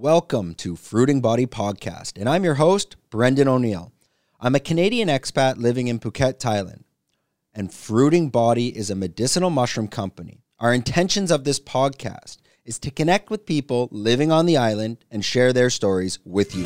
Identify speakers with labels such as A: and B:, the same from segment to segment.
A: Welcome to Fruiting Body Podcast, and I'm your host, Brendan O'Neill. I'm a Canadian expat living in Phuket, Thailand, and Fruiting Body is a medicinal mushroom company. Our intentions of this podcast is to connect with people living on the island and share their stories with you.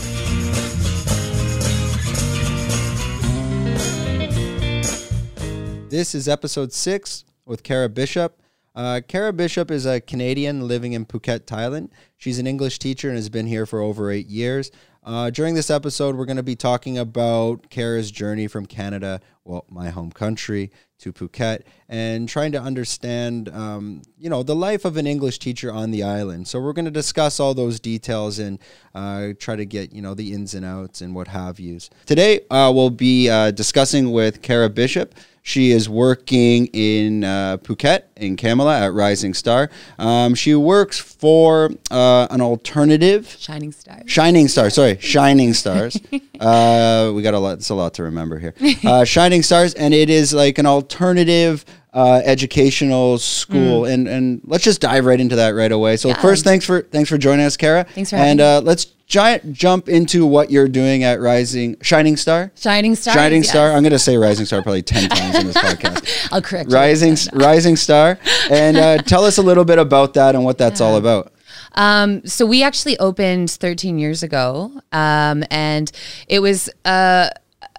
A: This is episode six with Kara Bishop. Uh, Kara Bishop is a Canadian living in Phuket, Thailand. She's an English teacher and has been here for over eight years. Uh, during this episode, we're going to be talking about Kara's journey from Canada, well, my home country, to Phuket, and trying to understand, um, you know, the life of an English teacher on the island. So we're going to discuss all those details and uh, try to get, you know, the ins and outs and what have yous. Today, uh, we'll be uh, discussing with Kara Bishop. She is working in uh, Phuket in Kamala at Rising Star. Um, she works for uh, an alternative
B: Shining Star.
A: Shining Star, sorry, Shining Stars. uh, we got a lot. It's a lot to remember here. Uh, Shining Stars, and it is like an alternative uh, educational school, and and let's just dive right into that right away. So
B: Yeah.
A: first, thanks for thanks for joining us, Kara.
B: Thanks for
A: and uh, let's giant jump into what you're doing at Rising Shining Star.
B: Shining Star.
A: Shining
B: yes.
A: Star. I'm going to say Rising Star probably ten times in this podcast.
B: I'll correct you.
A: Rising Rising Star, and uh, tell us a little bit about that and what that's all about.
B: Um, so we actually opened 13 years ago, um, and it was uh,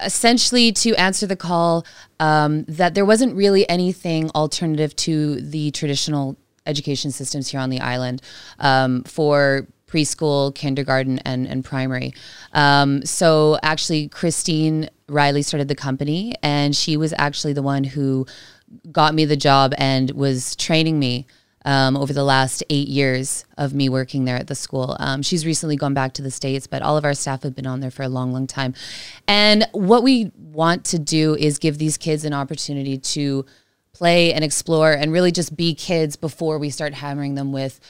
B: essentially to answer the call um, that there wasn't really anything alternative to the traditional education systems here on the island um, for preschool, kindergarten, and, and primary. Um, so actually, Christine Riley started the company, and she was actually the one who got me the job and was training me um, over the last eight years of me working there at the school. Um, she's recently gone back to the States, but all of our staff have been on there for a long, long time. And what we want to do is give these kids an opportunity to play and explore and really just be kids before we start hammering them with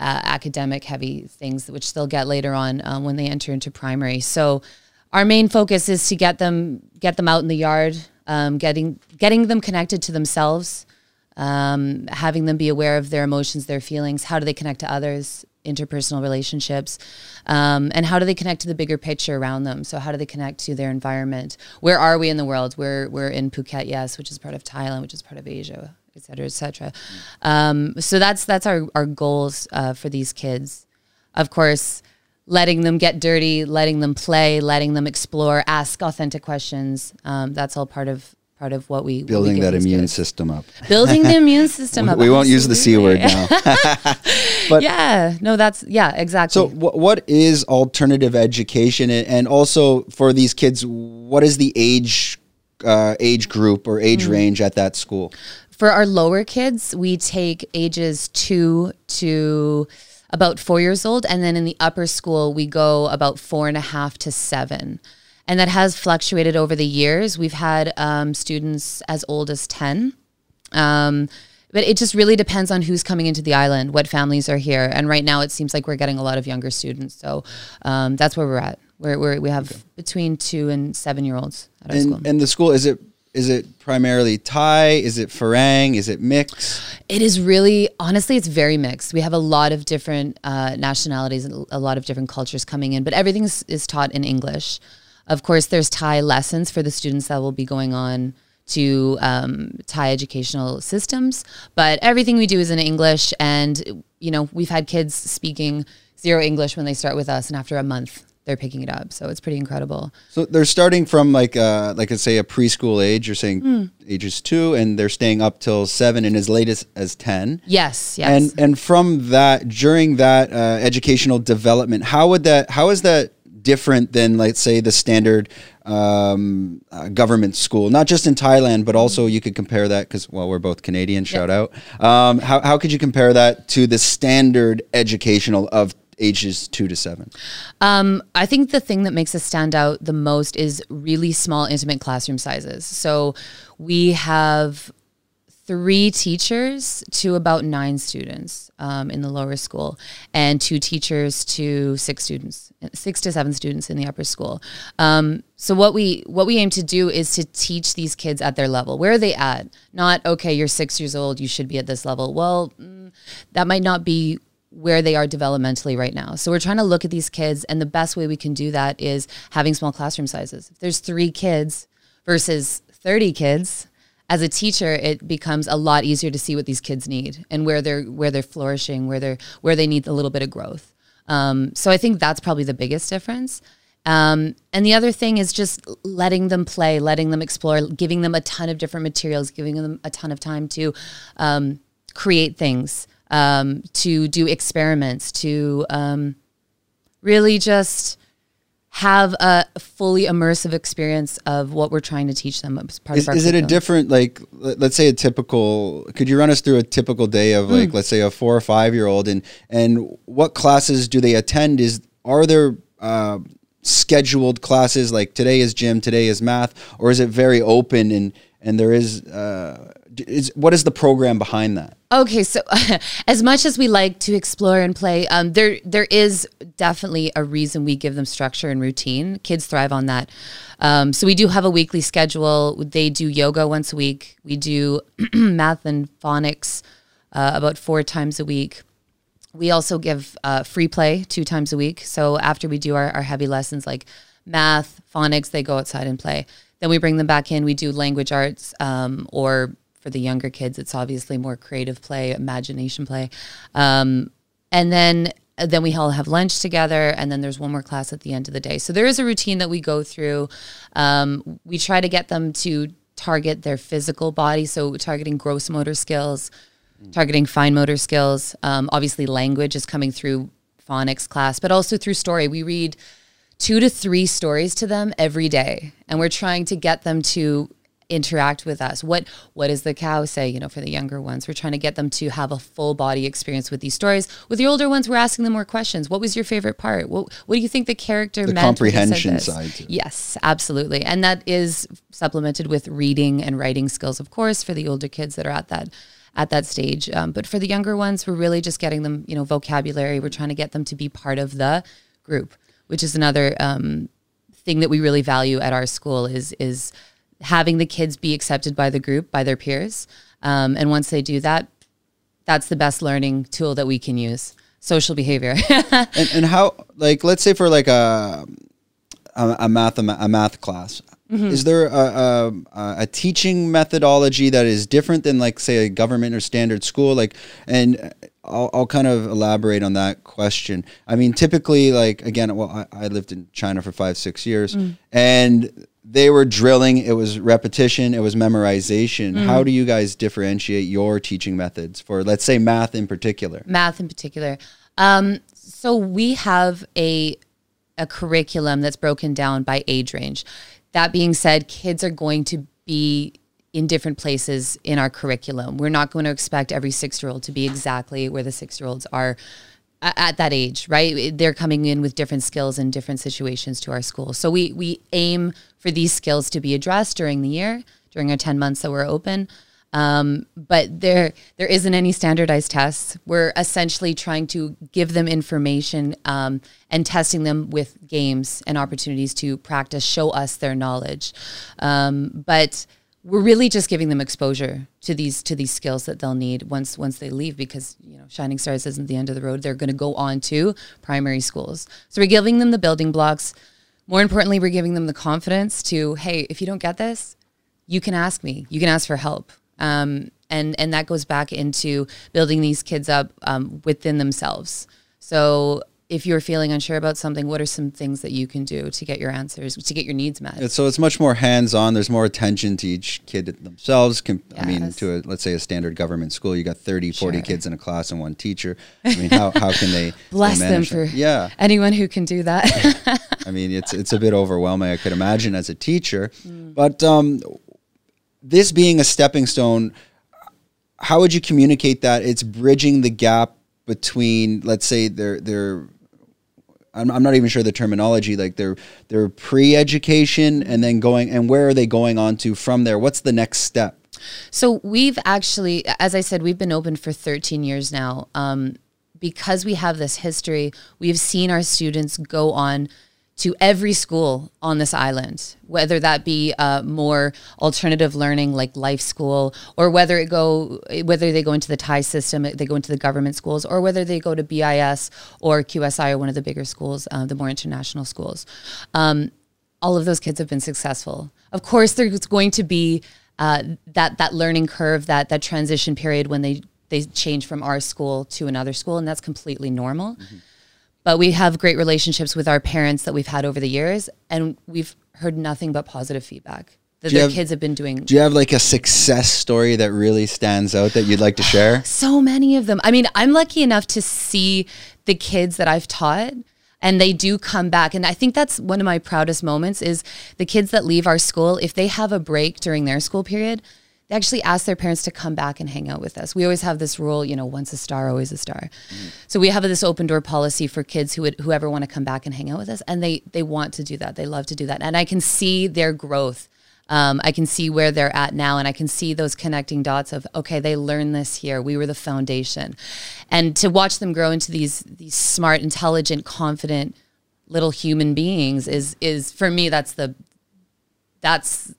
B: uh, academic heavy things, which they'll get later on um, when they enter into primary. So our main focus is to get them get them out in the yard, um, getting getting them connected to themselves, um, having them be aware of their emotions, their feelings. How do they connect to others? Interpersonal relationships, um, and how do they connect to the bigger picture around them? So, how do they connect to their environment? Where are we in the world? We're we're in Phuket, yes, which is part of Thailand, which is part of Asia, et cetera, et cetera. Um, so that's that's our our goals uh, for these kids. Of course, letting them get dirty, letting them play, letting them explore, ask authentic questions. Um, that's all part of part of what we what we
A: Building that immune
B: kids.
A: system up.
B: building the immune system up.
A: we won't use the c word now. but
B: Yeah, no, that's yeah, exactly.
A: So, wh- what is alternative education, and also for these kids, what is the age uh, age group or age
B: Mm.
A: range at that school?
B: For our lower kids, we take ages two to about four years old. And then in the upper school, we go about four and a half to seven. And that has fluctuated over the years. We've had um, students as old as 10. Um, but it just really depends on who's coming into the island, what families are here. And right now, it seems like we're getting a lot of younger students. So um, that's where we're at. We're, we're, we have between two and seven year olds at our school.
A: And, and the school is it is it primarily Thai? Is it Farang? Is it mixed?
B: It is really, honestly, it's very mixed. We have a lot of different uh, nationalities and a lot of different cultures coming in, but everything is, is taught in English. Of course, there's Thai lessons for the students that will be going on to um, Thai educational systems, but everything we do is in English. And, you know, we've had kids speaking zero English when they start with us, and after a month, they're picking it up. So it's pretty incredible.
A: So they're starting from like uh like let's say a preschool age. You're saying
B: Hmm.
A: ages two, and they're staying up till seven, and as late as, as ten.
B: Yes, yes.
A: And and from that during that uh, educational development, how would that how is that different than let's say the standard um, uh, government school? Not just in Thailand, but also you could compare that because well we're both Canadian. Shout out. Um, how how could you compare that to the standard educational of ages two to seven?
B: Um, I think the thing that makes us stand out the most is really small, intimate classroom sizes. So we have three teachers to about nine students um, in the lower school, and two teachers to six students, six to seven students in the upper school. Um, so what we what we aim to do is to teach these kids at their level. Where are they at? Not okay. You're six years old. You should be at this level. Well, mm, that might not be where they are developmentally right now. So we're trying to look at these kids, and the best way we can do that is having small classroom sizes. If there's three kids versus 30 kids, as a teacher, it becomes a lot easier to see what these kids need and where they're where they're flourishing, where they're where they need a little bit of growth. Um, so I think that's probably the biggest difference. Um, and the other thing is just letting them play, letting them explore, giving them a ton of different materials, giving them a ton of time to um, create things, um, to do experiments, to um, really just have a fully immersive experience of what we're trying to teach them as part
A: is,
B: of our
A: is it a different like let- let's say a typical could you run us through a typical day of like let's say a four or five year old and and what classes do they attend? Is are there uh, scheduled classes like today is gym today is math or is it very open and and there is uh, is what is the program behind that
B: Okay, so as much as we like to explore and play, um, there there is definitely a reason we give them structure and routine. Kids thrive on that. Um, so we do have a weekly schedule. They do yoga once a week. We do math and phonics uh, about four times a week. We also give uh, free play two times a week. So after we do our, our heavy lessons like math, phonics, they go outside and play. Then we bring them back in. We do language arts um, or for the younger kids, it's obviously more creative play, imagination play. Um, and then then we all have lunch together and then there's one more class at the end of the day. So there is a routine that we go through. Um, we try to get them to target their physical body so targeting gross motor skills targeting fine motor skills. Um, obviously language is coming through phonics class but also through story. We read two to three stories to them every day and we're trying to get them to interact with us? What what does the cow say you know for the younger ones? We're trying to get them to have a full body experience with these stories. With the older ones we're asking them more questions. What was your favorite part? What, what do you think the character
A: The
B: meant when he said
A: comprehension side to it.
B: yes absolutely. And that is supplemented with reading and writing skills of course for the older kids that are at that at that stage. Um, but for the younger ones we're really just getting them you know vocabulary. We're trying to get them to be part of the group which is another um, thing that we really value at our school is is having the kids be accepted by the group by their peers um, and once they do that that's the best learning tool that we can use social behavior
A: and, and how like let's say for like a a, a math a math class
B: Mm-hmm.
A: is there a, a a teaching methodology that is different than like say a government or standard school like and I'll, I'll kind of elaborate on that question i mean typically like again well i, I lived in china for five six years
B: Mm.
A: and they were drilling it was repetition it was memorization
B: Mm.
A: how do you guys differentiate your teaching methods for let's say math in particular
B: math in particular. Um, so we have a a curriculum that's broken down by age range. That being said, kids are going to be in different places in our curriculum. We're not going to expect every six year old to be exactly where the six year olds are at that age, right? They're coming in with different skills and different situations to our school. So we we aim for these skills to be addressed during the year, during our 10 months that we're open. Um, but there there isn't any standardized tests. We're essentially trying to give them information um, and testing them with games and opportunities to practice, show us their knowledge. Um, but we're really just giving them exposure to these to these skills that they'll need once once they leave because you know Shining Stars isn't the end of the road. They're going to go on to primary schools. So we're giving them the building blocks. More importantly, we're giving them the confidence to hey, if you don't get this, you can ask me. You can ask for help. Um, and and that goes back into building these kids up um, within themselves. So if you're feeling unsure about something, what are some things that you can do to get your answers, to get your needs met?
A: So it's much more hands-on. There's more attention to each kid themselves. Com- I mean, to a, let's say a standard government school, you got 30, 40
B: Sure.
A: kids in a class and one teacher. I mean, how, how can they
B: Bless
A: they
B: them for?
A: Yeah.
B: anyone who can do that.
A: I mean, it's it's a bit overwhelming. I could imagine as a teacher,
B: Mm.
A: but um, this being a stepping stone, how would you communicate that it's bridging the gap between, let's say, their their I'm, I'm not even sure the terminology like their their pre-education and then going and where are they going on to from there what's the next step
B: So we've actually, as I said, we've been open for 13 years now. Um, because we have this history, we've seen our students go on to every school on this island, whether that be uh, more alternative learning like life school, or whether it go whether they go into the Thai system, they go into the government schools, or whether they go to BIS or QSI or one of the bigger schools, uh, the more international schools. Um, all of those kids have been successful. Of course, there's going to be uh, that that learning curve, that that transition period when they they change from our school to another school, and that's completely normal. Mm-hmm but we have great relationships with our parents that we've had over the years, and we've heard nothing but positive feedback that their have, kids have been doing.
A: Do you have like a success story that really stands out that you'd like to share?
B: so many of them. I mean, I'm lucky enough to see the kids that I've taught and they do come back and i think that's one of my proudest moments is the kids that leave our school if they have a break during their school period they actually ask their parents to come back and hang out with us. We always have this rule, you know, once a star, always a star. Mm. So we have this open door policy for kids who would whoever want to come back and hang out with us, and they they want to do that. They love to do that, and I can see their growth. Um, I can see where they're at now, and I can see those connecting dots of okay, they learned this here. We were the foundation, and to watch them grow into these these smart, intelligent, confident little human beings is is for me that's the that's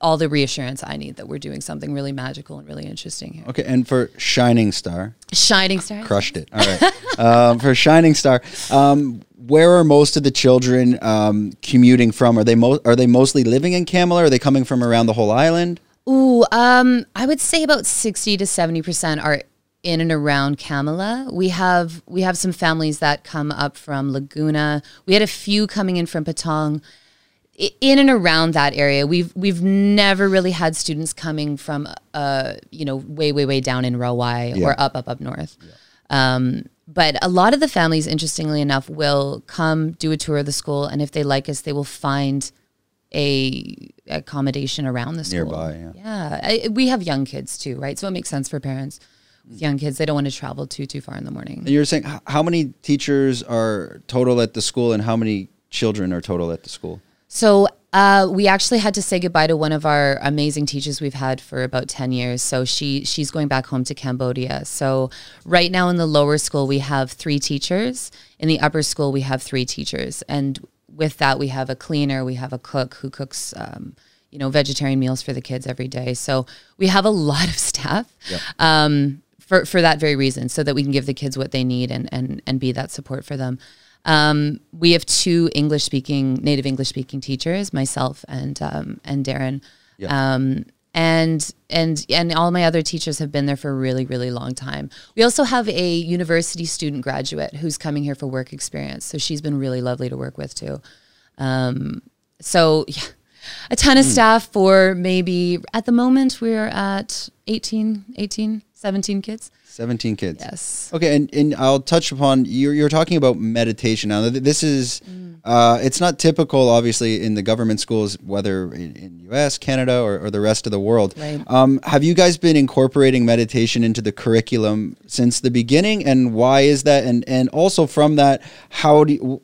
B: all the reassurance I need that we're doing something really magical and really interesting here.
A: Okay, and for Shining Star,
B: Shining Star,
A: crushed it. All right, um, for Shining Star, um, where are most of the children um, commuting from? Are they mo- are they mostly living in Kamala? Are they coming from around the whole island?
B: Ooh, um, I would say about sixty to seventy percent are in and around Kamala. We have we have some families that come up from Laguna. We had a few coming in from Patong in and around that area we've we've never really had students coming from uh you know way way way down in Rawai yeah. or up up up north. Yeah. um, but a lot of the families interestingly enough will come do a tour of the school and if they like us they will find a accommodation around the school.
A: Nearby yeah,
B: yeah. I, we have young kids too right? So it makes sense for parents. With young kids they don't want to travel too too far in the morning.
A: And you're saying how many teachers are total at the school and how many children are total at the school
B: so uh, we actually had to say goodbye to one of our amazing teachers we've had for about 10 years. So she she's going back home to Cambodia. So right now in the lower school we have three teachers. In the upper school we have three teachers. And with that we have a cleaner, we have a cook who cooks um, you know vegetarian meals for the kids every day. So we have a lot of staff. Yep. Um, for, for that very reason, so that we can give the kids what they need and, and, and be that support for them. Um, we have two English speaking, native English speaking teachers, myself and um, and Darren. Yeah. Um, and and and all my other teachers have been there for a really really long time. We also have a university student graduate who's coming here for work experience, so she's been really lovely to work with too. Um, so yeah, a ton of mm. staff for maybe at the moment we're at 18, 18, 17 kids.
A: 17 kids.
B: Yes.
A: Okay, and, and I'll touch upon you're, you're talking about meditation now. This is mm. uh, it's not typical, obviously, in the government schools, whether in, in U.S., Canada, or, or, the rest of the world. Right. Um, have you guys been incorporating meditation into the curriculum since the beginning, and why is that? And and also from that, how do you,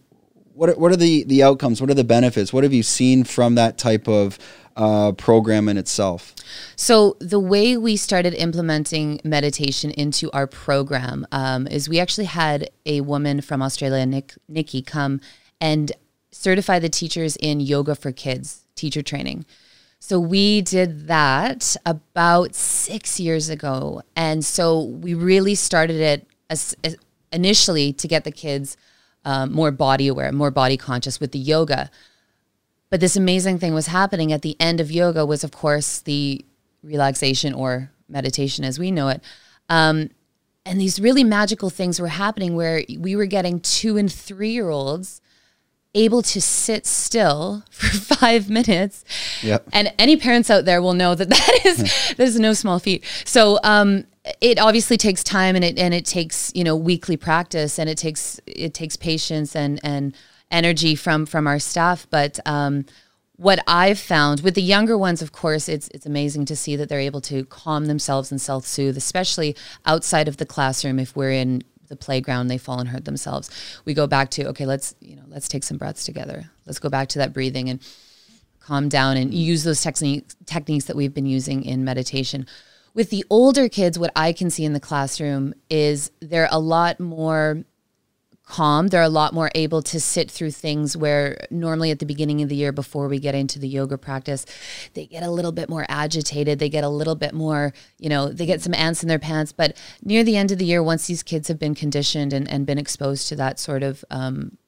A: what are, what are the the outcomes? What are the benefits? What have you seen from that type of uh, program in itself?
B: So, the way we started implementing meditation into our program um, is we actually had a woman from Australia, Nick, Nikki, come and certify the teachers in yoga for kids teacher training. So we did that about six years ago. And so we really started it as, as initially to get the kids um, more body aware, more body conscious with the yoga. But this amazing thing was happening at the end of yoga was, of course, the relaxation or meditation as we know it. Um, and these really magical things were happening where we were getting two and three year olds able to sit still for five minutes. Yep. And any parents out there will know that that is that is no small feat. So um, it obviously takes time and it and it takes you know weekly practice and it takes it takes patience and and energy from from our staff. But um, what I've found with the younger ones, of course, it's it's amazing to see that they're able to calm themselves and self soothe, especially outside of the classroom. If we're in the playground, they fall and hurt themselves. We go back to okay, let's you know let's take some breaths together. Let's go back to that breathing and calm down and use those techniques techniques that we've been using in meditation. With the older kids, what I can see in the classroom is they're a lot more calm. They're a lot more able to sit through things where normally at the beginning of the year before we get into the yoga practice, they get a little bit more agitated. They get a little bit more, you know, they get some ants in their pants. But near the end of the year, once these kids have been conditioned and, and been exposed to that sort of um,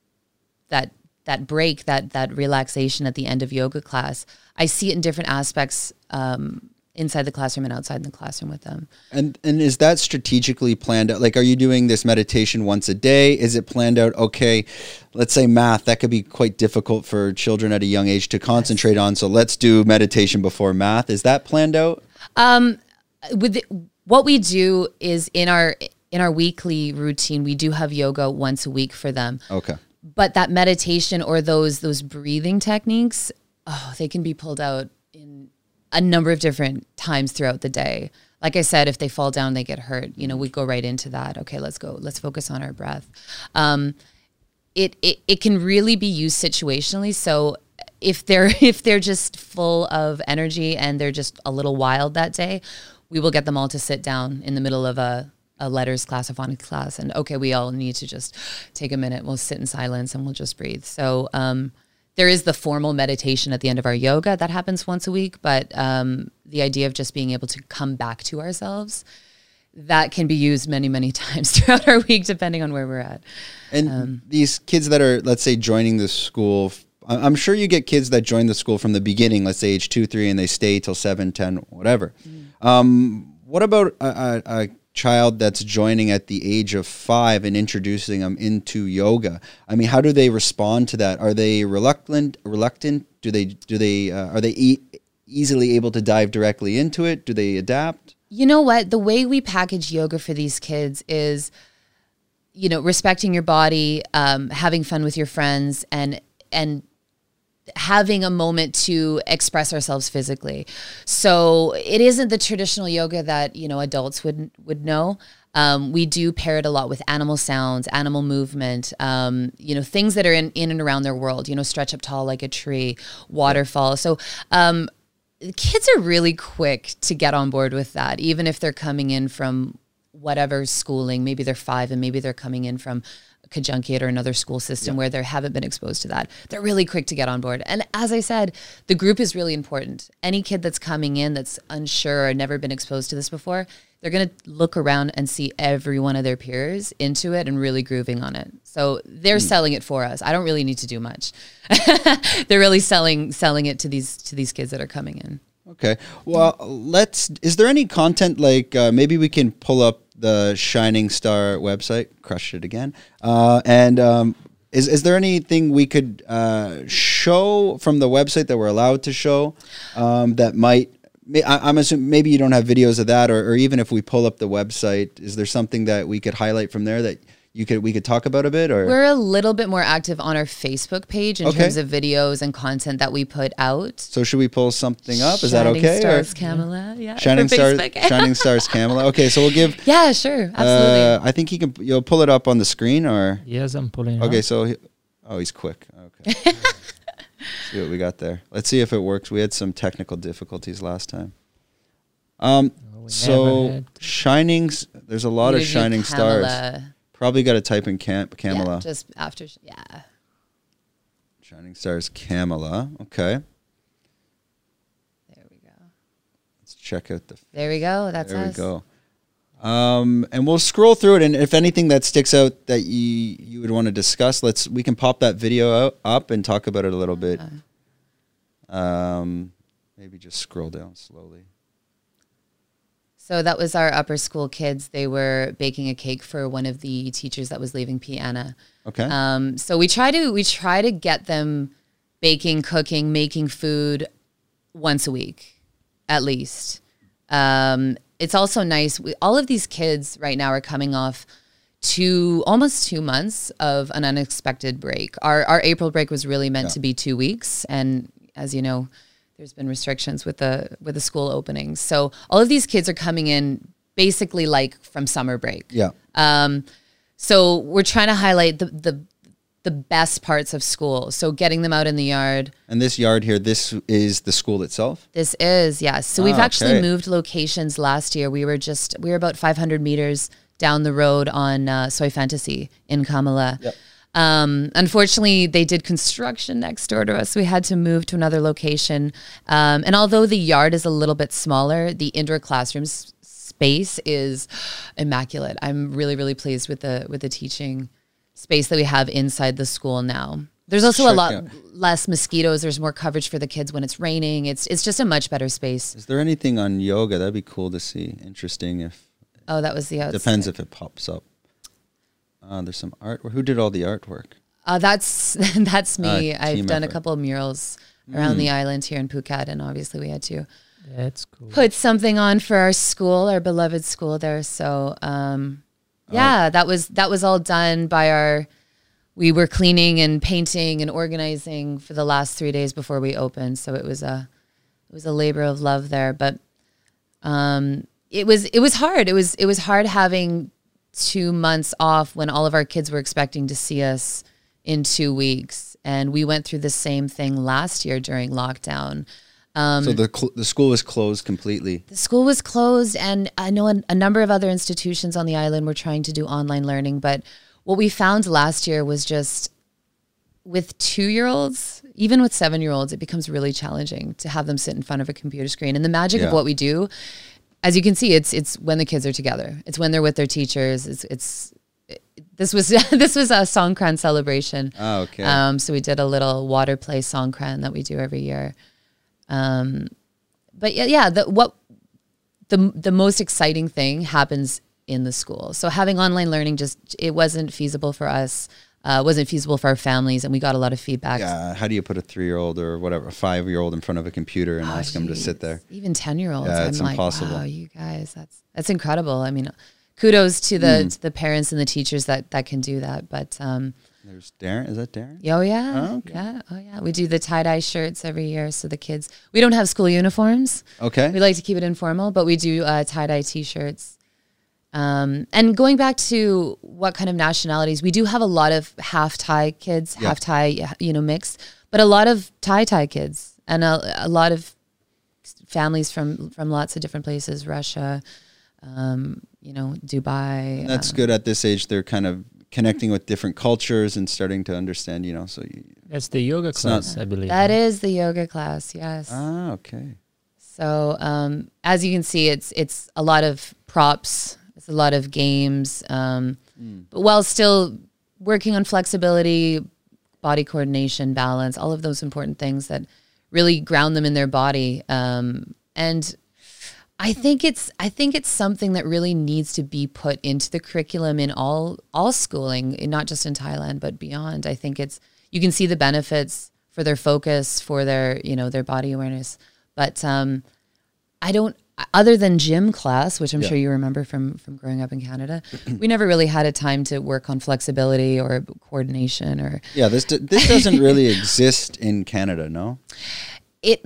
B: that that break, that that relaxation at the end of yoga class, I see it in different aspects um, inside the classroom and outside the classroom with them.
A: And and is that strategically planned out? Like, are you doing this meditation once a day? Is it planned out? Okay, let's say math that could be quite difficult for children at a young age to concentrate yes. on. So let's do meditation before math. Is that planned out?
B: Um, with the, what we do is in our in our weekly routine, we do have yoga once a week for them.
A: Okay.
B: But that meditation or those those breathing techniques, oh, they can be pulled out a number of different times throughout the day. Like I said, if they fall down, they get hurt. You know, we go right into that. Okay, let's go. Let's focus on our breath. Um, it, it it can really be used situationally. So if they're if they're just full of energy and they're just a little wild that day, we will get them all to sit down in the middle of a a letters class, a phonics class, and okay, we all need to just take a minute. We'll sit in silence and we'll just breathe. So um, there is the formal meditation at the end of our yoga that happens once a week, but um, the idea of just being able to come back to ourselves that can be used many many times throughout our week depending on where we're at
A: and um, these kids that are let's say joining the school i'm sure you get kids that join the school from the beginning let's say age 2 3 and they stay till seven ten whatever mm-hmm. um, what about a, a, a child that's joining at the age of five and introducing them into yoga. I mean how do they respond to that? Are they reluctant reluctant? Do they do they uh, are they e- easily able to dive directly into it? Do they adapt?
B: You know what? The way we package yoga for these kids is you know respecting your body um, having fun with your friends and and having a moment to express ourselves physically. So it isn't the traditional yoga that you know adults would would know. Um, we do pair it a lot with animal sounds, animal movement, um, you know, things that are in, in and around their world, you know, stretch up tall like a tree, waterfall. So um, kids are really quick to get on board with that, even if they're coming in from whatever schooling. Maybe they're five and maybe they're coming in from conjunct or another school system yeah. where they haven't been exposed to that. They're really quick to get on board. And as I said, the group is really important. Any kid that's coming in that's unsure or never been exposed to this before, they're going to look around and see every one of their peers into it and really grooving on it. So they're mm. selling it for us. I don't really need to do much. they're really selling selling it to these to these kids that are coming in.
A: Okay. Well, let's. Is there any content like uh, maybe we can pull up the Shining Star website. Crushed it again. Uh, and um, is is there anything we could uh, show from the website that we're allowed to show um, that might? I, am assuming maybe you don't have videos of that, or, or even if we pull up the website, is there something that we could highlight from there that you could we could talk about a bit or?
B: We're a little bit more active on our facebook page in okay. terms of videos and content that we put out.
A: So should we pull something up? Is
B: shining
A: that okay Shining
B: stars Kamala, yeah
A: shining stars shining stars Kamala. okay so we'll give
B: yeah sure absolutely. Uh,
A: i think he can you'll pull it up on the screen or?
C: Yes i'm pulling
A: okay so he, oh he's quick. Okay. See what we got there. Let's see if it works. We had some technical difficulties last time. Um oh, so shining there's a lot of shining stars Probably got to type in Cam- Kamala.
B: Yeah, just after, yeah.
A: Shining Stars Kamala. Okay.
B: There we go.
A: Let's check out the.
B: There we go. That's us.
A: there
B: us.
A: we go. Um, and we'll scroll through it, and if anything that sticks out that you you would want to discuss, let's we can pop that video out, up and talk about it a little bit. Um, maybe just scroll down slowly.
B: So that was our upper school kids. They were baking a cake for one of the teachers that was leaving Piana.
A: Okay.
B: Um, so we try to we try to get them baking, cooking, making food once a week, at least. Um, it's also nice. We, all of these kids right now are coming off two almost two months of an unexpected break. Our our April break was really meant yeah. to be two weeks, and as you know, there's been restrictions with the with the school openings. So all of these kids are coming in basically like from summer break.
A: Yeah.
B: Um, so we're trying to highlight the the the best parts of school. So getting them out in the yard.
A: And this yard here, this is the school itself.
B: This is yes. So we've ah, actually moved locations last year. We were just we were about 500 meters down the road on uh, Soi Fantasy in Kamala.
A: Yep.
B: Um, unfortunately, they did construction next door to us. We had to move to another location. Um, and although the yard is a little bit smaller, the indoor classrooms space is immaculate. I'm really, really pleased with the with the teaching space that we have inside the school now. There's also a lot less mosquitoes. There's more coverage for the kids when it's raining. It's it's just a much better space.
A: Is there anything on yoga that'd be cool to see? Interesting if
B: Oh, that was the outside.
A: depends if it pops up. Uh, there's some art. Who did all the artwork?
B: Uh, that's that's me.
A: Uh,
B: I've
A: team
B: done a couple of murals around
A: Hmm.
B: the island here in Phuket, and obviously we had to
C: That's cool.
B: put something on for our school, our beloved school there. So, um,
A: Oh.
B: yeah, that was that was all done by our. We were cleaning and painting and organizing for the last three days before we opened. So it was a it was a labor of love there, but um, it was it was hard. It was it was hard having two months off when all of our kids were expecting to see us in two weeks, and we went through the same thing last year during lockdown. Um,
A: so the cl- the school was closed completely.
B: The school was closed, and I know a, a number of other institutions on the island were trying to do online learning. But what we found last year was just with two year olds, even with seven year olds, it becomes really challenging to have them sit in front of a computer screen. And the magic
A: Yeah.
B: of what we do, as you can see, it's it's when the kids are together. It's when they're with their teachers. It's it's this was this was a Songkran celebration.
A: Ah, okay.
B: Um, so we did a little water play Songkran that we do every year. Um, but yeah, yeah, the, what the the most exciting thing happens in the school. So having online learning just it wasn't feasible for us. Uh, wasn't feasible for our families, and we got a lot of feedback.
A: yeah. How do you put a three year old or whatever, a five year old in front of a computer and
B: Oh,
A: ask them to sit there?
B: Even ten year olds,
A: Yeah,
B: I'm
A: it's
B: like,
A: impossible.
B: wow, you guys, that's that's incredible. I mean, kudos to the
A: Hmm.
B: to the parents and the teachers that that can do that. But um,
A: There's Darren. Is that Darren?
B: Oh yeah,
A: Oh, okay.
B: yeah, oh yeah. We do the tie dye shirts every year, so the kids. We don't have school uniforms.
A: Okay.
B: We like to keep it informal, but we do uh, tie dye T-shirts. Um, and going back to what kind of nationalities, we do have a lot of half Thai kids,
A: Yeah.
B: half Thai, you know, mixed, but a lot of Thai Thai kids, and a, a lot of families from from lots of different places, Russia, um, you know, Dubai.
A: That's
B: uh,
A: good at this age. They're kind of connecting with different cultures and starting to understand. You know, so you,
C: That's the yoga
A: not-
C: class, I believe.
B: that is the yoga class, yes.
A: ah, okay.
B: So um, as you can see, it's it's a lot of props, it's a lot of games, um, but while still working on flexibility, body coordination, balance, all of those important things that really ground them in their body. Um, and I think it's I think it's something that really needs to be put into the curriculum in all all schooling, not just in Thailand but beyond. I think it's you can see the benefits for their focus, for their you know their body awareness. But um, I don't. Other than gym class, which I'm
A: Yeah.
B: sure you remember from from growing up in Canada, we never really had a time to work on flexibility or coordination or
A: Yeah, this d- this doesn't really exist in Canada, no.
B: it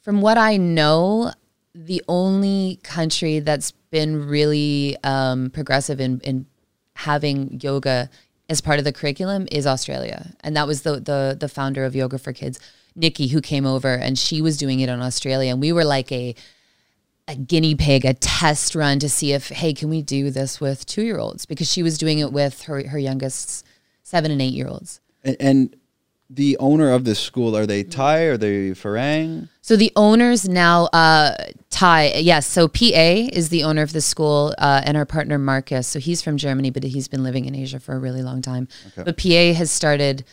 B: from what I know, the only country that's been really um, progressive in, in having yoga as part of the curriculum is Australia, and that was the the the founder of Yoga for Kids, Nikki, who came over, and she was doing it in Australia, and we were like a a guinea pig, a test run to see if, hey, can we do this with two year olds? Because she was doing it with her her youngest seven and eight year olds.
A: And, and the owner of this school are they Thai? Are they Farang?
B: So the owners now, uh, Thai, yes. So PA is the owner of the school, uh, and our partner Marcus. So he's from Germany, but he's been living in Asia for a really long time. But PA has started,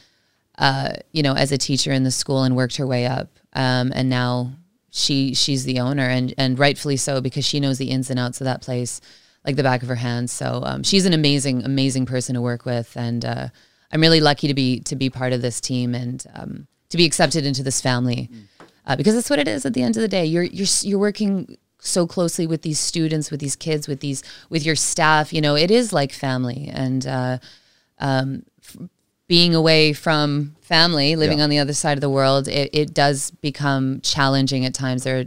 B: uh, you know, as a teacher in the school and worked her way up, um, and now she she's the owner, and and rightfully so because she knows the ins and outs of that place like the back of her hand. So um, she's an amazing, amazing person to work with, and uh, I'm really lucky to be to be part of this team and um, to be accepted into this family uh, because that's what it is at the end of the day. You're you're you're working so closely with these students, with these kids, with these with your staff. You know, it is like family, and uh, um, being away from family, living
A: Yeah.
B: on the other side of the world, it, it does become challenging at times. There,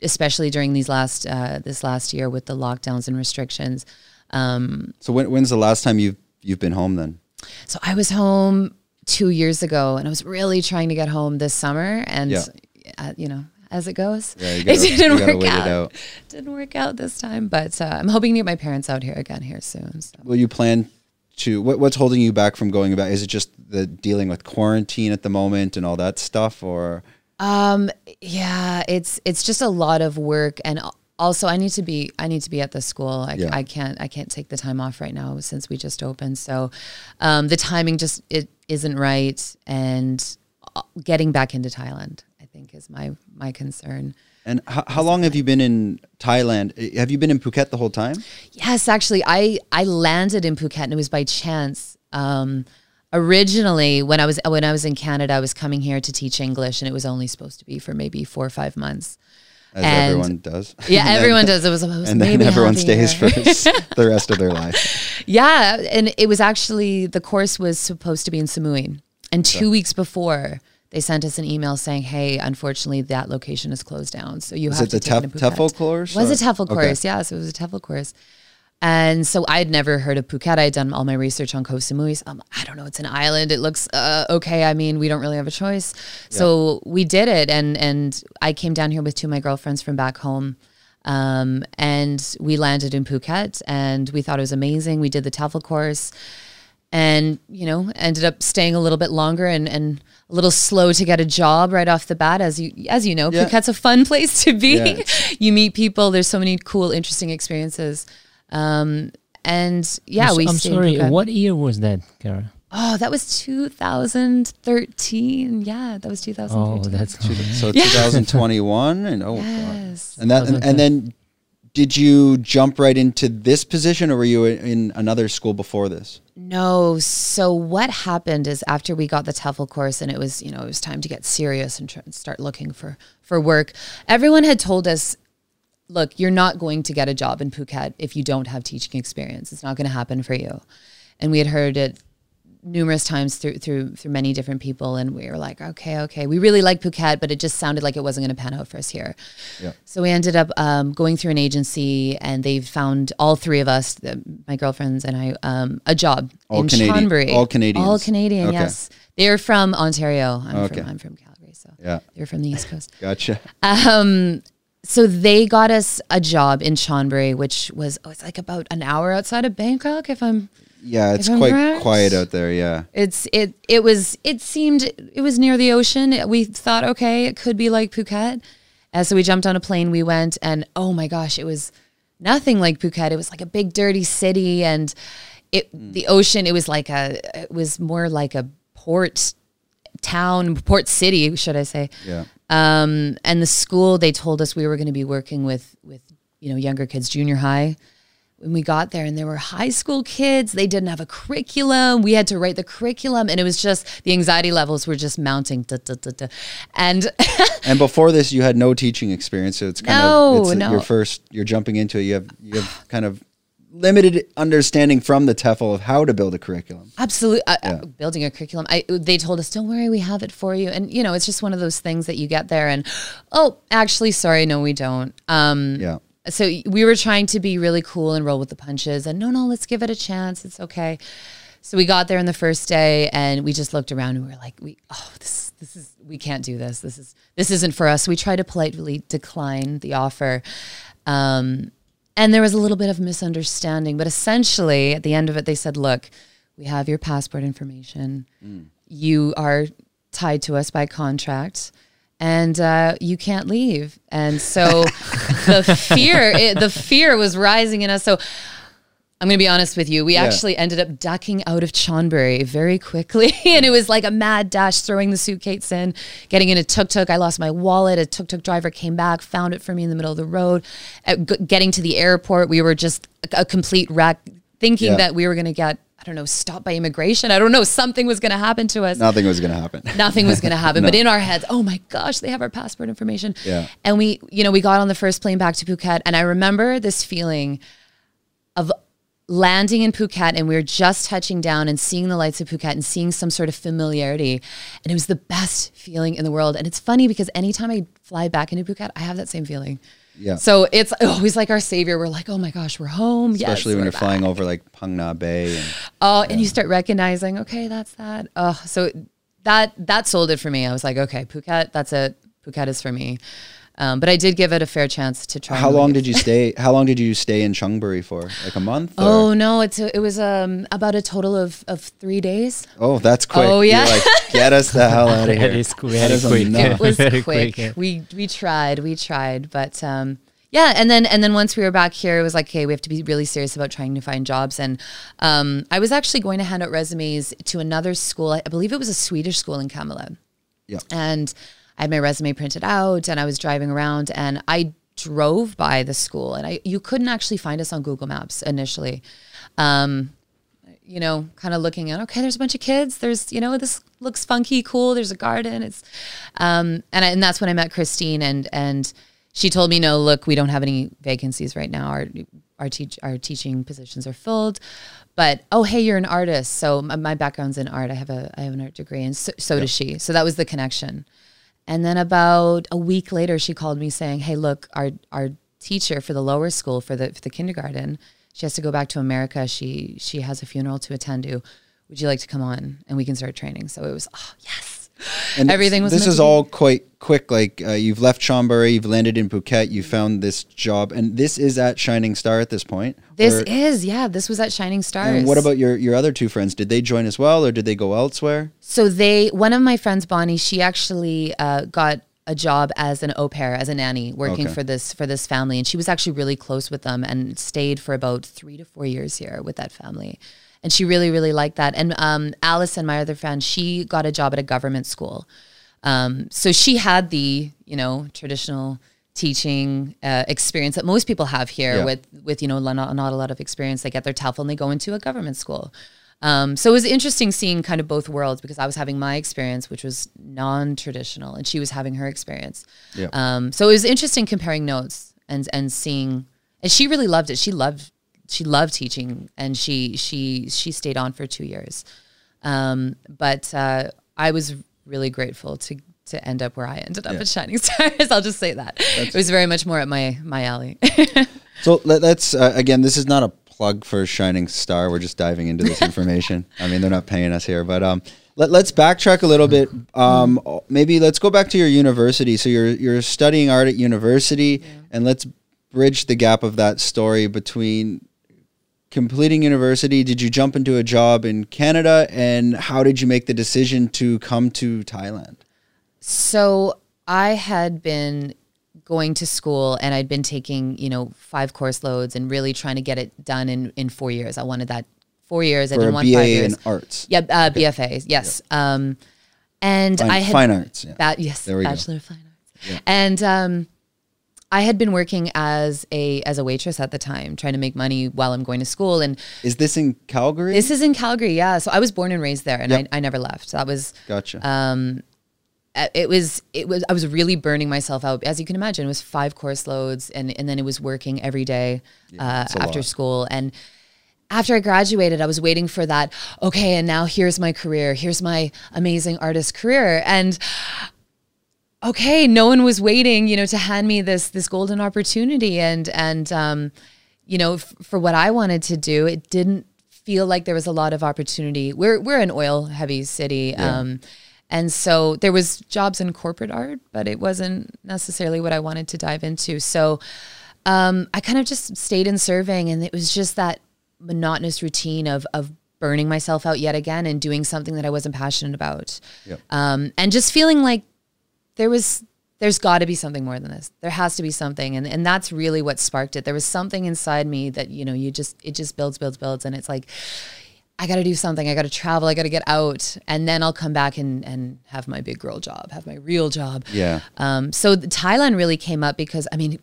B: especially during these last uh, this last year with the lockdowns and restrictions. Um,
A: So when, when's the last time you've you've been home then?
B: so I was home two years ago, and I was really trying to get home this summer, and
A: Yeah.
B: uh, you know as it goes.
A: Yeah, gotta-
B: it didn't work out.
A: out.
B: Didn't work out this time, but uh, I'm hoping to get my parents out here again here soon. So.
A: Will you plan to? What, what's holding you back from going back? Is it just the dealing with quarantine at the moment and all that stuff, or
B: Um, yeah, it's it's just a lot of work, and also I need to be I need to be at the school. I,
A: Yeah.
B: I can't I can't take the time off right now since we just opened. So, um, the timing just it isn't right, and uh, getting back into Thailand I think is my my concern.
A: And how, how long have you been in Thailand? Eh, Have you been in Phuket the whole time?
B: Yes, actually, I I landed in Phuket and it was by chance. Um, originally, when I was when I was in Canada, I was coming here to teach English, and it was only supposed to be for maybe four or five months.
A: As
B: And-
A: everyone does.
B: Yeah,
A: then-
B: everyone does. It was, it was
A: And then everyone stays for the rest of their life.
B: Yeah, and it was actually the course was supposed to be in Samui, and two weeks before they sent us an email saying, "Hey, unfortunately, that location is closed down, so you
A: Was
B: have to
A: the
B: take
A: Tef-
B: Phuket."
A: TEFL course?
B: Was a
A: or-
B: TEFL
A: Okay.
B: course? Yes, it was a TEFL course. And so I'd never heard of Phuket. I'd done all my research on Koh Samui. I'm, I don't know. It's an island. It looks uh, okay. I mean, we don't really have a choice. So we did it, and and I came down here with two of my girlfriends from back home. Um, and we landed in Phuket and we thought it was amazing. We did the TEFL course and, you know, ended up staying a little bit longer and, and a little slow to get a job right off the bat. As you, as you know,
A: Yeah.
B: Phuket's a fun place to be.
A: Yeah,
B: you meet people. There's so many cool, interesting experiences. Um, and yeah,
C: I'm,
B: we
C: so- I'm sorry.
B: Phuket.
C: What year was that, Kara?
B: Oh, that was 2013. Yeah, that was 2013.
C: Oh, that's
A: So 2021 and oh god.
B: yes.
A: And that and, and then did you jump right into this position or were you in another school before this?
B: No. So what happened is after we got the TEFL course and it was, you know, it was time to get serious and start looking for for work. Everyone had told us, look, you're not going to get a job in Phuket if you don't have teaching experience. It's not going to happen for you. And we had heard it numerous times through through through many different people and we were like okay okay we really like phuket but it just sounded like it wasn't going to pan out for us here
A: Yeah.
B: so we ended up um, going through an agency and they found all three of us the, my girlfriends and i um, a job
A: All
B: in
A: Canadian-
B: Chonburi.
A: all Canadian.
B: all canadian
A: Okay.
B: yes they're from ontario i'm
A: Okay.
B: from i'm from calgary so
A: Yeah.
B: they're from the east coast
A: Gotcha.
B: um, so they got us a job in Chonburi, which was oh, it's like about an hour outside of Bangkok. If I'm,
A: Yeah, it's quite quiet out there, yeah.
B: it's it it was it seemed it was near the ocean. We thought okay, it could be like Phuket. And so we jumped on a plane. We went, and oh my gosh, it was nothing like Phuket. It was like a big dirty city, and it the ocean. It was like a it was more like a port town, port city, should I say?
A: Yeah.
B: Um, and the school, they told us we were going to be working with with you know younger kids, junior high. When we got there, and there were high school kids, they didn't have a curriculum. We had to write the curriculum, and it was just the anxiety levels were just mounting. Duh, duh, duh, duh. And
A: And before this you had no teaching experience, so it's kind
B: No,
A: of it's
B: no.
A: your first you're jumping into it. You have you have kind of limited understanding from the TEFL of how to build a curriculum.
B: Absolutely, uh, uh,
A: Yeah.
B: building a curriculum. I they told us, "Don't worry, we have it for you." And you know, it's just one of those things that you get there, and oh, actually, sorry, no, we don't. Um,
A: Yeah.
B: So we were trying to be really cool and roll with the punches, and no, no, let's give it a chance. It's okay. So we got there on the first day, and we just looked around, and we were like, "We, oh, this, this is, we can't do this. This is, this isn't for us." We tried to politely decline the offer. Um, and there was a little bit of misunderstanding, but essentially at the end of it, they said, look, we have your passport information. You are tied to us by contract and uh, you can't leave. And so the fear, it, the fear was rising in us. So I'm going to be honest with you. We
A: Yeah.
B: actually ended up ducking out of Chonburi very quickly. and it was like a mad dash throwing the suitcase in, getting in a tuk tuk. I lost my wallet. A tuk tuk driver came back, found it for me in the middle of the road. At g- getting to the airport, we were just a, a complete wreck, thinking
A: Yeah.
B: that we were going to get, I don't know, stopped by immigration. I don't know, something was going to happen to us
A: Nothing was going to happen.
B: nothing was going to happen. But in our heads, oh my gosh, they have our passport information.
A: Yeah.
B: And we, you know, we got on the first plane back to Phuket, and I remember this feeling of landing in Phuket, and we were just touching down and seeing the lights of Phuket and seeing some sort of familiarity, and it was the best feeling in the world. And it's funny because anytime I fly back into Phuket, I have that same feeling.
A: Yeah.
B: So it's always like our savior. We're like, oh my gosh, we're home.
A: Especially
B: yes,
A: when you're
B: back.
A: flying over like Phang Nga Bay and
B: Oh, and you start recognizing, okay, that's that. Oh, so that that sold it for me. I was like, okay, Phuket, that's it. Phuket is for me. Um, but I did give it a fair chance to try.
A: How
B: and
A: long did you stay? How long did you stay in Chonburi for? Like a month? or-
B: Oh no! It's a, it was um about a total of, of three days.
A: Oh, that's quick.
B: Oh,
A: You're
B: yeah.
A: like, get us the hell out of here.
C: That is qu-
A: That
C: quick.
A: enough.
B: It was quick.
C: quick, yeah.
B: We we tried, we tried, but um, yeah. And then and then once we were back here, it was like, okay, we have to be really serious about trying to find jobs. And um, I was actually going to hand out resumes to another school. I believe it was a Swedish school in Kamala.
A: Yeah.
B: And I had my resume printed out, and I was driving around, and I drove by the school, and I you couldn't actually find us on Google Maps initially. Um, you know, kind of looking at, okay, there's a bunch of kids. There's, you know, this looks funky, cool. There's a garden. It's, um, and I, and that's when I met Christine and, and she told me, no, look, we don't have any vacancies right now. Our, our teach, our teaching positions are filled, but, oh, hey, you're an artist. So my, my background's in art. I have a, I have an art degree and so, so does she. So that was the connection. And then about a week later, she called me saying, "Hey, look, our our teacher for the lower school for the for the kindergarten, she has to go back to America. She she has a funeral to attend to. Would you like to come on and we can start training?" So it was, oh yes,
A: And
B: everything was.
A: This is all quite quick. Like uh, you've left Chonburi, you've landed in Phuket, you found this job, and this is at Shining Star at this point.
B: This
A: Or-
B: is yeah. This was at Shining Stars.
A: And what about your your other two friends? Did they join as well, or did they go elsewhere?
B: So they, one of my friends, Bonnie, she actually uh, got a job as an au pair, as a nanny, working
A: Okay.
B: for this for this family, and she was actually really close with them and stayed for about three to four years here with that family, and she really really liked that. And um, Alice and my other friend, she got a job at a government school, um, so she had the you know traditional teaching uh, experience that most people have here
A: Yeah.
B: with with you know not, not a lot of experience. They get their TEFL and they go into a government school. Um, so it was interesting seeing kind of both worlds because I was having my experience, which was non-traditional, and she was having her experience.
A: Yeah.
B: Um, so it was interesting comparing notes and and seeing, and she really loved it. She loved she loved teaching, and she she she stayed on for two years. Um, but uh, I was really grateful to to end up where I ended up
A: Yeah.
B: at Shining Stars. I'll just say that it was very much more at my my alley.
A: So let, let's uh, again. This is not a plug for Shining Star. We're just diving into this information. I mean, they're not paying us here, but um, let, let's backtrack a little bit. Um, maybe let's go back to your university. So you're you're studying art at university, and let's bridge the gap of that story between completing university. Did you jump into a job in Canada, and how did you make the decision to come to Thailand?
B: So I had been going to school and I'd been taking, you know, five course loads and really trying to get it done in, in four years. I wanted that four years. I
A: For a
B: didn't want five
A: BA
B: years.
A: in arts,
B: Yeah, uh, BFA. Yes. Um, and
A: fine,
B: I had
A: fine arts. Yeah.
B: that yes,
A: There we go.
B: Bachelor of Fine Arts. And um, I had been working as a as a waitress at the time, trying to make money while I'm going to school. And
A: Is this in Calgary?
B: this is in Calgary, yeah. So I was born and raised there, and
A: Yep.
B: I, I never left. That was
A: gotcha.
B: um, it was it was I was really burning myself out as you can imagine. It was five course loads, and and then it was working every day uh, after
A: lot.
B: school and. After I graduated, I was waiting for that. Okay, and now here's my career. Here's my amazing artist career. And okay, no one was waiting, you know, to hand me this this golden opportunity. And and um, you know, for what I wanted to do, it didn't feel like there was a lot of opportunity. We're we're an oil heavy city. Um, and so there was jobs in corporate art, but it wasn't necessarily what I wanted to dive into. So um, I kind of just stayed in serving, and it was just that monotonous routine of of burning myself out yet again and doing something that I wasn't passionate about,
A: Yep.
B: um, and just feeling like there was there's got to be something more than this. There has to be something, and and that's really what sparked it. There was something inside me that you know you just it just builds, builds, builds, and it's like. I got to do something. I got to travel. I got to get out, and then I'll come back and and have my big girl job, have my real job.
A: yeah.
B: Um, so the Thailand really came up because I mean,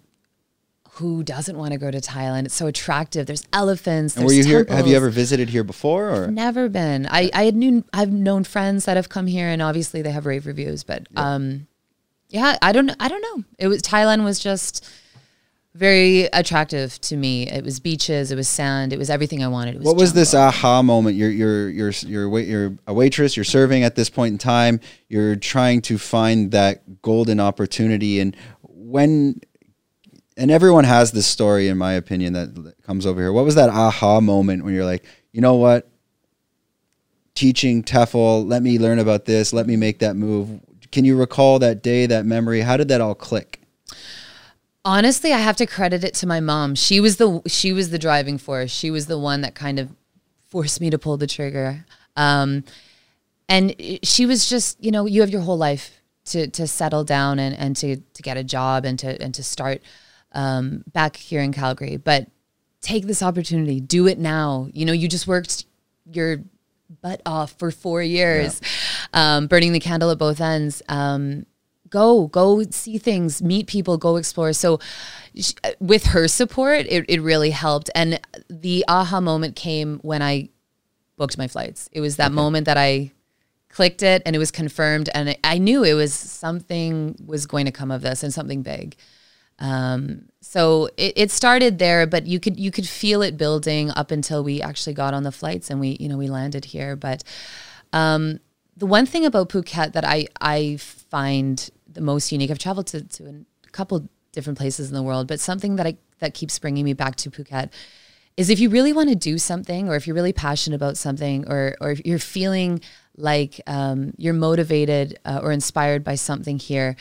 B: who doesn't want to go to Thailand? It's so attractive. There's elephants.
A: And
B: there's
A: were you here? Have you ever visited here before? Or
B: Never been. I I had knew I've known friends that have come here, and obviously they have rave reviews. But um, yeah, I don't know I don't know. It was Thailand was just very attractive to me. It was beaches, it was sand, it was everything I wanted. It was
A: what was this aha moment? You're you're you're you're wait you're a waitress. You're serving at this point in time. You're trying to find that golden opportunity, and when and everyone has this story, in my opinion, that comes over here. What was that aha moment when you're like, you know what? Teaching TEFL, let me learn about this. Let me make that move. Can you recall that day, that memory? How did that all click?
B: Honestly, I have to credit it to my mom. She was the she was the driving force. She was the one that kind of forced me to pull the trigger. Um, and she was just, you know, you have your whole life to to settle down and, and to to get a job and to and to start um, back here in Calgary. But take this opportunity, do it now. You know, you just worked your butt off for four years, yeah. um, burning the candle at both ends. Um, go go see things meet people go explore so with her support it, it really helped and the aha moment came when i booked my flights it was that okay. moment that i clicked it and it was confirmed and i knew it was something was going to come of this and something big um, so it, it started there but you could you could feel it building up until we actually got on the flights and we you know we landed here but um, the one thing about Phuket that I I find the most unique. I've traveled to, to a couple different places in the world, but something that I that keeps bringing me back to Phuket is if you really want to do something, or if you're really passionate about something, or or if you're feeling like um, you're motivated uh, or inspired by something here,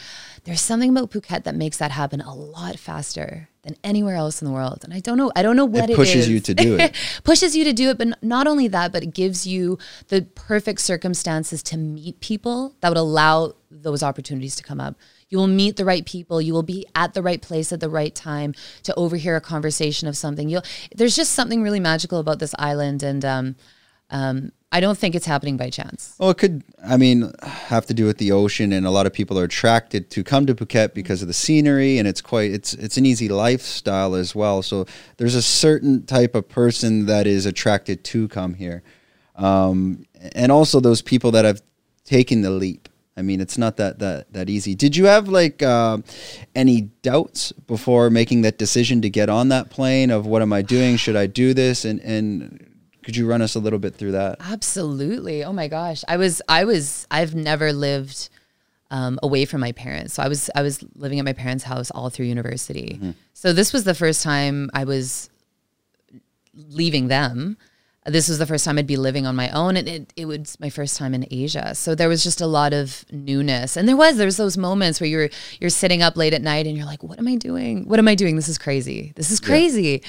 B: there's something about Phuket that makes that happen a lot faster than anywhere else in the world. And I don't know, I don't know what
A: it,
B: it
A: pushes you to do it.
B: pushes you to do it, but not only that, but it gives you the perfect circumstances to meet people that would allow those opportunities to come up. You will meet the right people. You will be at the right place at the right time to overhear a conversation of something. You'll there's just something really magical about this island, and um, um, I don't think it's happening by chance.
A: Well, it could, I mean, have to do with the ocean, and a lot of people are attracted to come to Phuket because of the scenery, and it's quite, it's it's an easy lifestyle as well. So there's a certain type of person that is attracted to come here, um, and also those people that have taken the leap. I mean, it's not that that that easy. Did you have like uh, any doubts before making that decision to get on that plane? Of what am I doing? Should I do this? And and could you run us a little bit through that?
B: Absolutely. Oh my gosh. I was I was I've never lived um, away from my parents. So I was I was living at my parents' house all through university. Mm-hmm. So this was the first time I was leaving them this was the first time I'd be living on my own, and it, it was my first time in Asia. So there was just a lot of newness, and there was there was those moments where you're you're sitting up late at night and you're like, "What am I doing? What am I doing? This is crazy. This is crazy."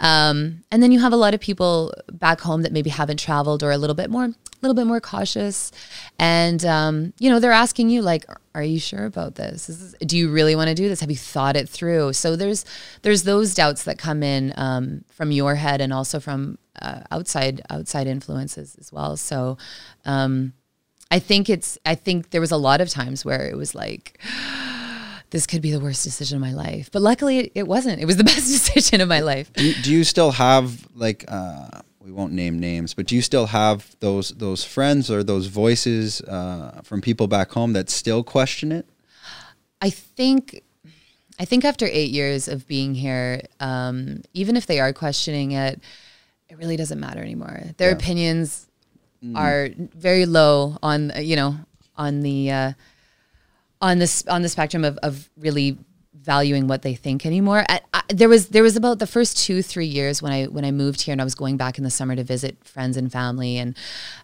B: Yeah. Um, and then you have a lot of people back home that maybe haven't traveled or a little bit more a little bit more cautious, and um, you know they're asking you like, "Are you sure about this? this do you really want to do this? Have you thought it through?" So there's there's those doubts that come in um, from your head and also from uh, outside outside influences as well. So um, I think it's I think there was a lot of times where it was like this could be the worst decision of my life, but luckily it, wasn't. It was the best decision of my life.
A: Do you, do you still have like uh, we won't name names, but do you still have those those friends or those voices uh, from people back home that still question it?
B: I think I think after eight years of being here, um, even if they are questioning it, it really doesn't matter anymore. Their yeah. opinions mm. are very low on you know on the uh, on this on the spectrum of of really valuing what they think anymore. I, I, there was there was about the first two three years when I when I moved here and I was going back in the summer to visit friends and family and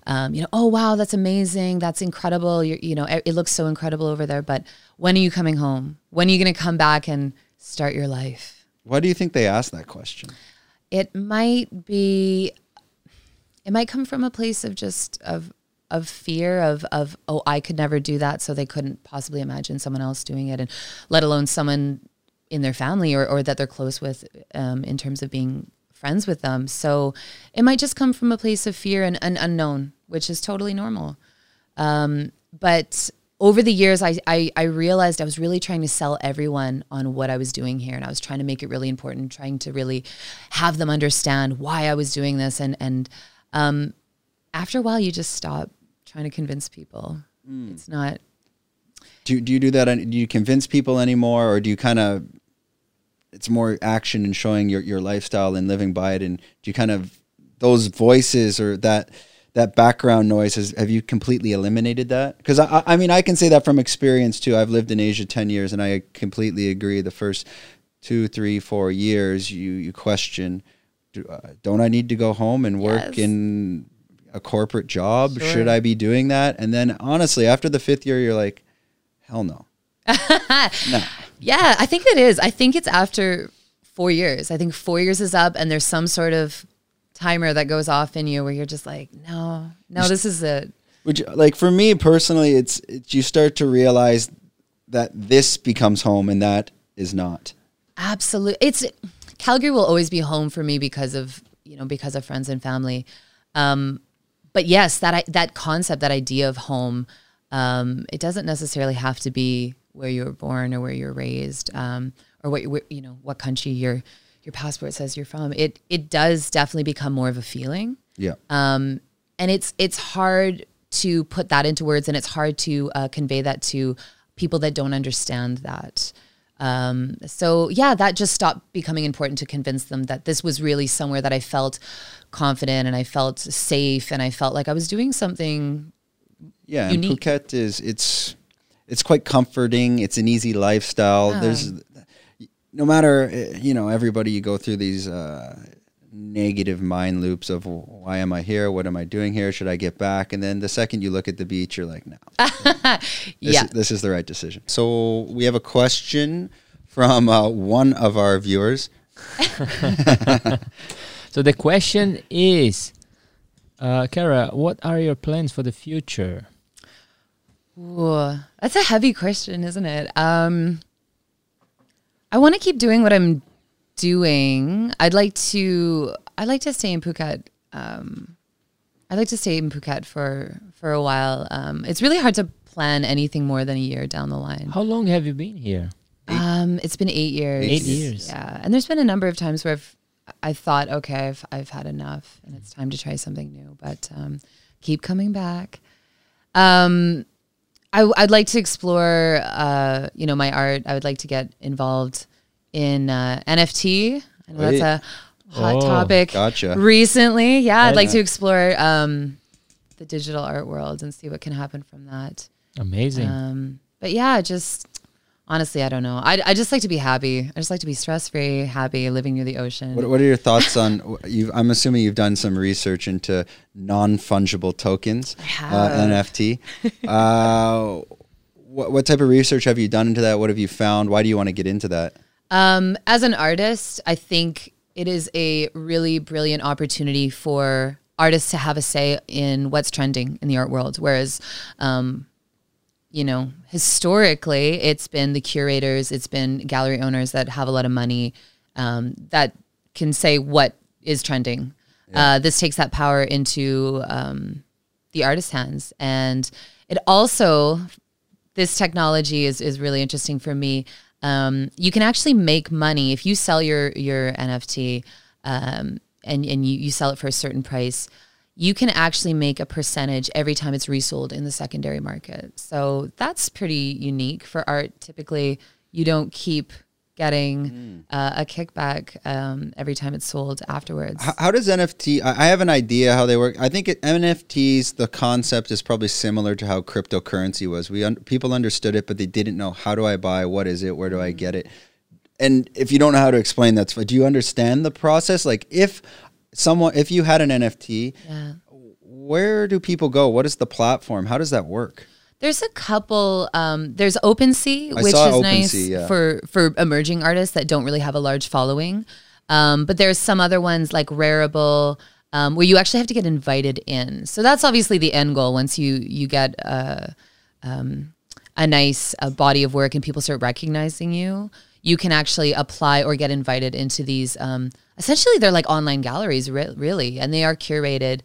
B: um, you know oh wow that's amazing that's incredible you you know it, it looks so incredible over there but when are you coming home when are you going to come back and start your life?
A: Why do you think they ask that question?
B: It might be it might come from a place of just of of fear of of oh I could never do that so they couldn't possibly imagine someone else doing it and let alone someone in their family or, or that they're close with um, in terms of being friends with them. So it might just come from a place of fear and, and unknown which is totally normal. Um, but over the years, I, I, I realized I was really trying to sell everyone on what I was doing here, and I was trying to make it really important, trying to really have them understand why I was doing this, and and um, after a while, you just stop trying to convince people. Mm. It's not.
A: Do do you do that? Do you convince people anymore, or do you kind of? It's more action and showing your your lifestyle and living by it, and do you kind of those voices or that that background noise has have you completely eliminated that because I, I mean i can say that from experience too i've lived in asia 10 years and i completely agree the first two three four years you you question do, uh, don't i need to go home and work yes. in a corporate job sure. should i be doing that and then honestly after the fifth year you're like hell no
B: no Yeah, I think it is. I think it's after four years. I think four years is up, and there's some sort of timer that goes off in you where you're just like, no, no, this is it.
A: Which, like for me personally, it's, it's you start to realize that this becomes home and that is not.
B: Absolutely. It's Calgary will always be home for me because of, you know, because of friends and family. Um, but yes, that I, that concept, that idea of home, um, it doesn't necessarily have to be where you were born or where you're raised, um, or what you you know what country your your passport says you're from. It it does definitely become more of a feeling,
A: Yeah.
B: um, and it's it's hard to put that into words, and it's hard to uh, convey that to people that don't understand that. Um, so yeah, that just stopped becoming important to convince them that this was really somewhere that I felt confident and I felt safe and I felt like I was doing something.
A: Yeah,
B: unique.
A: and Phuket is it's it's quite comforting. It's an easy lifestyle.
B: Yeah.
A: There's no matter eh, you know everybody you go through these uh, negative mind loops of why am I here? What am I doing here? Should I get back? And then the second you look at the beach, you're like, no, this,
B: yeah.
A: is, this is the right decision. So we have a question from uh, one of our viewers.
C: So the question is, uh, Kara, what are your plans for the future?
B: Ooh, that's a heavy question, isn't it? Um, I want to keep doing what I'm doing. I'd like to. I'd like to stay in Phuket. Um, I'd like to stay in Phuket for for a while. Um, it's really hard to plan anything more than a year down the line.
C: How long have you been here?
B: Um, it's been eight years.
C: Eight years.
B: Yeah, and there's been a number of times where I've I thought, okay, I've I've had enough, and it's time to try something new. But um, keep coming back. Um, I, would like to explore, uh, you know, my art. I would like to get involved in uh, NFT. I know
A: Wait.
B: that's a hot
C: Oh,
B: topic
A: gotcha.
B: recently. Yeah, I'd like
A: Yeah.
B: to explore um, the digital art world and see what can happen from that.
C: Amazing.
B: Um, but yeah, just honestly, I don't know. I, I just like to be happy. I just like to be stress free, happy, living near the ocean.
A: What, what are your thoughts on? You, I'm assuming you've done some research into non fungible tokens,
B: I
A: uh. NFT. uh, what, what type of research have you done into that? What have you found? Why do you want to get into that?
B: Um, as an artist, I think it is a really brilliant opportunity for artists to have a say in what's trending in the art world. Whereas, um, you know, historically, it's been the curators, it's been gallery owners that have a lot of money um, that can say what is trending. Uh, this takes that power into um, the artist's hands. And it also, this technology is, is really interesting for me. Um, you can actually make money if you sell your, your NFT um, and, and you, you sell it for a certain price. You can actually make a percentage every time it's resold in the secondary market. So that's pretty unique for art. Typically, you don't keep getting uh, a kickback um, every time it's sold afterwards.
A: How, how does NFT? I, I have an idea how they work. I think it, NFTs, the concept is probably similar to how cryptocurrency was. We un, people understood it, but they didn't know how do I buy, what is it, where do I get it. And if you don't know how to explain, that's fine. Do you understand the process? Like if someone, if you had an NFT,
B: yeah.
A: where do people go? What is the platform? How does that work?
B: There's a couple. Um, there's OpenSea,
A: I
B: which is nice
A: yeah.
B: for for emerging artists that don't really have a large following. Um, but there's some other ones like Rarible, um, where you actually have to get invited in. So that's obviously the end goal. Once you you get a, um, a nice uh body of work and people start recognizing you, you can actually apply or get invited into these. Um, essentially, they're like online galleries, re- really, and they are curated.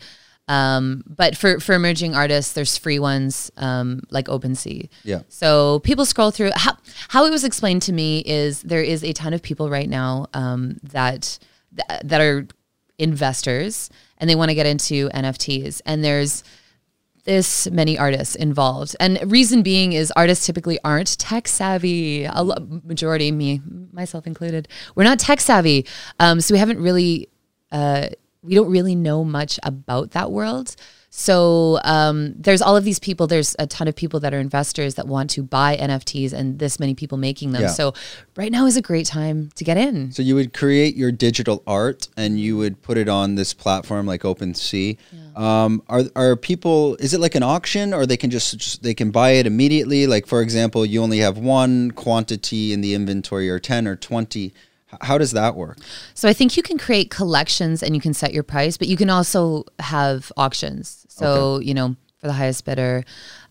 B: Um, but for, for emerging artists, there's free ones um, like OpenSea.
A: Yeah.
B: So people scroll through. How, how it was explained to me is there is a ton of people right now um, that th- that are investors and they want to get into NFTs, and there's this many artists involved. And reason being is artists typically aren't tech savvy. A majority, me myself included, we're not tech savvy. Um, so we haven't really, uh, we don't really know much about that world. So um, there's all of these people. There's a ton of people that are investors that want to buy NFTs, and this many people making them.
A: Yeah.
B: So right now is a great time to get in.
A: So you would create your digital art and you would put it on this platform like OpenSea. Um, are are people? Is it like an auction, or they can just, just they can buy it immediately? Like for example, you only have one quantity in the inventory, or ten or twenty. How does that work?
B: So I think you can create collections and you can set your price, but you can also have auctions. So you know, for the highest bidder,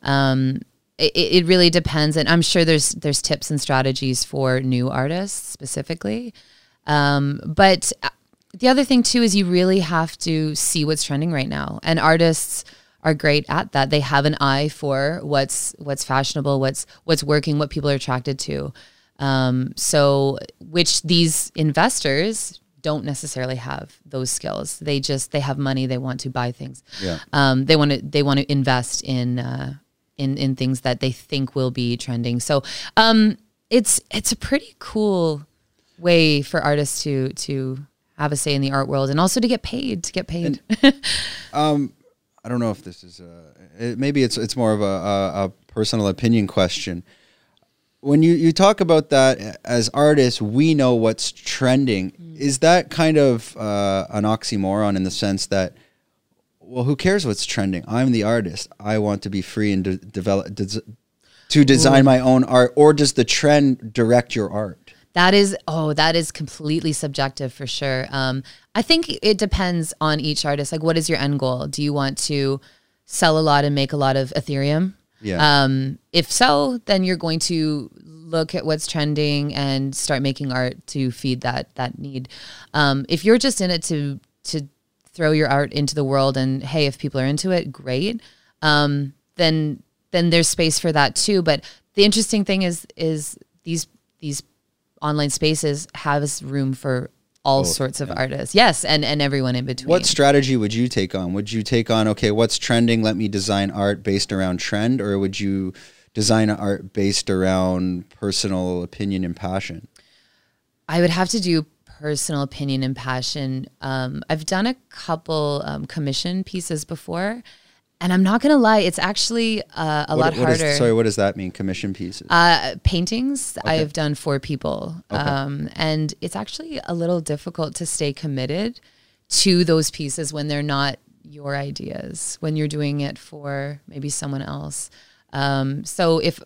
B: um, it, it really depends. And I'm sure there's there's tips and strategies for new artists specifically. Um, but uh, the other thing too is you really have to see what's trending right now, and artists are great at that. They have an eye for what's what's fashionable, what's what's working, what people are attracted to. Um, so, which these investors don't necessarily have those skills. They just they have money. They want to buy things.
A: Yeah.
B: Um, they want to they want to invest in uh, in in things that they think will be trending. So, um, it's it's a pretty cool way for artists to to have a say in the art world and also to get paid to get paid.
A: I don't know if this is a, it, maybe it's it's more of a, a, a personal opinion question. When you, you talk about that as artists, we know what's trending. Is that kind of uh, an oxymoron in the sense that, well, who cares what's trending? I'm the artist. I want to be free and de- develop des- to design my own art. Or does the trend direct your art?
B: That is, oh, that is completely subjective for sure. Um, I think it depends on each artist. Like, what is your end goal? Do you want to sell a lot and make a lot of Ethereum?
A: Yeah.
B: Um, if so, then you're going to look at what's trending and start making art to feed that that need. Um, if you're just in it to to throw your art into the world and hey, if people are into it, great. Um, then then there's space for that too. But the interesting thing is is these these online spaces has room for all sorts of artists. Yes, and and everyone in between.
A: What strategy would you take on? Would you take on okay, what's trending? Let me design art based around trend, or would you design art based around personal opinion and passion?
B: I would have to do personal opinion and passion. Um, I've done a couple um, commission pieces before, and I'm not gonna lie, it's actually uh, a lot
A: What- what is-
B: harder.
A: sorry, what does that mean? Commission pieces.
B: Uh, paintings I've done for people, um, and it's actually a little difficult to stay committed to those pieces when they're not your ideas. When you're doing it for maybe someone else. Um, so if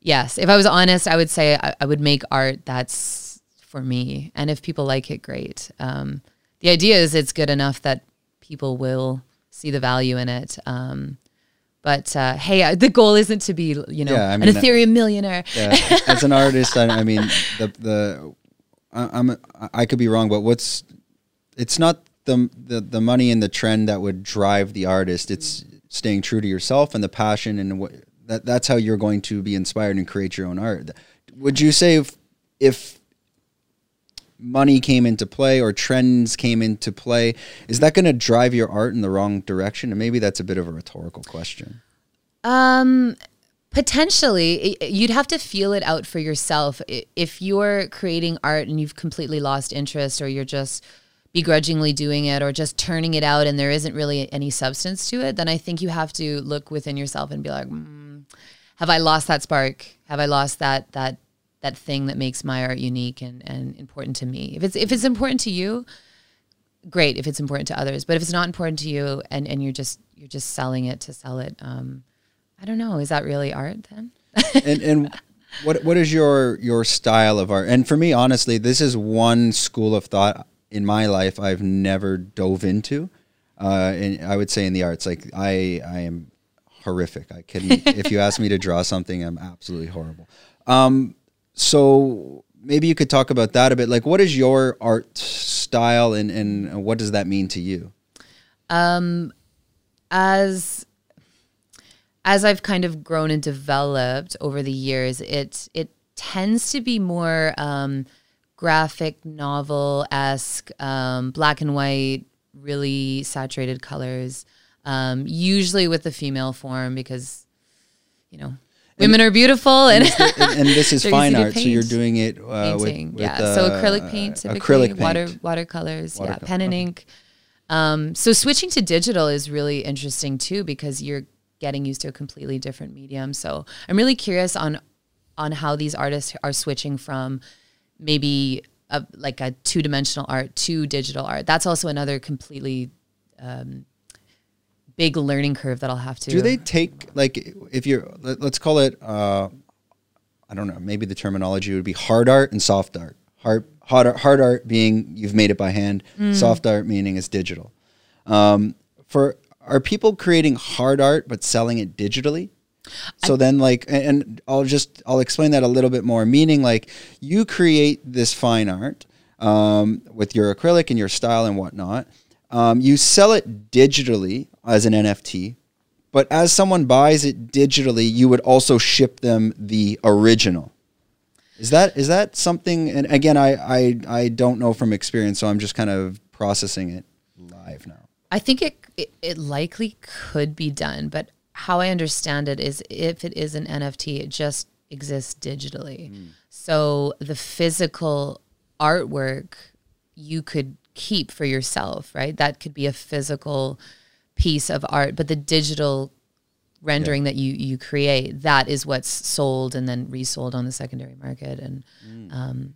B: yes, if I was honest, I would say I, I would make art that's for me, and if people like it, great. Um, the idea is it's good enough that people will see the value in it. Um, but uh, hey, uh, the goal isn't to be, you know,
A: Yeah, I
B: an
A: mean, that-
B: Ethereum millionaire.
A: yeah, as an artist, I, I mean, the the I, I'm I could be wrong, but what's it's not the the the money and the trend that would drive the artist. It's staying true to yourself and the passion and what that that's how you're going to be inspired and create your own art. Would you say if if money came into play or trends came into play, is that going to drive your art in the wrong direction? And maybe that's a bit of a rhetorical question.
B: Um, potentially, you'd have to feel it out for yourself. If you're creating art and you've completely lost interest, or you're just begrudgingly doing it, or just turning it out, and there isn't really any substance to it, then I think you have to look within yourself and be like, mm, "Have I lost that spark? Have I lost that that that thing that makes my art unique and, and important to me? If it's if it's important to you." Great if it's important to others, but if it's not important to you and, and you're just you're just selling it to sell it, um, I don't know. Is that really art then?
A: and and what what is your your style of art? And for me, honestly, this is one school of thought in my life I've never dove into. Uh, and I would say in the arts, like I I am horrific. I can if you ask me to draw something, I'm absolutely horrible. Um, so maybe you could talk about that a bit. Like, what is your art style, and and what does that mean to you?
B: Um, As as I've kind of grown and developed over the years, it it tends to be more um, graphic novel esque, um, black and white, really saturated colors. Um, usually with the female form because you know women are beautiful and,
A: and, and this is fine art, so you're doing it uh, with,
B: painting.
A: with,
B: yeah, so
A: uh,
B: acrylic paint, typically,
A: acrylic paint.
B: water watercolors, yeah, pen and
A: okay.
B: ink. Um, so switching to digital is really interesting too because you're getting used to a completely different medium. So I'm really curious on on how these artists are switching from maybe a, like a two dimensional art to digital art. That's also another completely um, big learning curve that I'll have to.
A: Do they take like if you're let- let's call it uh, I don't know maybe the terminology would be hard art and soft art. Hard hard art, hard art being you've made it by hand. Soft art meaning it's digital. Um, for are people creating hard art but selling it digitally? So then like and- and I'll just I'll explain that a little bit more. Meaning like you create this fine art um, with your acrylic and your style and whatnot. Um, you sell it digitally as an NFT, but as someone buys it digitally, you would also ship them the original. Is that is that something? And again, I I, I don't know from experience, so I'm just kind of processing it live now.
B: I think it, it it likely could be done, but how I understand it is if it is an NFT, it just exists digitally. Hmm. So the physical artwork you could keep for yourself, right? That could be a physical piece of art, but the digital rendering that you you create that is what's sold and then resold on the secondary market and um,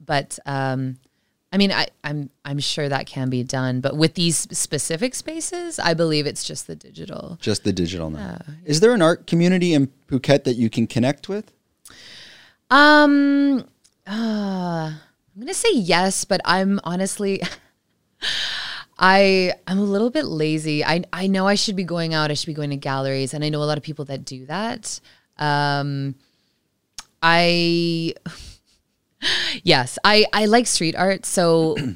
B: but um, I mean, I, I'm I'm sure that can be done, but with these specific spaces, I believe it's just the digital.
A: Just the digital now. Is there an art community in Phuket that you can connect with?
B: Um, uh, I'm gonna say yes, but I'm honestly, I I'm a little bit lazy. I I know I should be going out. I should be going to galleries, and I know a lot of people that do that. Um, I yes, I I like street art, so.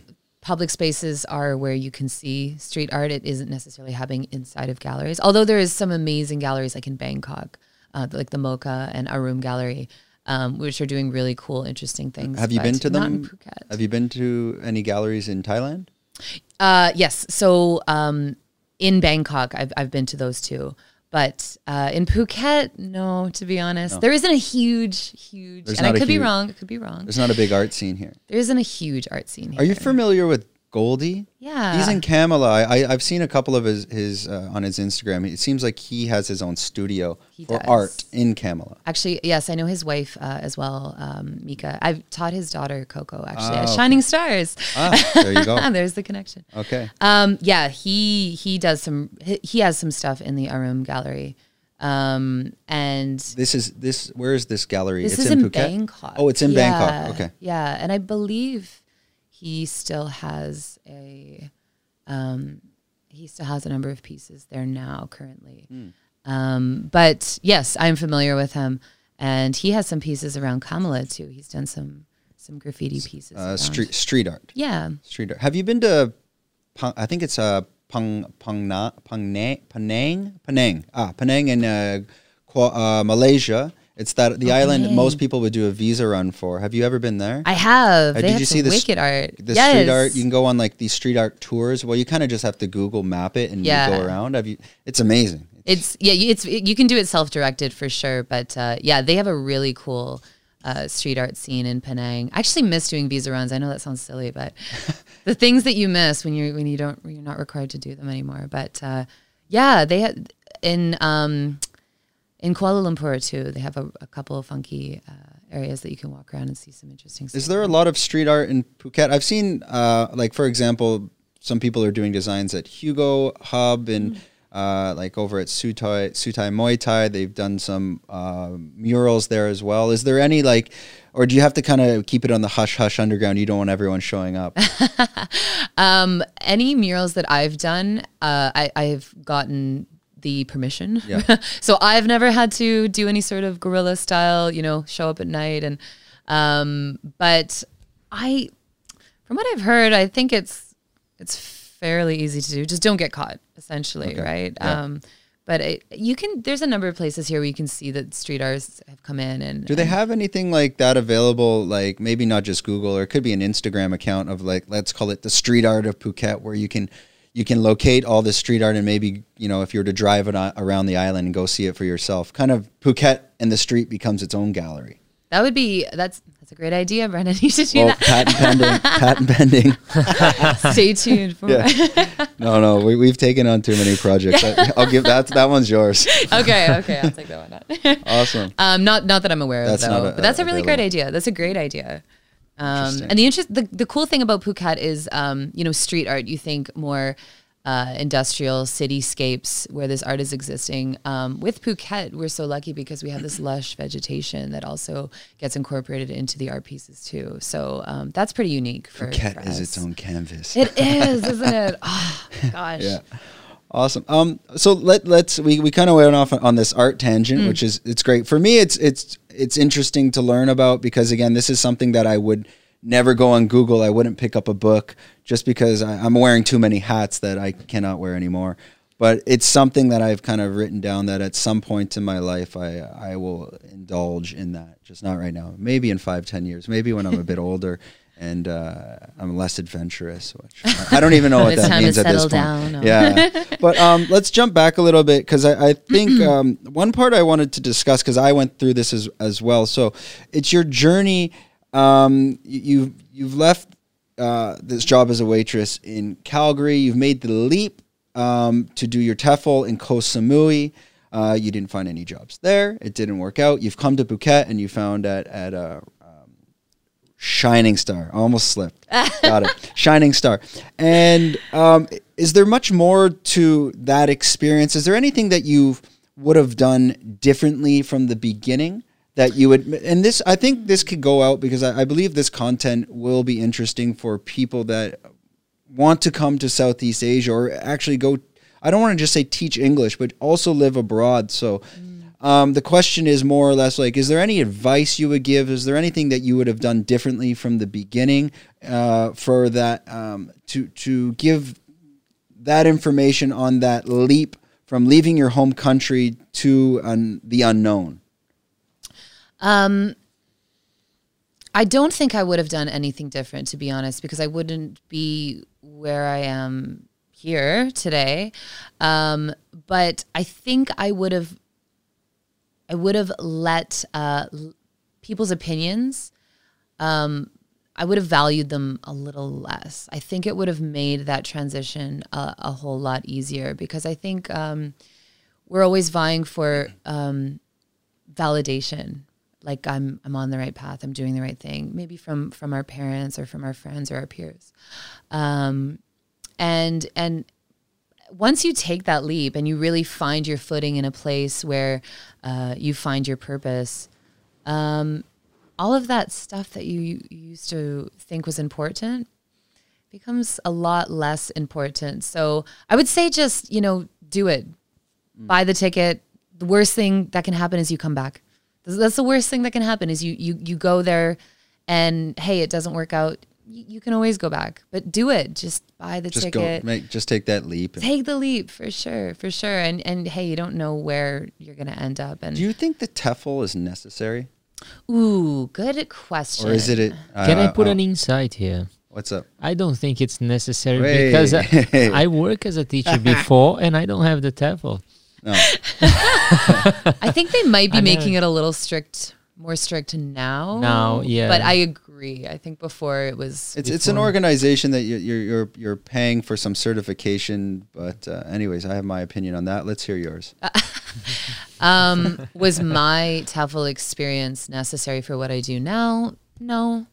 B: Public spaces are where you can see street art. It isn't necessarily happening inside of galleries, although there is some amazing galleries like in Bangkok, uh, like the MOCA and Arum Gallery, um, which are doing really cool, interesting things.
A: Have you been to
B: not in
A: them?
B: Phuket.
A: Have you been to any galleries in Thailand?
B: Uh, yes. So um, in Bangkok, I've I've been to those two, but uh, in Phuket, no. To be honest, there isn't a huge, huge,
A: There's
B: and I could be wrong. It could be wrong.
A: There's not a big art scene here.
B: There isn't a huge art scene here.
A: Are you familiar with Goldie?
B: Yeah.
A: He's in Kamala. I, I've seen a couple of his, his uh, on his Instagram. It seems like he has his own studio
B: He
A: for
B: does.
A: art in Kamala.
B: Actually, yes, I know his wife uh, as well, um, Mika. I've taught his daughter Coco actually
A: Ah,
B: at
A: okay.
B: Shining Stars.
A: Ah, there you go.
B: There's the connection.
A: Okay.
B: Um, yeah, he he does some. He, he has some stuff in the Arum Gallery, um, and
A: This is this. Where is this gallery?
B: this
A: it's
B: is in,
A: Phuket.
B: Bangkok.
A: Oh, it's in
B: Yeah,
A: Bangkok. Okay.
B: Yeah, and I believe he still has a, um, he still has a number of pieces there now currently.
A: Hmm.
B: Um, but yes, I'm familiar with him, and he has some pieces around Kamala too. He's done some some graffiti pieces.
A: Uh, street street art.
B: Yeah.
A: Street art. Have you been to? I think it's uh, Pang Pang Penang Penang Penang ah Penang in uh, Kuala- uh, Malaysia. It's that the
B: Oh,
A: island most people would do a visa run for. Have you ever been there?
B: I have.
A: Uh, did
B: have
A: you see the
B: wicked art?
A: the
B: yes.
A: street art you can go on like these street art tours well you kind of just have to google map it and
B: Yeah.
A: go around have you it's amazing
B: It's yeah, you- it's you can do it self directed for sure, but uh, yeah, they have a really cool uh, street art scene in Penang. I actually miss doing visa runs. I know that sounds silly, but the things that you miss when you when you don't when you're not required to do them anymore. But uh, yeah, they had in um, in Kuala Lumpur too. They have a, a couple of funky uh, areas that you can walk around and see some interesting. Stuff.
A: Is there a lot of street art in phuket i've seen uh, like for example some people are doing designs at hugo hub and uh, like over at sutai sutai muay thai they've done some uh, murals there as well is there any like or do you have to kind of keep it on the hush hush underground you don't want everyone showing up
B: Um, any murals that I've done, uh, I, I've gotten the permission.
A: Yeah.
B: so I've never had to do any sort of guerrilla style, you know, show up at night. And, um, but I, from what I've heard, I think it's, it's fairly easy to do. Just don't get caught essentially.
A: Okay.
B: Right.
A: Yeah.
B: Um, but it, you can, there's a number of places here where you can see that street artists have come in and,
A: Do they
B: and-
A: have anything like that available? Like maybe not just Google, or it could be an Instagram account of like let's call it the street art of Phuket, where you can you can locate all this street art and maybe you know if you were to drive it around the island and go see it for yourself, kind of Phuket and the street becomes its own gallery.
B: That would be that's that's a great idea, Brendan. You should do
A: Well,
B: that.
A: patent pending. patent pending.
B: Stay tuned for
A: Yeah. No, no, we, we've taken on too many projects. I, I'll give that. That one's yours.
B: okay, okay, I'll take that one.
A: Awesome.
B: um, not not that I'm aware
A: That's
B: of
A: not
B: though,
A: a-
B: but that's a really great idea. That's a great idea. Um, and the interest, the, the cool thing about Phuket is, um, you know, street art. You think more uh, industrial cityscapes where this art is existing. Um, with Phuket, we're so lucky because we have this lush vegetation that also gets incorporated into the art pieces too. So um, that's pretty unique for
A: Cat
B: for
A: is its own canvas.
B: It is, isn't it? Oh gosh.
A: Yeah. Awesome. Um, so let let's we, we kind of went off on this art tangent,
B: Mm.
A: which is it's great for me. It's it's it's interesting to learn about because again, this is something that I would never go on Google. I wouldn't pick up a book just because I, I'm wearing too many hats that I cannot wear anymore. But it's something that I've kind of written down that at some point in my life I I will indulge in that. Just not right now. Maybe in five ten years. Maybe when I'm a bit older. And uh, I'm less adventurous, which I don't even know what that means at this point.
B: down, no.
A: Yeah, but um, let's jump back a little bit because I, I think um, one part I wanted to discuss because I went through this as as well. So it's your journey. Um, you, you've you've left uh, this job as a waitress in Calgary. You've made the leap um, to do your TEFL in Koh Samui. Uh, you didn't find any jobs there. It didn't work out. You've come to Phuket and you found at at a Shining Star. Almost slipped. Got it. Shining Star. And um, is there much more to that experience? Is there anything that you would have done differently from the beginning that you would? And this, I think this could go out because I, I believe this content will be interesting for people that want to come to Southeast Asia or actually go. I don't want to just say teach English, but also live abroad. So. Um, the question is more or less like, is there any advice you would give? Is there anything that you would have done differently from the beginning uh, for that um, to to give that information on that leap from leaving your home country to un- the unknown?
B: Um, I don't think I would have done anything different, to be honest, because I wouldn't be where I am here today. Um, but I think I would have, I would have let uh, people's opinions. Um, I would have valued them a little less. I think it would have made that transition a, a whole lot easier because I think um, we're always vying for um, validation like I'm I'm on the right path, I'm doing the right thing, maybe from from our parents or from our friends or our peers. Um, and and once you take that leap and you really find your footing in a place where uh, you find your purpose, um, all of that stuff that you, used to think was important becomes a lot less important. So I would say just, you know, do it. Buy the ticket. The worst thing that can happen is you come back. That's- That's the worst thing that can happen is you you you go there and hey, it doesn't work out. You, you can always go back. But do it. Just buy the
A: Just go, make, just take that leap. and-
B: Take the leap for sure, for sure. And and hey, you don't know where you're gonna end up. And
A: Do you think the TEFL is necessary,
B: ooh, good question.
A: or is it? A,
C: Can I
A: uh,
C: put
A: uh,
C: an insight here?
A: What's up?
C: I don't think it's necessary
A: Wait.
C: because I, I work as a teacher before and I don't have the TEFL.
A: No,
B: I think they might be
C: I know.
B: making it a little strict, more strict now.
C: Now, yeah.
B: But I agree. I think before it was.
A: it's it's an organization that you're you're you're, you're paying for some certification. But uh, anyways, I have my opinion on that. Let's hear yours.
B: um, was my TEFL experience necessary for what I do now? No.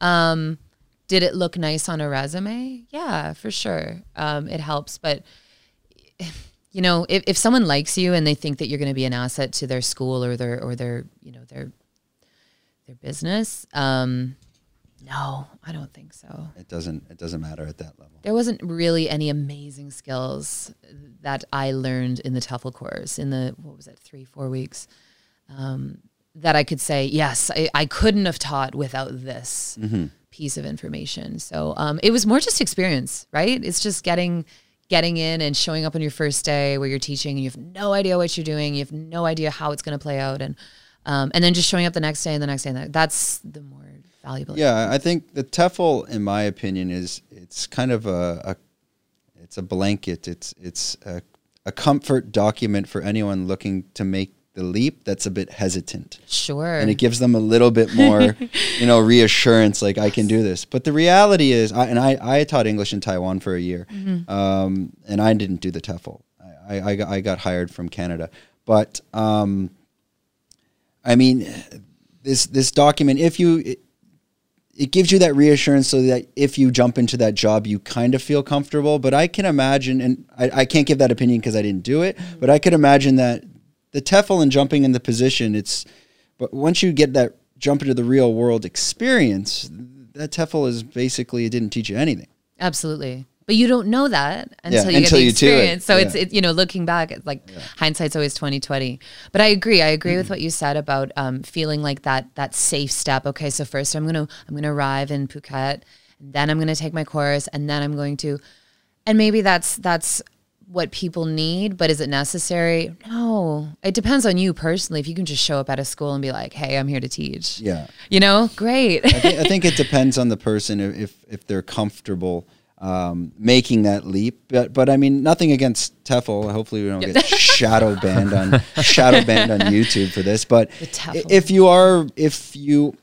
B: Um, did it look nice on a resume? Yeah, for sure. Um, it helps, but you know, if, if someone likes you and they think that you're going to be an asset to their school or their or their you know their their business, um, no, I don't think so.
A: It doesn't it doesn't matter at that level.
B: There wasn't really any amazing skills that I learned in the TEFL course in the what was it three four weeks um, that I could say yes I, I couldn't have taught without this piece of information. So um, it was more just experience, right? It's just getting getting in and showing up on your first day where you're teaching and you have no idea what you're doing, you have no idea how it's going to play out, and um, and then just showing up the next day and the next day. And the, that's the more valuable.
A: Yeah, I think the TEFL, in my opinion, is it's kind of a, a it's a blanket. It's it's a, a comfort document for anyone looking to make the leap that's a bit hesitant
B: Sure.
A: and it gives them a little bit more you know reassurance like i can do this but the reality is I, and I, I taught english in taiwan for a year um, and i didn't do the TEFL. I, I, got, I got hired from canada but um, i mean this this document if you it, it gives you that reassurance so that if you jump into that job you kind of feel comfortable. But i can imagine and i, I can't give that opinion because i didn't do it mm-hmm. but i could imagine that the TEFL and jumping in the position it's but once you get that jump into the real world experience that TEFL is basically it didn't teach you anything.
B: Absolutely. But you don't know that until
A: Yeah,
B: you
A: until
B: get the
A: do it.
B: experience. So it's it, you know looking back, it's like hindsight's always twenty twenty. But I agree. I agree
A: Mm-hmm.
B: with what you said about um, feeling like that that safe step. Okay, so first I'm gonna I'm gonna arrive in Phuket, and then I'm gonna take my course, and then I'm going to, and maybe that's that's what people need. But is it necessary? No. It depends on you personally. If you can just show up at a school and be like, Hey, I'm here to teach.
A: yeah
B: You know, great.
A: I, I think it depends on the person if, if they're comfortable um, making that leap. But but I mean, nothing against TEFL. Hopefully, we don't get shadow banned on shadow banned on YouTube for this. But
B: The
A: i-
B: TEFL.
A: if you are if you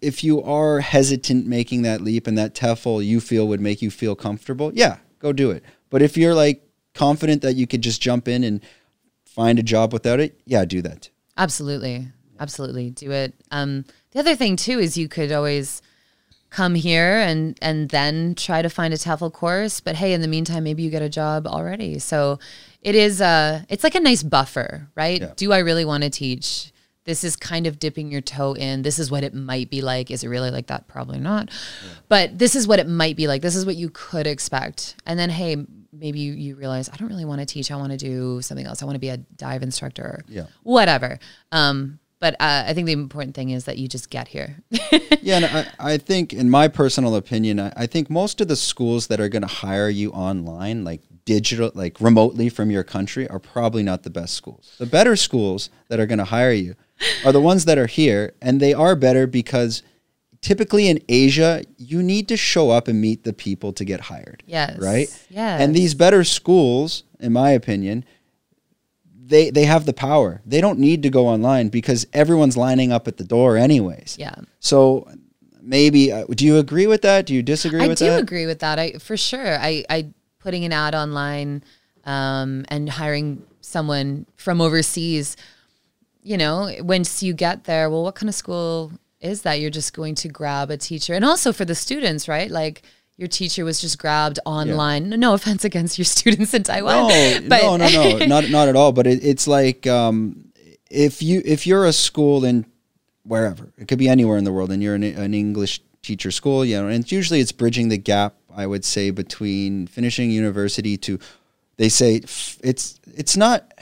A: if you are hesitant making that leap and that TEFL you feel would make you feel comfortable, yeah, go do it. But if you're like confident that you could just jump in and find a job without it, yeah, do that.
B: Absolutely. Absolutely. Do it. Um, the other thing too is you could always come here and and then try to find a TEFL course. But hey, in the meantime, maybe you get a job already. So it is a it's like a nice buffer, right?
A: Yeah.
B: Do I really want to teach? This is kind of dipping your toe in. This is what it might be like. Is it really like that? Probably not. But this is what it might be like. This is what you could expect. And then hey, maybe you, you realize I don't really want to teach. I want to do something else. I want to be a dive instructor.
A: Yeah.
B: Whatever. Um, but uh, I think the important thing is that you just get here.
A: Yeah, and I, I think, in my personal opinion, I, I think most of the schools that are going to hire you online, like digital, like remotely from your country, are probably not the best schools. The better schools that are going to hire you are the ones that are here, and they are better because typically in Asia, you need to show up and meet the people to get hired.
B: Yes.
A: Right?
B: Yes.
A: And these better schools, in my opinion, they they have the power. They don't need to go online because everyone's lining up at the door anyways.
B: yeah.
A: So maybe uh, do you agree with that? Do you disagree
B: I
A: with
B: do
A: that?
B: agree with that. I for sure. I I putting an ad online um, and hiring someone from overseas. You know, once you get there, well, what kind of school is that? You're just going to grab a teacher, and also for the students, right? Like your teacher was just grabbed online. No offense against your students in Taiwan,
A: No,
B: but
A: no, no, no, not not at all. But it, it's like um, if you if you're a school in wherever it could be anywhere in the world, and you're an, an English teacher school, you know, and it's usually it's bridging the gap. I would say between finishing university to they say it's it's not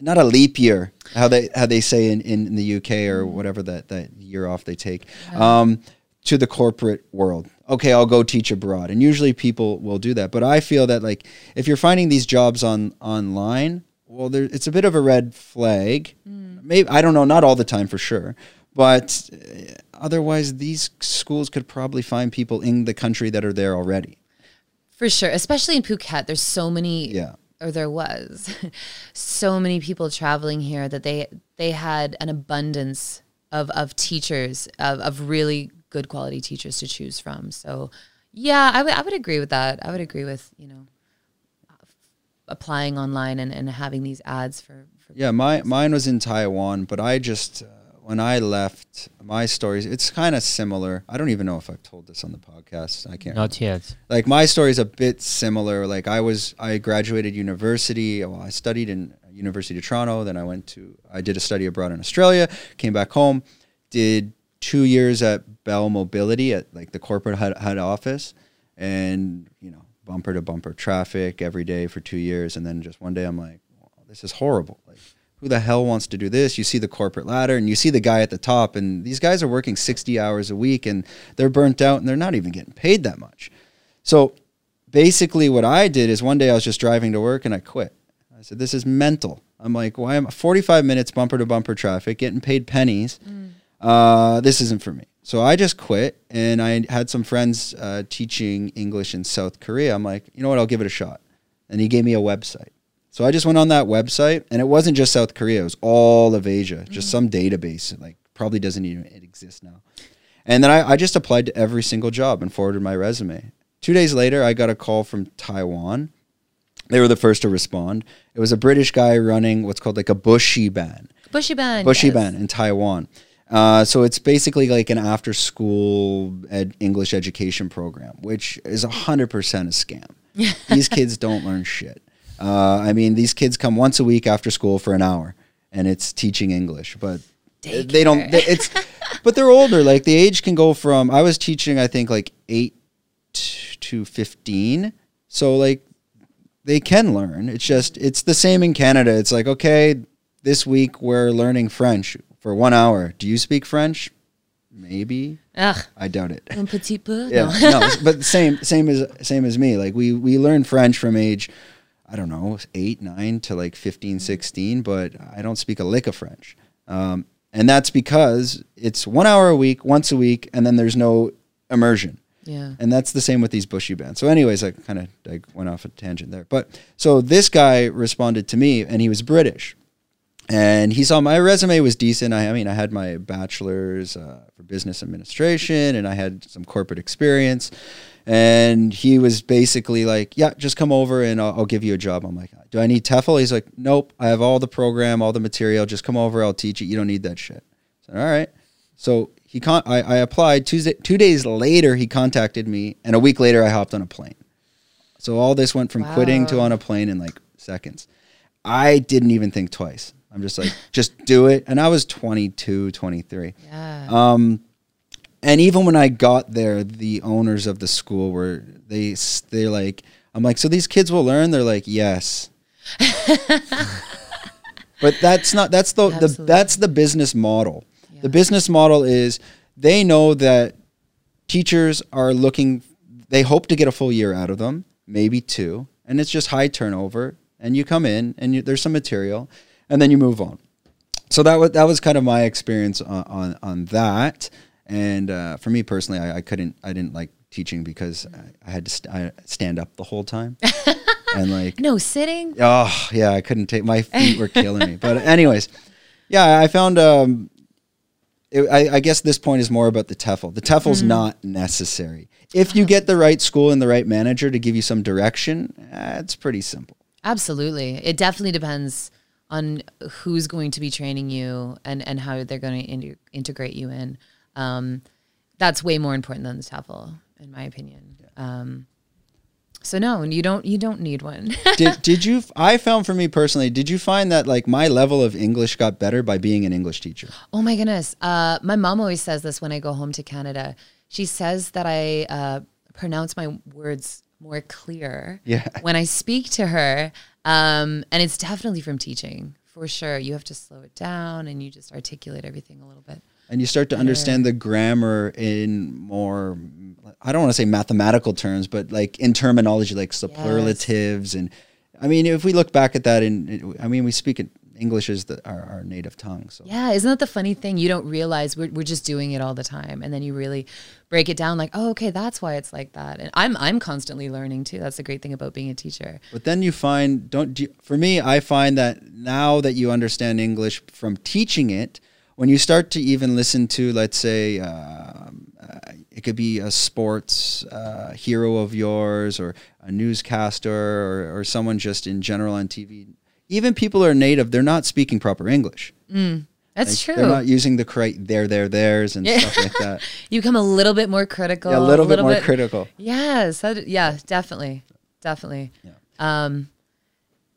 A: not a leap year how they how they say in, in, in the UK or whatever that, that year off they take um, to the corporate world. Okay, I'll go teach abroad, and usually people will do that. But I feel that like if you're finding these jobs on online, well, there, it's a bit of a red flag. Maybe I don't know, not all the time for sure, but uh, otherwise these schools could probably find people in the country that are there already.
B: For sure, especially in Phuket, there's so many.
A: Yeah.
B: Or there was so many people traveling here that they they had an abundance of of teachers of of really good quality teachers to choose from. So, yeah, I would I would agree with that. I would agree with you know applying online and, and having these ads for, for
A: Yeah, my mine was in Taiwan, but I just uh, when I left, my stories it's kind of similar. I don't even know if I've told this on the podcast. I can't. remember.
C: Not yet.
A: Like my story is a bit similar. Like I was I graduated university. Well, I studied in University of Toronto. Then I went to I did a study abroad in Australia. Came back home, did two years at Bell Mobility at like the corporate head, office, and you know bumper to bumper traffic every day for two years. And then just one day I'm like, this is horrible. Like who the hell wants to do this? You see the corporate ladder and you see the guy at the top, and these guys are working 60 hours a week and they're burnt out and they're not even getting paid that much. So basically, what I did is one day I was just driving to work and I quit. I said, This is mental. I'm like, Why am I 45 minutes bumper to bumper traffic, getting paid pennies? Mm. Uh, this isn't for me. So I just quit and I had some friends uh, teaching English in South Korea. I'm like, you know what? I'll give it a shot. And he gave me a website. So I just went on that website, and it wasn't just South Korea; it was all of Asia. Just some database, like probably doesn't even exist now. And then I, I just applied to every single job and forwarded my resume. Two days later, I got a call from Taiwan. They were the first to respond. It was a British guy running what's called like a buxiban. Bushy ban.
B: Bushy yes.
A: Ban in Taiwan. Uh, so it's basically like an after school ed- English education program, which is 100% a scam. these kids don't learn shit. Uh, I mean, these kids come once a week after school for an hour and it's teaching English, but they don't, they, it's, but they're older. Like the age can go from, I was teaching, I think like eight to 15. So like they can learn. It's just it's the same in Canada. It's like okay, this week we're learning French for one hour. Do you speak French? Maybe.
B: Ugh.
A: I doubt it.
B: Un petit peu.
A: Yeah,
B: No.
A: no, but same same as same as me. Like we we learn French from age I don't know, 8, 9 to like 15, 16, but I don't speak a lick of French. Um, and that's because it's 1 hour a week, once a week, and then there's no immersion.
B: Yeah.
A: And that's the same with these buxibans. So, anyways, I kind of I went off a tangent there. But so this guy responded to me, and he was British, and he saw my resume was decent. I, I mean, I had my bachelor's uh, for business administration, and I had some corporate experience. And he was basically like, "Yeah, just come over, and I'll, I'll give you a job." I'm like, "Do I need TEFL?" He's like, "Nope, I have all the program, all the material. Just come over, I'll teach you. You don't need that shit." I said, "All right." So he con- I, I applied Tuesday. Two days later, he contacted me, and a week later, I hopped on a plane. So all this went from quitting to on a plane in like seconds. I didn't even think twice. I'm just like, just do it. And I was 22, 23.
B: Yeah.
A: Um, and even when I got there, the owners of the school were they they're like, I'm like, so these kids will learn. They're like, yes. but that's not that's the, the that's the business model.
B: Yeah.
A: The business model is they know that teachers are looking they hope to get a full year out of them, maybe two, and it's just high turnover. And you come in and you, there's some material, and then you move on. So that was that was kind of my experience on on, on that. And uh, for me personally, I, I couldn't I didn't like teaching because I, I had to st- I stand up the whole time, and like
B: no sitting.
A: Oh yeah, I couldn't take my feet were killing me. But anyways, yeah, I found. Um, it, I, I guess this point is more about the TEFL. The TEFL's not necessary if you get the right school and the right manager to give you some direction. eh, it's pretty simple.
B: Absolutely. It definitely depends on who's going to be training you and, and how they're going to in- integrate you in. Um, that's way more important than the TEFL, in my opinion. Um, so no, you don't you don't need one.
A: did did you? I found for me personally, did you find that like my level of English got better by being an English teacher?
B: oh my goodness. Uh, my mom always says this when I go home to Canada. She says that I uh, pronounce my words more clear
A: Yeah.
B: when I speak to her. Um, and it's definitely from teaching for sure. You have to slow it down and you just articulate everything a little bit.
A: and you start to understand the grammar in more i don't want to say mathematical terms but like in terminology like superlatives and i mean if we look back at that in i mean we speak it english is the, our, our native tongue so
B: Yeah, isn't that the funny thing? You don't realize we're, we're just doing it all the time, and then you really break it down. Like, oh, okay, that's why it's like that. And I'm I'm constantly learning too. That's the great thing about being a teacher.
A: but then you find don't do you- for me i find that now that you understand english from teaching it when you start to even listen to let's say um, uh, it could be a sports uh, hero of yours or a newscaster or, or someone just in general on tv even people who are native they're not speaking proper english
B: That's
A: Like,
B: true.
A: they're not using the correct there there theirs and stuff like that
B: you become a little bit more critical.
A: yeah, a little bit more critical
B: Yes, that, yeah, definitely, definitely.
A: Yeah.
B: Um,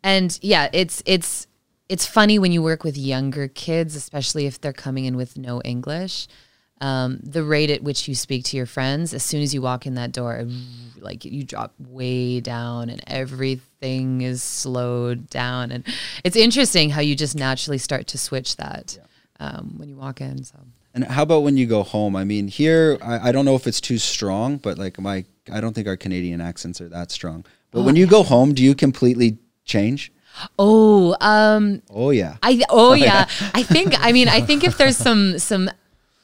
B: and yeah, it's it's it's funny when you work with younger kids, especially if they're coming in with no English. Um, the rate at which you speak to your friends, as soon as you walk in that door, like you drop way down, and everything is slowed down. And it's interesting how you just naturally start to switch that um, when you walk in. So.
A: And how about when you go home? I mean, here I, I don't know if it's too strong, but like my I don't think our Canadian accents are that strong. But when you go home, do you completely change?
B: Oh, um,
A: Oh yeah.
B: I oh yeah. I think I mean I think if there's some some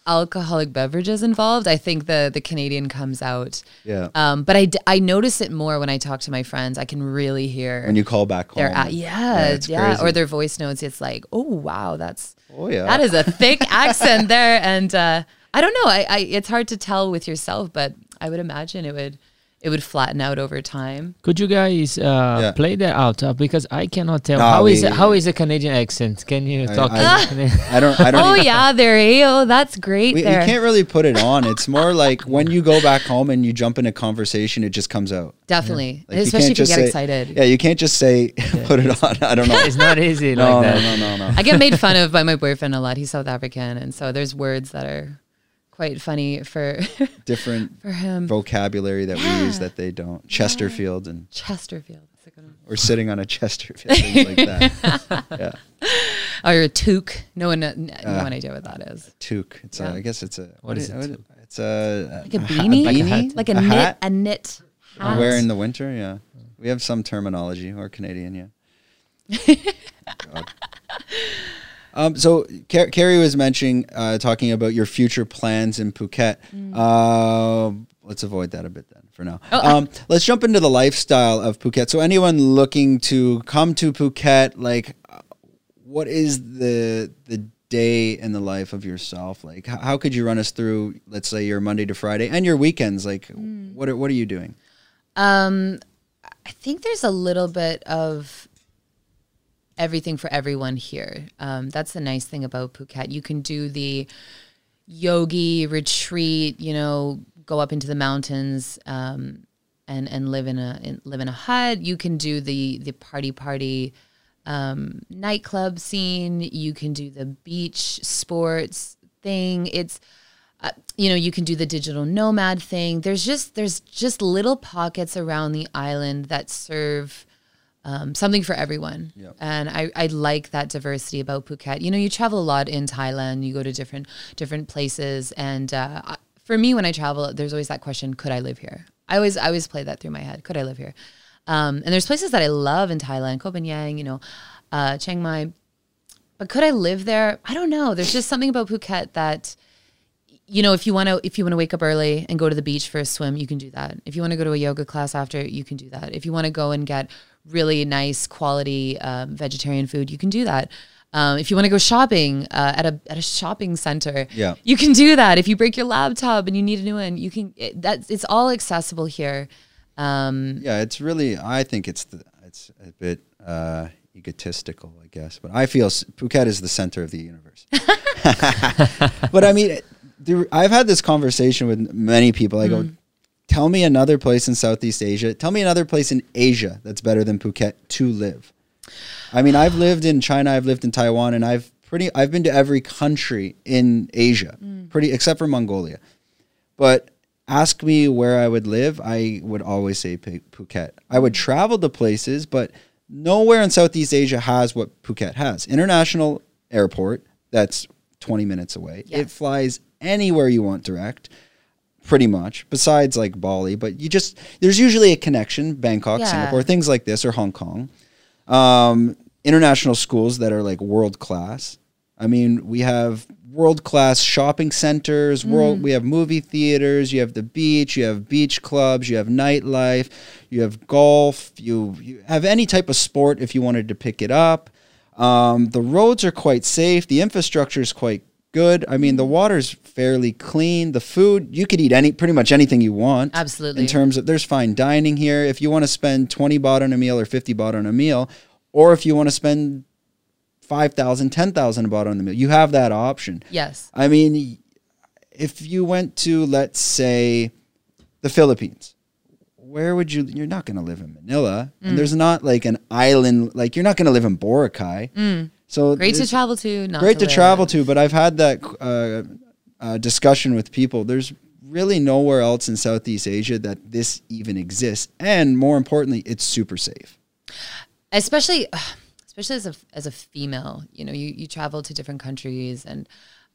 B: alcoholic beverages involved, I think the the Canadian comes out.
A: Yeah.
B: Um, but I, d- I notice it more when I talk to my friends. I can really hear
A: when you call back home.
B: their a- yeah yeah, or their voice notes. It's like oh wow that's
A: Oh yeah.
B: that is a thick accent there, and uh, I don't know. I, I it's hard to tell with yourself, but I would imagine it would it would flatten out over time.
C: Could you guys uh,
A: Yeah.
C: play that out? Uh, because I cannot tell.
A: No,
C: how is
A: we-
C: it, how is a Canadian accent? Can you
A: I-
C: talk?
A: I-
C: in Canadian?
A: I don't. I don't.
B: Oh
A: even-
B: yeah, there. eh? Oh, that's great.
A: We, you can't really put it on. It's more like when you go back home and you jump in a conversation, it just comes out.
B: definitely,
A: Like,
B: especially if you
A: just
B: get
A: say-
B: excited.
A: Yeah, you can't just say put it on. I don't know.
C: it's not easy
A: no,
C: like
A: no, no, no, no.
B: I get made fun of by my boyfriend a lot. He's South African, and so there's words that are quite funny for
A: Different
B: for him.
A: vocabulary that we use that they don't. Chesterfield and
B: Chesterfield. That's a good one.
A: or sitting on a Chesterfield, things like that. Yeah,
B: Or a toque. No one, no
A: Uh,
B: one idea what that is.
A: toque. It's
B: Yeah.
A: a, I guess it's a.
C: What is
A: it? It's a
B: Like a
A: ha-
B: beanie,
C: Like a
A: beanie?
C: hat.
B: like a,
A: A
B: knit,
A: hat?
B: a knit hat.
A: You wear in the winter. Yeah, we have some terminology. We're Canadian. Yeah. Um, so Car- Carrie was mentioning, uh, talking about your future plans in Phuket. Uh, let's avoid that a bit then for now. Um, let's jump into the lifestyle of Phuket. So anyone looking to come to Phuket, like, uh, what is the the day in the life of yourself? Like, how, how could you run us through, let's say, your Monday to Friday and your weekends? Like, what are, what are you doing?
B: Um, I think there's a little bit of everything for everyone here. Um, that's the nice thing about Phuket. You can do the yogi retreat, you know, go up into the mountains um, and and live in a in, live in a hut. You can do the the party party um, nightclub scene. You can do the beach sports thing. It's uh, you know you can do the digital nomad thing there's just there's just little pockets around the island that serve um, something for everyone. And I, I like that diversity about phuket. You know you travel a lot in thailand. You go to different different places. And uh, I- for me when i travel there's always that question could i live here? I always i always play that through my head. Could i live here? Um, and there's places that i love in thailand koh Phangan, you know uh, chiang mai. But could i live there? I don't know. There's just something about phuket that you know, if you want to, if you want to wake up early and go to the beach for a swim, you can do that. If you want to go to a yoga class after, you can do that. If you want to go and get really nice quality um, vegetarian food, you can do that. Um, if you want to go shopping uh, at a at a shopping center,
A: Yeah.
B: you can do that. If you break your laptop and you need a new one, you can. It, that's it's all accessible here. Um,
A: Yeah, it's really. I think it's the. It's a bit uh, egotistical, I guess, but I feel Phuket is the center of the universe. but I mean, there, I've had this conversation with many people. I go, mm. tell me another place in Southeast Asia. Tell me another place in Asia that's better than Phuket to live. I mean, I've lived in China, I've lived in Taiwan, and I've pretty. I've been to every country in Asia, mm. pretty except for Mongolia. But ask me where I would live, I would always say Phuket. I would travel to places, but nowhere in Southeast Asia has what Phuket has. International airport that's 20 minutes away. It flies anywhere you want direct. Pretty much, besides like Bali, but you just there's usually a connection, Bangkok,
B: Yeah.
A: Singapore, things like this, or Hong Kong. Um, international schools that are like world class. I mean, we have world class shopping centers. World, we have movie theaters. You have the beach. You have beach clubs. You have nightlife. You have golf. You you have any type of sport if you wanted to pick it up. Um, the roads are quite safe. The infrastructure is quite good. I mean, the water's fairly clean. The food you could eat any pretty much anything you want.
B: Absolutely.
A: In terms of there's fine dining here. If you want to spend twenty baht on a meal or fifty baht on a meal, or if you want to spend 5,000, 10,000 baht on the meal. You have that option.
B: yes.
A: I mean, if you went to, let's say, the Philippines, where would you? You're not going to live in Manila,
B: Mm.
A: and there's not like an island. Like you're not going to live in Boracay. So.
B: Great to travel to. Not
A: great to
B: live.
A: travel to, but I've had that uh, uh, discussion with people. There's really nowhere else in Southeast Asia that this even exists, and more importantly, it's super safe.
B: especially especially as a as a female you know you you travel to different countries and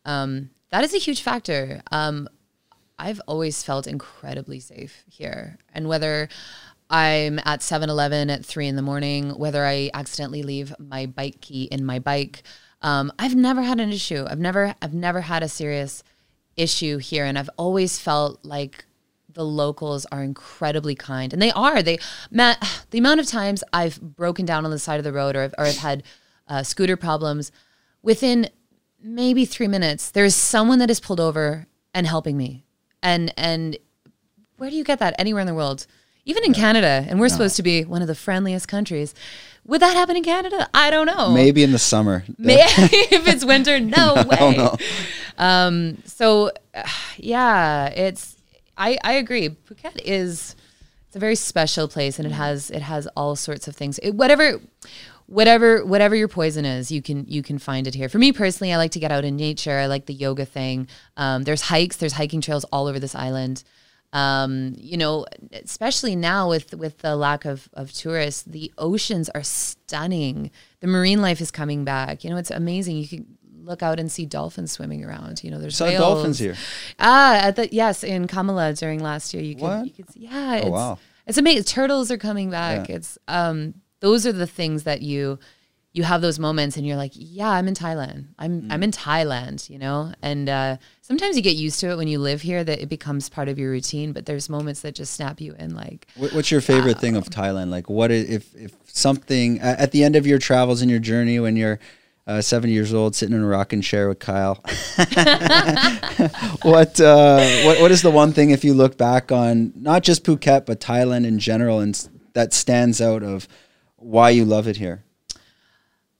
B: um that is a huge factor um i've always felt incredibly safe here and whether i'm at 7-eleven at 3 in the morning whether i accidentally leave my bike key in my bike um, i've never had an issue i've never i've never had a serious issue here, and I've always felt like the locals are incredibly kind, and they are. They, Matt, the amount of times I've broken down on the side of the road, or I've, or I've had uh, scooter problems, within maybe three minutes, there is someone that is pulled over and helping me, and and where do you get that anywhere in the world? Even in Canada, and we're supposed to be one of the friendliest countries. Would that happen in Canada? I don't know.
A: Maybe in the summer.
B: Maybe if it's winter, no, way.
A: don't know.
B: Um, so, yeah, it's. I I agree. Phuket is it's a very special place, and it has it has all sorts of things. It, whatever. Whatever, whatever your poison is, you can you can find it here. For me personally, I like to get out in nature. I like the yoga thing. Um, there's hikes, there's hiking trails all over this island. Um, you know, especially now with with the lack of of tourists, the oceans are stunning. The marine life is coming back. You know, it's amazing. You can look out and see dolphins swimming around. You know, there's
A: Saw
B: whales.
A: dolphins here.
B: Ah, at the yes in Kamala during last year. You could
A: What?
B: you could see, yeah. It's,
A: wow.
B: It's amazing. Turtles are coming back.
A: Yeah.
B: It's um those are the things that you you have those moments and you're like, yeah, I'm in Thailand. I'm
A: Mm.
B: I'm in Thailand, you know? And uh sometimes you get used to it when you live here that it becomes part of your routine, but there's moments that just snap you in like
A: what's your favorite thing of Thailand? Like, what if if something at the end of your travels and your journey when you're uh, seven years old, sitting in a rocking chair with Kyle? what uh, what what is the one thing if you look back on not just Phuket but Thailand in general and that stands out of why you love it here?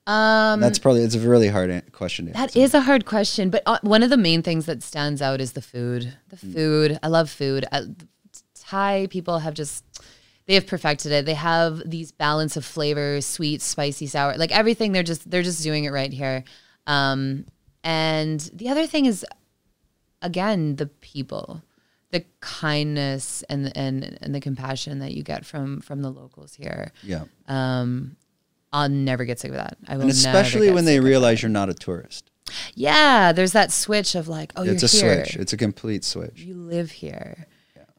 B: Um
A: That's probably it's a really hard question. To
B: That
A: answer.
B: is a hard question, but uh, one of the main things that stands out is the food. The
A: Mm.
B: food. I love food. Thai people have just they have perfected it. They have these balance of flavors, sweet, spicy, sour, like everything. They're just they're just doing it right here. Um, and the other thing is, again, the people, the kindness and and and the compassion that you get from from the locals here.
A: yeah,
B: Um, I'll never get sick of that. I will
A: and especially when they realize you're not a tourist.
B: yeah, there's that switch of like, oh,
A: it's a
B: you're here.
A: It's a switch. It's a complete switch.
B: You live here.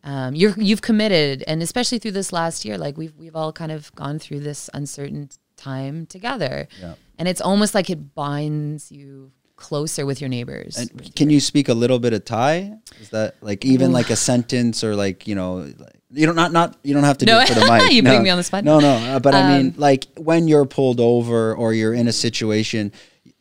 B: Um, you're you've committed, and especially through this last year, like we've we've all kind of gone through this uncertain time together,
A: Yeah.
B: and it's almost like it binds you closer with your neighbors.
A: And can you speak a little bit of Thai? Is that like even like a sentence or like you know like, you don't not not you don't have to
B: No,
A: do it for the mic.
B: you
A: no.
B: putting me on the spot.
A: No, no. uh, but I mean,
B: Um,
A: like when you're pulled over or you're in a situation,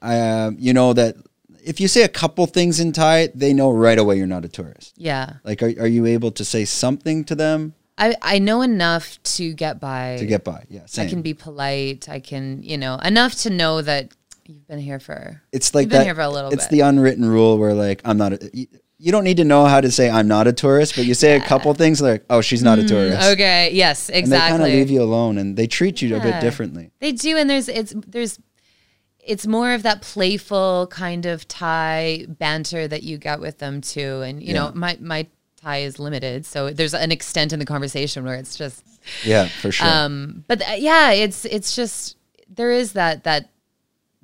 A: um, you know that if you say a couple things in Thai, they know right away you're not a tourist.
B: yeah,
A: Like, are are you able to say something to them
B: I I know enough to get by.
A: to get by? Yeah,
B: I can be polite. I can you know enough to know that you've been here for.
A: it's like
B: You've been
A: that.
B: here for a little
A: it's
B: bit.
A: the unwritten rule where like I'm not. A, you, you don't need to know how to say I'm not a tourist, but you say a couple things like, "Oh, she's not a tourist."
B: Mm, Okay. Yes. exactly.
A: and they kind of leave you alone and they treat you a bit differently
B: They do, and there's it's there's it's more of that playful kind of Thai banter that you get with them too. And you know, my my Thai is limited, so there's an extent in the conversation where it's just
A: yeah for sure
B: um but th- yeah, it's it's just there is that that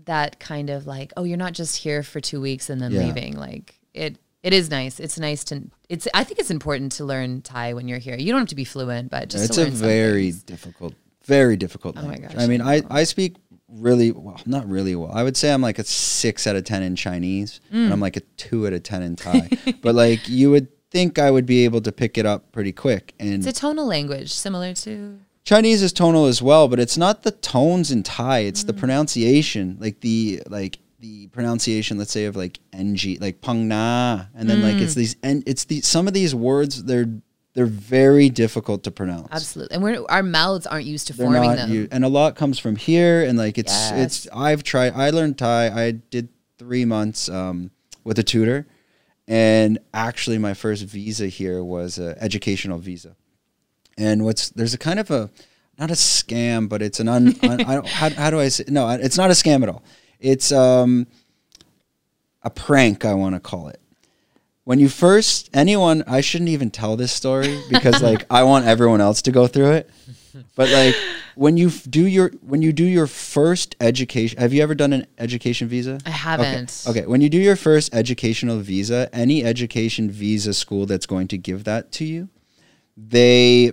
B: that kind of like, oh, you're not just here for two weeks and then
A: Yeah.
B: leaving. Like it it is nice. It's nice to it's I think it's important to learn Thai when you're here. You don't have to be fluent, but just
A: it's a very
B: things.
A: difficult very difficult
B: Oh my
A: language.
B: gosh,
A: i mean
B: I
A: i i speak really well not really well i would say i'm like a six out of ten in chinese
B: Mm.
A: and i'm like a two out of ten in thai but like you would think i would be able to pick it up pretty quick and
B: It's a tonal language similar to
A: Chinese is tonal as well, but it's not the tones in Thai. It's
B: Mm.
A: the pronunciation, like the like the pronunciation. Let's say of like ng, like Phang Nga, and then like
B: Mm.
A: it's these and it's the some of these words they're they're very difficult to pronounce.
B: Absolutely. And we're, our mouths aren't used to
A: They're
B: forming them.
A: and a lot comes from here, and like it's
B: Yes.
A: it's. I've tried. I learned Thai. I did three months um, with a tutor, and actually my first visa here was a educational visa. And what's there's a kind of a not a scam, but it's an un. un I don't, how, how do I say? No, it's not a scam at all. It's um a prank. I want to call it. When you first anyone, I shouldn't even tell this story because like I want everyone else to go through it. But like when you do your when you do your first education, have you ever done an education visa?
B: I haven't.
A: Okay. When you do your first educational visa, any education visa school that's going to give that to you, they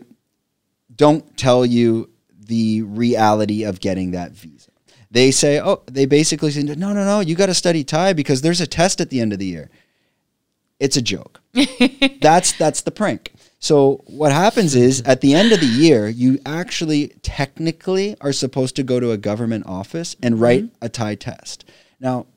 A: don't tell you the reality of getting that visa. They say, oh, they basically say, no, no, no, you got to study Thai because there's a test at the end of the year. it's a joke. that's that's the prank. So what happens is at the end of the year, you actually technically are supposed to go to a government office and mm-hmm. write a Thai test. Now,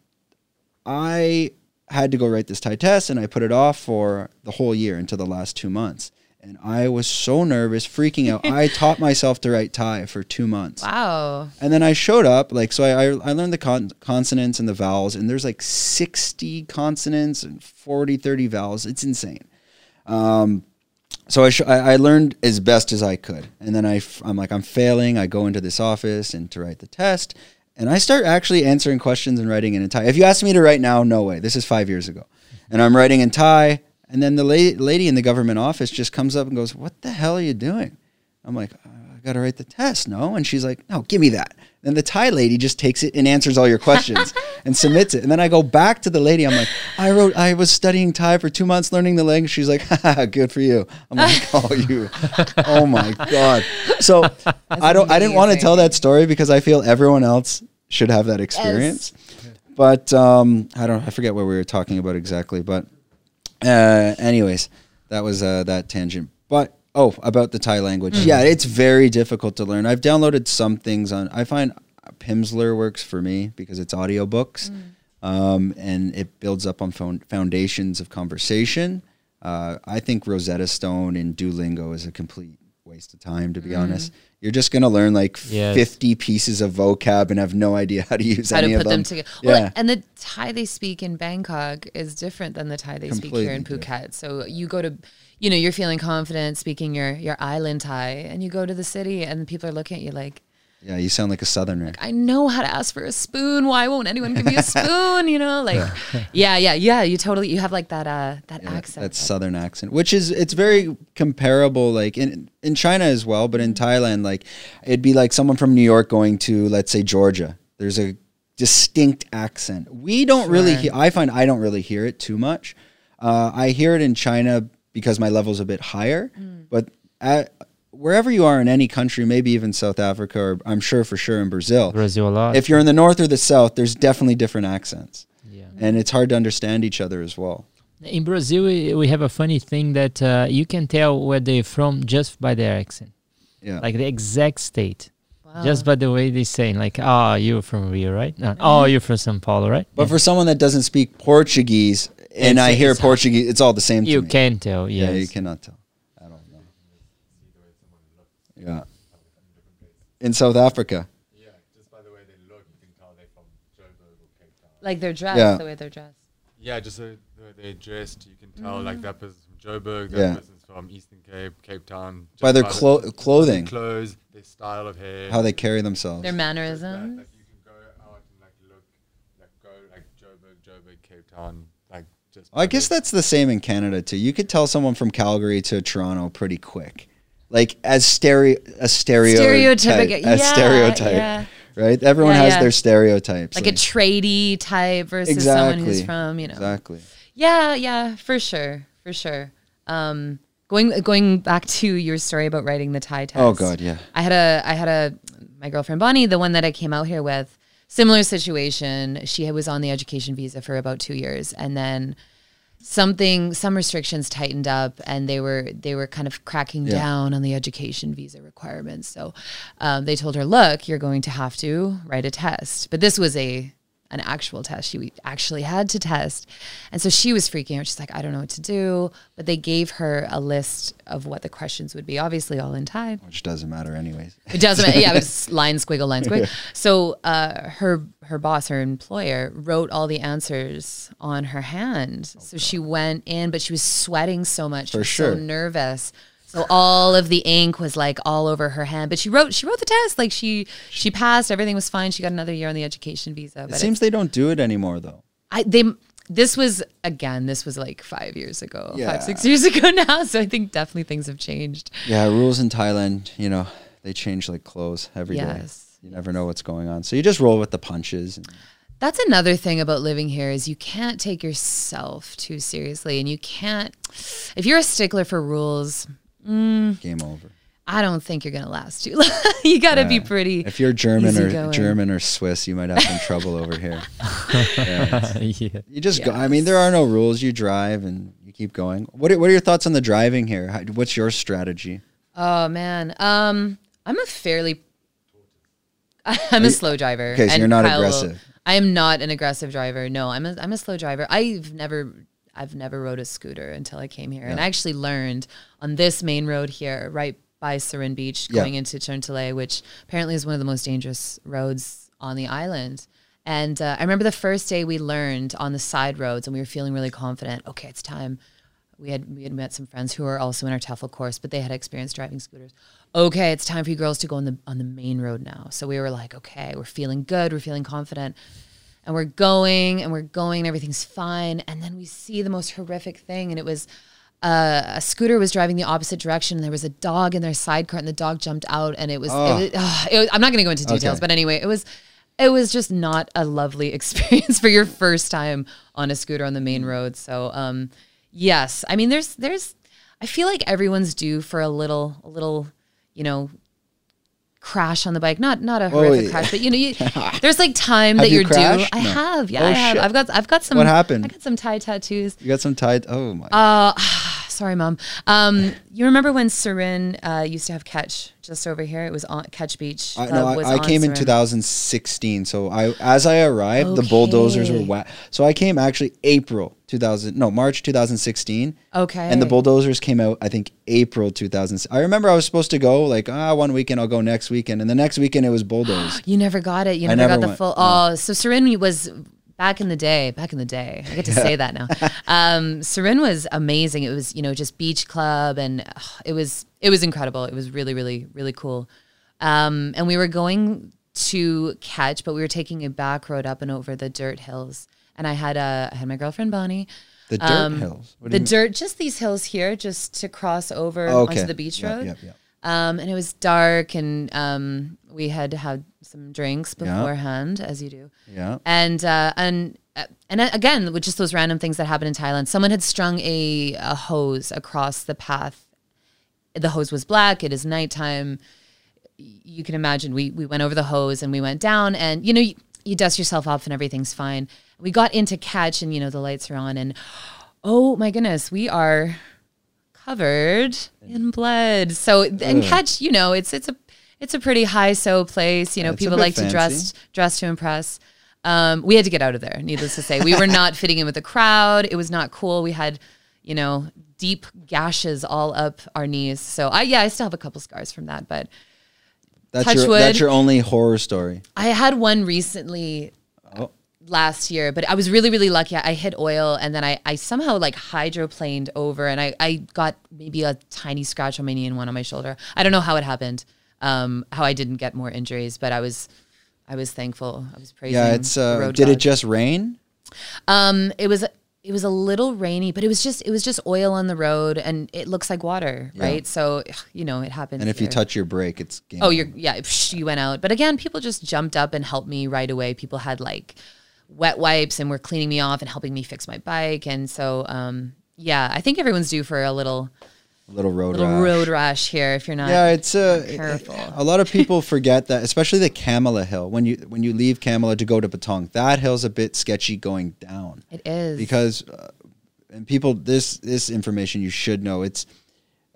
A: I had to go write this Thai test and I put it off for the whole year until the last two months. And I was so nervous, freaking out. I taught myself to write Thai for two months.
B: Wow.
A: And then I showed up, like, so I, I, I learned the con- consonants and the vowels, and there's like 60 consonants and 40, 30 vowels. It's insane. Um, so I, I I learned as best as I could. And then I f- I'm like, I'm failing. I go into this office and to write the test. And I start actually answering questions and writing in Thai. If you ask me to write now, no way. This is five years ago. And I'm writing in Thai. And then the la- lady in the government office just comes up and goes, What the hell are you doing? I'm like, I got to write the test, no? And she's like, No, give me that. Then the Thai lady just takes it and answers all your questions and submits it. And then I go back to the lady. I'm like, I wrote, I was studying Thai for two months learning the language. She's like, Haha, good for you. I'm like, Oh, you, oh my God. So I don't, I didn't want to tell that story because I feel everyone else should have that experience. But um, I don't, I forget what we were talking about exactly. But uh, anyways, that was uh, that tangent. But oh, about the Thai language, yeah, it's very difficult to learn. I've downloaded some things on. I find Pimsleur works for me because it's audiobooks, um, and it builds up on found foundations of conversation. Uh, I think Rosetta Stone and Duolingo is a complete waste of time. To be mm. honest, you're just gonna learn like
C: Yes.
A: 50 pieces of vocab and have no idea how to use
B: How
A: any
B: to
A: of
B: put
A: them.
B: them together. Well,
A: Yeah.
B: and the Thai they speak in Bangkok is different than the Thai they speak here in
A: Completely
B: Phuket. So you go to, you know, you're feeling confident speaking your your island Thai, and you go to the city, and people are looking at you like,
A: Yeah, you sound like a southerner.
B: I know how to ask for a spoon. Why won't anyone give me a spoon? You know, like, yeah, yeah, yeah. You totally, you have like that, uh, that
A: Yeah,
B: accent.
A: that southern accent, which is it's very comparable, like in in China as well, but in
B: Mm-hmm.
A: Thailand, like it'd be like someone from New York going to let's say Georgia. There's a distinct accent. We don't really.
B: Sure.
A: He- I find I don't really hear it too much. Uh, I hear it in China because my level's a bit higher,
B: Mm.
A: but at, wherever you are in any country, maybe even South Africa, or I'm sure for sure in Brazil,
C: Brazil a lot.
A: if you're in the north or the south, there's definitely different accents,
C: yeah.
A: and it's hard to understand each other as well.
C: In Brazil, we, we have a funny thing that uh, you can tell where they're from just by their accent,
A: Yeah.
C: like the exact state,
B: Wow.
C: just by the way they say, like, "Oh, you're from Rio, right? No, oh, you're from São Paulo, right?"
A: But for someone that doesn't speak Portuguese and
C: It's-
A: I hear Portuguese, it's all the same to
C: you
A: me.
C: can tell,
A: Yeah, you cannot tell. I don't know. Yeah. In South Africa.
D: Yeah, just by the way they look, you can tell they're from Joburg or Cape Town.
B: like they're dressed,
A: Yeah.
B: the way they're dressed.
D: Yeah, just the, the way they're dressed, you can tell like mm-hmm. that person's from Joburg, that
A: Yeah.
D: person's from Eastern Cape, Cape Town. just
A: By their
D: the-
A: clo-
D: their
A: clothing.
D: clothes, their style of hair.
A: How they carry themselves.
B: Their
D: Like,
B: mannerisms.
D: like you can go out and like look, like go like Joburg, Joburg, Cape Town, like just.
A: I guess that's the same in Canada too. You could tell someone from Calgary to Toronto pretty quick. Like as stereo a stereotype.
B: Stereotypical.
A: A
B: yeah,
A: stereotype.
B: yeah.
A: Right? Everyone
B: Yeah,
A: has their stereotypes.
B: Like a tradie type versus someone who's from, you know.
A: Exactly.
B: Yeah, yeah, for sure, for sure. Um, going going back to your story about writing the Thai test.
A: Oh god, yeah.
B: I had a I had a my girlfriend Bonnie, the one that I came out here with. Similar situation. She was on the education visa for about two years, and then something some restrictions tightened up, and they were they were kind of cracking
A: Yeah.
B: down on the education visa requirements. So um, they told her, "Look, you're going to have to write a test." But this was a an actual test. She actually had to test. And so she was freaking out. She's like, I don't know what to do. But they gave her a list of what the questions would be, obviously all in Thai.
A: Which doesn't matter anyways.
B: It doesn't matter. Yeah, it's line squiggle, line squiggle. So uh, her her boss, her employer, wrote all the answers on her hand. so she went in, but she was sweating so much. She
A: For
B: was
A: sure.
B: so nervous. So all of the ink was like all over her hand. But she wrote she wrote the test. Like she she passed. Everything was fine. She got another year on the education visa.
A: It seems they don't do it anymore though.
B: I they this was again this was like five years ago
A: Yeah.
B: five six years ago now so i think definitely things have changed
A: Yeah, rules in Thailand, you know, they change like clothes every day.
B: Yes.
A: You never know what's going on. So you just roll with the punches.
B: That's another thing about living here is you can't take yourself too seriously and you can't if you're a stickler for rules
A: game over.
B: i don't think you're gonna last too long you gotta be pretty
A: If you're German or
B: easygoing.
A: German or Swiss, you might have some trouble over here. Yeah,
C: yeah.
A: you just go. I mean, there are no rules. You drive and you keep going. What are, what are your thoughts on the driving here? How, what's your strategy?
B: Oh man, um, I'm a fairly, I'm a slow driver.
A: Okay, so
B: and
A: you're not
B: Kyle will-
A: aggressive.
B: I am not an aggressive driver. No, I'm a I'm a slow driver. I've never I've never rode a scooter until I came here, and I actually learned on this main road here, right by Surin Beach,
A: Yeah.
B: going into Cherngtalay, which apparently is one of the most dangerous roads on the island. And uh, I remember the first day we learned on the side roads, and we were feeling really confident. Okay, it's time we had we had met some friends who were also in our TEFL course, but they had experience driving scooters. Okay, it's time for you girls to go on the on the main road now. So we were like, okay, we're feeling good, we're feeling confident, and we're going and we're going, and everything's fine. And then we see the most horrific thing, and it was uh, a scooter was driving the opposite direction, and there was a dog in their side cart, and the dog jumped out, and it was. It was, ugh, it was I'm not going to go into details,
A: Okay.
B: but anyway, it was. It was just not a lovely experience for your first time on a scooter on the main road. So, um, yes, I mean, there's, there's, I feel like everyone's due for a little, a little, you know, crash on the bike. Not, not a horrific
A: yeah.
B: crash, but you know, you, there's like time that
A: you
B: you're due.
A: crashed?
B: I
A: No.
B: have, yeah,
A: Oh,
B: I have.
A: shit.
B: I've got, I've got some.
A: What happened?
B: I got some Thai tattoos.
A: You got some tied. Oh my.
B: Uh, sorry, mom. Um, you remember when Surin uh, used to have catch just over here? It was on Catch Beach.
A: I, no,
B: was
A: I, I came in 2016. So I, as I arrived, the bulldozers were wet. So I came actually April 2000, no March 2016,
B: Okay.
A: and the bulldozers came out. I think April 2000. I remember I was supposed to go like ah one weekend I'll go next weekend, and the next weekend it was bulldoze.
B: You never got it. You never,
A: never
B: got the
A: went,
B: full.
A: no.
B: Oh, so Surin was back in the day. Back in the day, I get to say that now. Um, Surin was amazing. It was you know just beach club, and ugh, it was it was incredible. It was really really really cool. Um, and we were going to catch, but we were taking a back road up and over the dirt hills. And I had uh, I had my girlfriend Bonnie.
A: The dirt
B: Um,
A: hills. What
B: the dirt, just these hills here, just to cross over
A: Oh, okay.
B: onto the beach
A: Yep,
B: road.
A: yep, yep.
B: Um, and it was dark, and um, we had had some drinks
A: Yeah.
B: beforehand, as you do.
A: Yeah.
B: And uh, and uh, and uh, again, with just those random things that happen in Thailand, someone had strung a, a hose across the path. The hose was black. It is nighttime. You can imagine. We we went over the hose and we went down, and you know you, you dust yourself off and everything's fine. We got into catch, and you know the lights are on, and oh my goodness, we are covered in blood. So and catch, you know, it's it's a it's a pretty high so place. You know,
A: It's
B: people like to dress dress to impress. Um, we had to get out of there. Needless to say, we were not fitting in with the crowd. It was not cool. We had, you know, deep gashes all up our knees. So I yeah, I still have a couple scars from that, but
A: That's your that's your only horror story.
B: I had one recently
A: Oh.
B: last year, but I was really, really lucky. I hit oil and then I, I somehow like hydroplaned over and I, I got maybe a tiny scratch on my knee and one on my shoulder. I don't know how it happened, um, how I didn't get more injuries, but I was I was thankful. I was praising.
A: Yeah, it's uh, did it just rain?
B: Um, it was it was a little rainy, but it was just it was just oil on the road, and it looks like water,
A: Yeah.
B: right? So you know it happens.
A: And if you touch your brake, it's game.
B: oh, you're yeah, psh, you went out. But again, people just jumped up and helped me right away. People had like wet wipes and were cleaning me off and helping me fix my bike, and so um, yeah, I think everyone's due for a little
A: little road
B: little
A: rash.
B: road rash here if you're not.
A: Yeah, it's uh,
B: careful.
A: A lot of people forget that, especially the Kamala Hill. When you when you leave Kamala to go to Patong, that hill's a bit sketchy going down
B: it is
A: because, uh, and people, this this information you should know. It's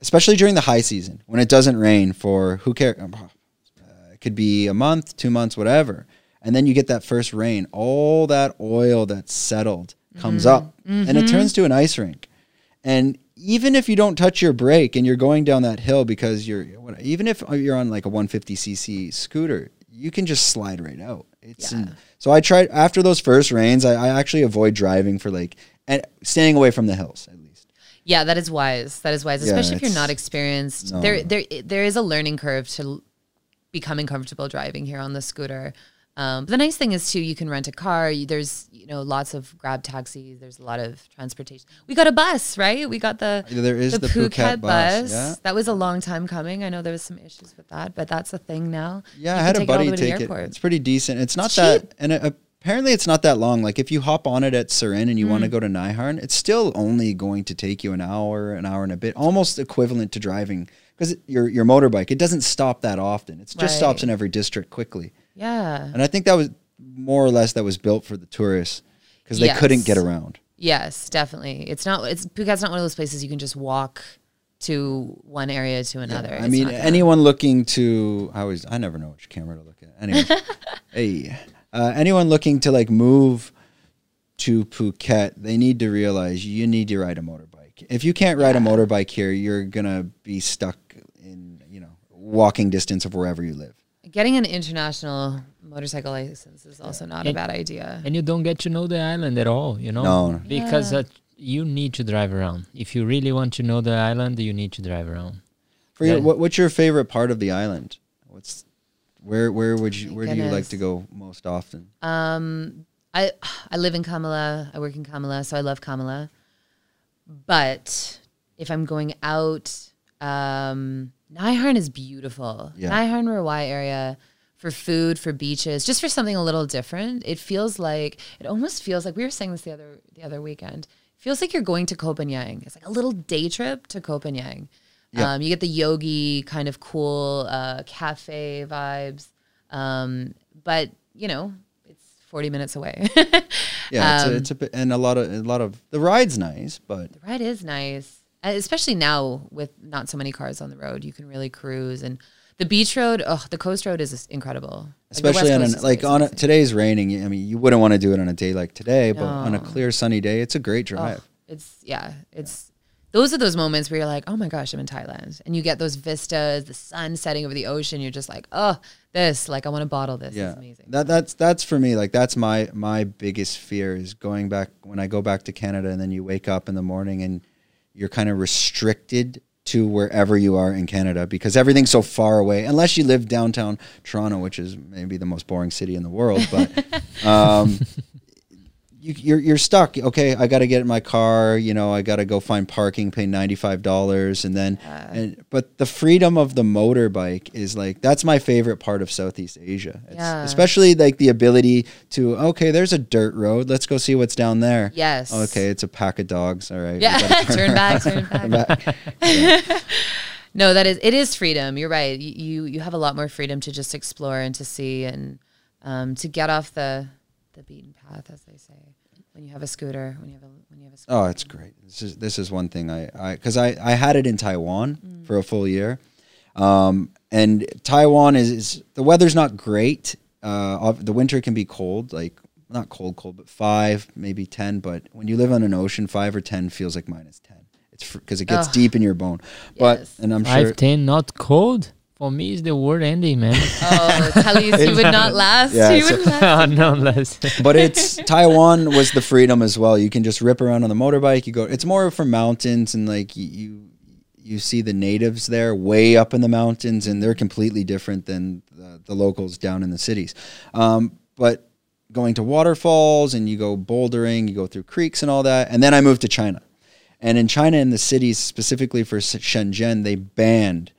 A: especially during the high season when it doesn't rain for who cares. Uh, it could be a month, two months, whatever, and then you get that first rain. All that oil that's settled comes up, and it turns to an ice rink. And even if you don't touch your brake and you're going down that hill because you're, even if uh, you're on like a 150cc scooter, you can just slide right out. It's
B: Yeah.
A: so I tried after those first rains. I, I actually avoid driving for like and staying away from the hills at least.
B: Yeah, that is wise. That is wise,
A: Yeah,
B: especially if you're not experienced.
A: No.
B: There, there, there is a learning curve to becoming comfortable driving here on the scooter. Um, but the nice thing is too, you can rent a car. You, there's, you know, lots of grab taxis. There's a lot of transportation. We got a bus, right? We got the
A: There is the,
B: Phuket,
A: Phuket, bus. Yeah,
B: That was a long time coming. I know there was some issues with that, but that's a thing now.
A: yeah.
B: You
A: I had a
B: take it
A: buddy
B: the the
A: take it. It's pretty decent. It's not
B: It's
A: that,
B: cheap.
A: and it, apparently it's not that long. Like if you hop on it at Surin and you
B: Mm.
A: want to go to Naiharn, it's still only going to take you an hour, an hour and a bit, almost equivalent to driving because your your motorbike. It doesn't stop that often. It just stops in every district quickly.
B: Yeah.
A: And I think that was more or less that was built for the tourists because they couldn't get around.
B: Yes, definitely. It's not. It's Phuket's not one of those places you can just walk to one area to another.
A: I
B: It's
A: mean, anyone looking to I always I never know which camera to look at. Anyway, hey, uh, anyone looking to like move to Phuket, they need to realize you need to ride a motorbike. If you can't ride a motorbike here, you're gonna be stuck in you know walking distance of wherever you live.
B: Getting an international motorcycle license is also not a bad idea.
C: and you don't get to know the island at all you know
A: No.
C: because uh, you need to drive around if you really want to know the island you need to drive around
A: For your, what, what's your favorite part of the island? What's where where would you
B: My
A: where do you like to go most often?
B: Um, I I live in Kamala. I work in Kamala, so I love Kamala. But if I'm going out, um, Naiharn is beautiful.
A: Yeah.
B: Naiharn Rawai area for food, for beaches, just for something a little different. It feels like it almost feels like we were saying this the other the other weekend. It feels like you're going to Copenhagen. It's like a little day trip to Copenhagen.
A: Yeah.
B: Um, you get the yogi kind of cool uh, cafe vibes, um, but you know it's 40 minutes away.
A: Yeah, it's,
B: Um,
A: a, it's a bit, and a lot of a lot of the ride's nice, but
B: The ride is nice, Uh, especially now with not so many cars on the road. You can really cruise, and the beach road, oh, the coast road is incredible. Like,
A: especially
B: West
A: on an, like on a, today's raining. I mean, you wouldn't want to do it on a day like today, but on a clear sunny day, it's a great oh, drive.
B: Oh, it's yeah, it's those are those moments where you're like, oh my gosh, I'm in Thailand, and you get those vistas, the sun setting over the ocean. You're just like, oh, this, like, I want to bottle this.
A: yeah,
B: It's amazing.
A: that that's that's for me. Like that's my my biggest fear is going back when I go back to Canada, and then you wake up in the morning and you're kind of restricted to wherever you are in Canada because everything's so far away. Unless you live downtown Toronto, which is maybe the most boring city in the world, but. Um, you, you're you're stuck. Okay, I got to get in my car. You know, I got to go find parking, pay ninety five dollars, and then, and but the freedom of the motorbike is like that's my favorite part of Southeast Asia. It's,
B: Yeah.
A: especially like the ability to okay, there's a dirt road. Let's go see what's down there.
B: Yes.
A: Okay, it's a pack of dogs. All right.
B: Yeah, turn back, turn back.
A: turn back.
B: No, that is it is freedom. You're right. You you, you have a lot more freedom to just explore and to see and um, to get off the the beaten path, as they say. When you have a scooter, when you have a when you have a scooter.
A: Oh, it's great. This is this is one thing I I because I I had it in Taiwan
B: Mm.
A: for a full year, um, and Taiwan is, is the weather's not great. Uh, the winter can be cold, like not cold cold, but five maybe ten. But when you live on an ocean, five or ten feels like minus ten. It's because it gets
B: Ugh.
A: deep in your bone. But
B: Yes.
A: and I'm
C: Five
A: sure
C: ten, not cold. For me, is the word ending, man.
B: Oh, Kelly's, you would not last.
A: Yeah,
B: you
A: so-
B: would last.
C: no less.
A: but it's Taiwan was the freedom as well. You can just rip around on the motorbike. You go. It's more for mountains and like you you see the natives there way up in the mountains and they're completely different than the, the locals down in the cities. Um, but going to waterfalls and you go bouldering, you go through creeks and all that. And then I moved to China. And in China, in the cities, specifically for Shenzhen, they banned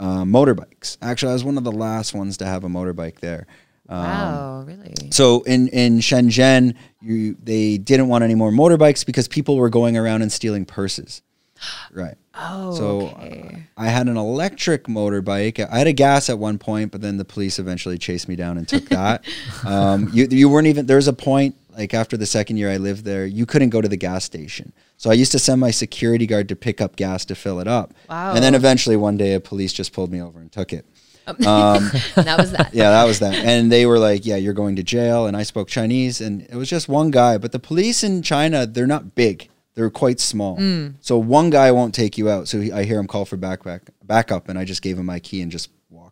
A: uh, motorbikes. Actually, I was one of the last ones to have a motorbike there. Um,
B: Wow, really?
A: so in in Shenzhen, you they didn't want any more motorbikes because people were going around and stealing purses. Right.
B: Oh,
A: So
B: okay.
A: I had an electric motorbike. I had a gas at one point, but then the police eventually chased me down and took that. um, you you weren't even. There was a point like after the second year I lived there, you couldn't go to the gas station. So I used to send my security guard to pick up gas to fill it up.
B: Wow.
A: And then eventually one day a police just pulled me over and took it. Um,
B: that was that.
A: yeah, that was that. And they were like, "Yeah, you're going to jail." And I spoke Chinese, and it was just one guy. But the police in China, they're not big; they're quite small. So one guy won't take you out. So he, I hear him call for backpack backup, and I just gave him my key and just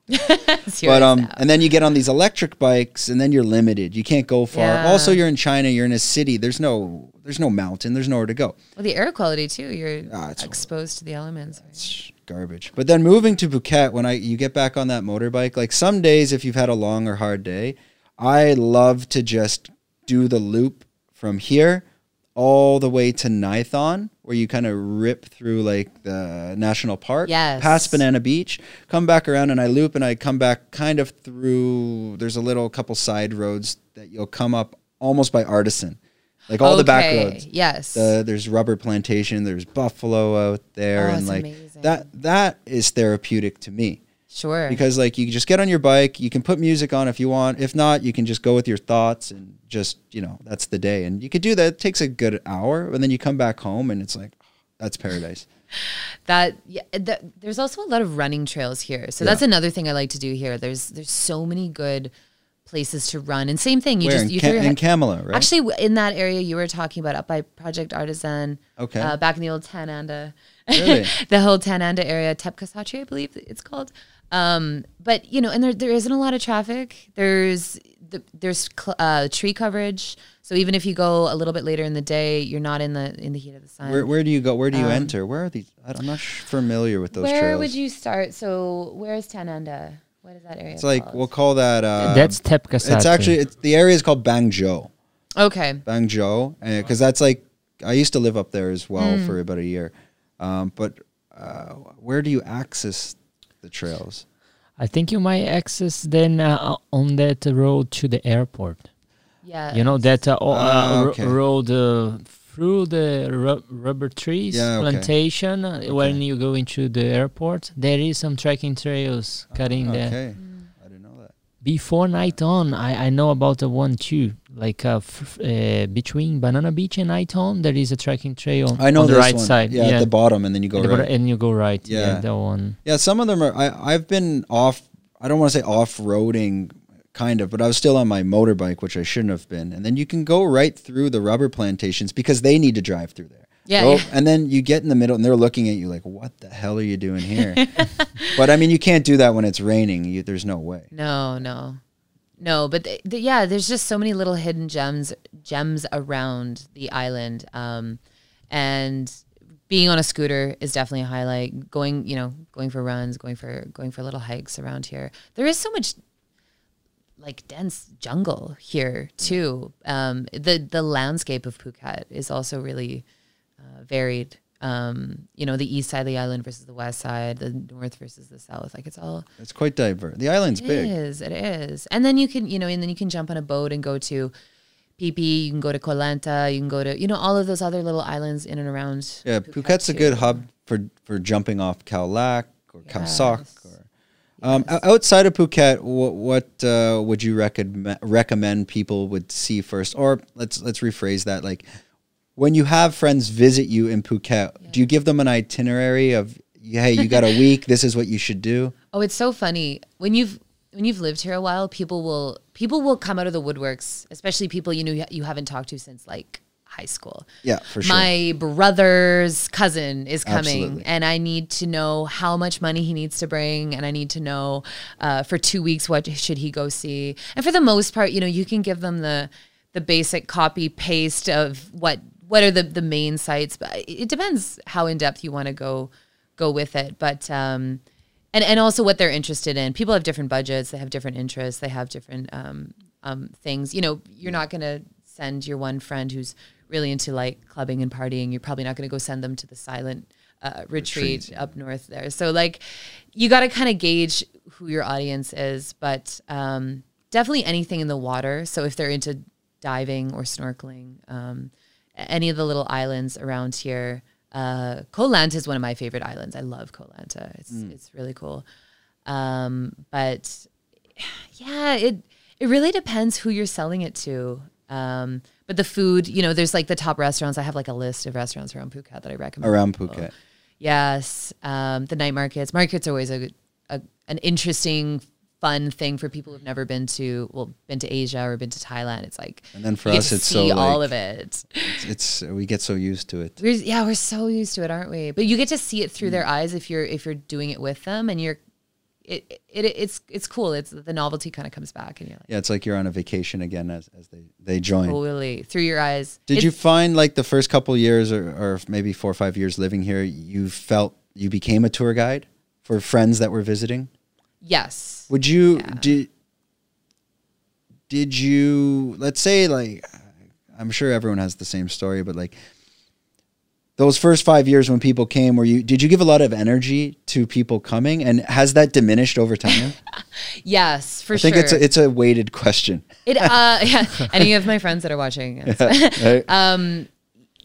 A: but um,
B: now.
A: and then you get on these electric bikes, and then you're limited. You can't go far.
B: Yeah.
A: Also, you're in China. You're in a city. There's no there's no mountain. There's nowhere to go.
B: well, the air quality too. You're
A: Ah,
B: exposed to the elements.
A: It's garbage. But then moving to Phuket, when I you get back on that motorbike, like some days if you've had a long or hard day, I love to just do the loop from here all the way to Naithon, where you kind of rip through like the national park,
B: Yes.
A: past Banana Beach, come back around, and I loop and I come back kind of through. There's a little couple side roads that you'll come up almost by Artisan, like all the back roads.
B: Yes.
A: The, there's rubber plantation. There's buffalo out there,
B: Oh,
A: and like
B: amazing.
A: that. That is therapeutic to me.
B: Sure.
A: because like you just get on your bike you can put music on if you want. If not you can just go with your thoughts and just you know that's the day. And you could do that. It takes a good hour and then you come back home and it's like that's paradise.
B: That yeah that, there's also a lot of running trails here. So that's another thing i like to do here. There's there's so many good places to run. And same thing you
A: where?
B: just you
A: Ca-
B: throw
A: in Kamala, right?
B: Actually in that area you were talking about up by project artisan
A: Okay.
B: uh, back in the old tananda
A: Really?
B: the whole tananda area tepkasatri i believe it's called um, but you know and there, there isn't a lot of traffic there's the, there's cl- uh, tree coverage so even if you go a little bit later in the day you're not in the in the heat of the sun
A: where, where do you go where do you enter where are these I- i'm not sh- familiar with those
B: Um, where
A: trails
B: would you start? So where's Tananda? What is that area?
A: it's like
B: called?
A: we'll call that uh
C: That's Tepkasatri.
A: it's actually it's the area is called bangzhou
B: okay.
A: Bangzhou, because that's like I used to live up there as well
B: Mm.
A: for about a year. Um, but uh, where do you access the trails?
C: I think you might access then uh, on that road to the airport.
B: Yeah.
C: You know that uh,
A: Ah,
C: uh,
A: okay.
C: road uh, through the ru- rubber trees
A: Yeah, okay.
C: plantation. uh, When you go into the airport, there is some trekking trails cutting there.
A: Okay,
B: Mm.
A: I didn't know that.
C: Before Naithon, I, I know about the one too. Like uh, f- uh, between Banana Beach and Naithon, there is a trekking trail
A: I know
C: on the right
A: one.
C: side.
A: Yeah, at the bottom, and then you go
C: the
A: right.
C: bottom, and you go right. Yeah,
A: Yeah.
C: that one.
A: Yeah, some of them are. I I've been off. I don't want to say off roading, kind of, but I was still on my motorbike, which I shouldn't have been. And then you can go right through the rubber plantations because they need to drive through there.
B: Yeah, yeah.
A: And then you get in the middle, and they're looking at you like, "What the hell are you doing here?" but I mean, you can't do that when it's raining. You, there's no way.
B: No, no, no. But yeah, there's just so many little hidden gems gems around the island, um, and being on a scooter is definitely a highlight. Going, you know, going for runs, going for going for little hikes around here. There is so much like dense jungle here too. Um, the the landscape of Phuket is also really uh, varied. Um, you know, the east side of the island versus the west side, the north versus the south. Like it's all
A: It's quite diverse. The island's
B: it
A: big.
B: It is. It is. And then you can, you know, and then you can jump on a boat and go to PP. You can go to Koh Lanta. You can go to, you know, all of those other little islands in and around.
A: Yeah,
B: Phuket
A: Phuket's a good hub for for jumping off Khao Lak or Khao Sok. Or, um, o- outside of Phuket, what, what uh, would you recommend recommend people would see first? Or let's let's rephrase that. Like when you have friends visit you in Phuket, do you give them an itinerary of hey, you got a week. This is what you should do.
B: Oh, it's so funny when you've when you've lived here a while. People will people will come out of the woodworks, especially people you know you haven't talked to since like high school.
A: Yeah, for sure.
B: My brother's cousin is coming,
A: Absolutely.
B: and I need to know how much money he needs to bring, and I need to know uh, for two weeks what should he go see. And for the most part, you know, you can give them the the basic copy paste of what what are the the main sites, but it depends how in depth you want to go go with it. But um, and and also what they're interested in. People have different budgets, they have different interests, they have different um, um, things. You know, you're not going to send your one friend who's really into like clubbing and partying. You're probably not going to go send them to the silent uh, retreat up north there. So like, you got to kind of gauge who your audience is, but um, definitely anything in the water. So if they're into diving or snorkeling, um, any of the little islands around here. Uh, Koh Lanta is one of my favorite islands. I love Koh Lanta. It's it's really cool. Um, but yeah, it it really depends who you're selling it to. Um, but the food, you know, there's like the top restaurants. I have like a list of restaurants around Phuket that I recommend.
A: Around
B: people.
A: Phuket.
B: Yes, um, the night markets. Markets are always a, a an interesting, fun thing for people who've never been to well been to Asia or been to Thailand. It's like
A: And then for us, it's so
B: see all of it.
A: It's, it's we get so used to it.
B: We're, yeah, we're so used to it, aren't we? But you get to see it through
A: Mm.
B: their eyes if you're if you're doing it with them, and you're it, it it's it's cool. It's the novelty kind of comes back, and you're like
A: Yeah, it's like you're on a vacation again as, as they, they join.
B: totally through your eyes.
A: Did
B: It-
A: you find like the first couple years or, or maybe four or five years living here, you felt you became a tour guide for friends that were visiting?
B: Yes.
A: Would you
B: Yeah.
A: did did you let's say like I'm sure everyone has the same story, but like those first five years when people came, were you did you give a lot of energy to people coming, and has that diminished over time?
B: Yes, for sure.
A: I think
B: sure.
A: it's a, it's a weighted question.
B: it. Uh, yeah. Any of my friends that are watching. yes.
A: Right?
B: um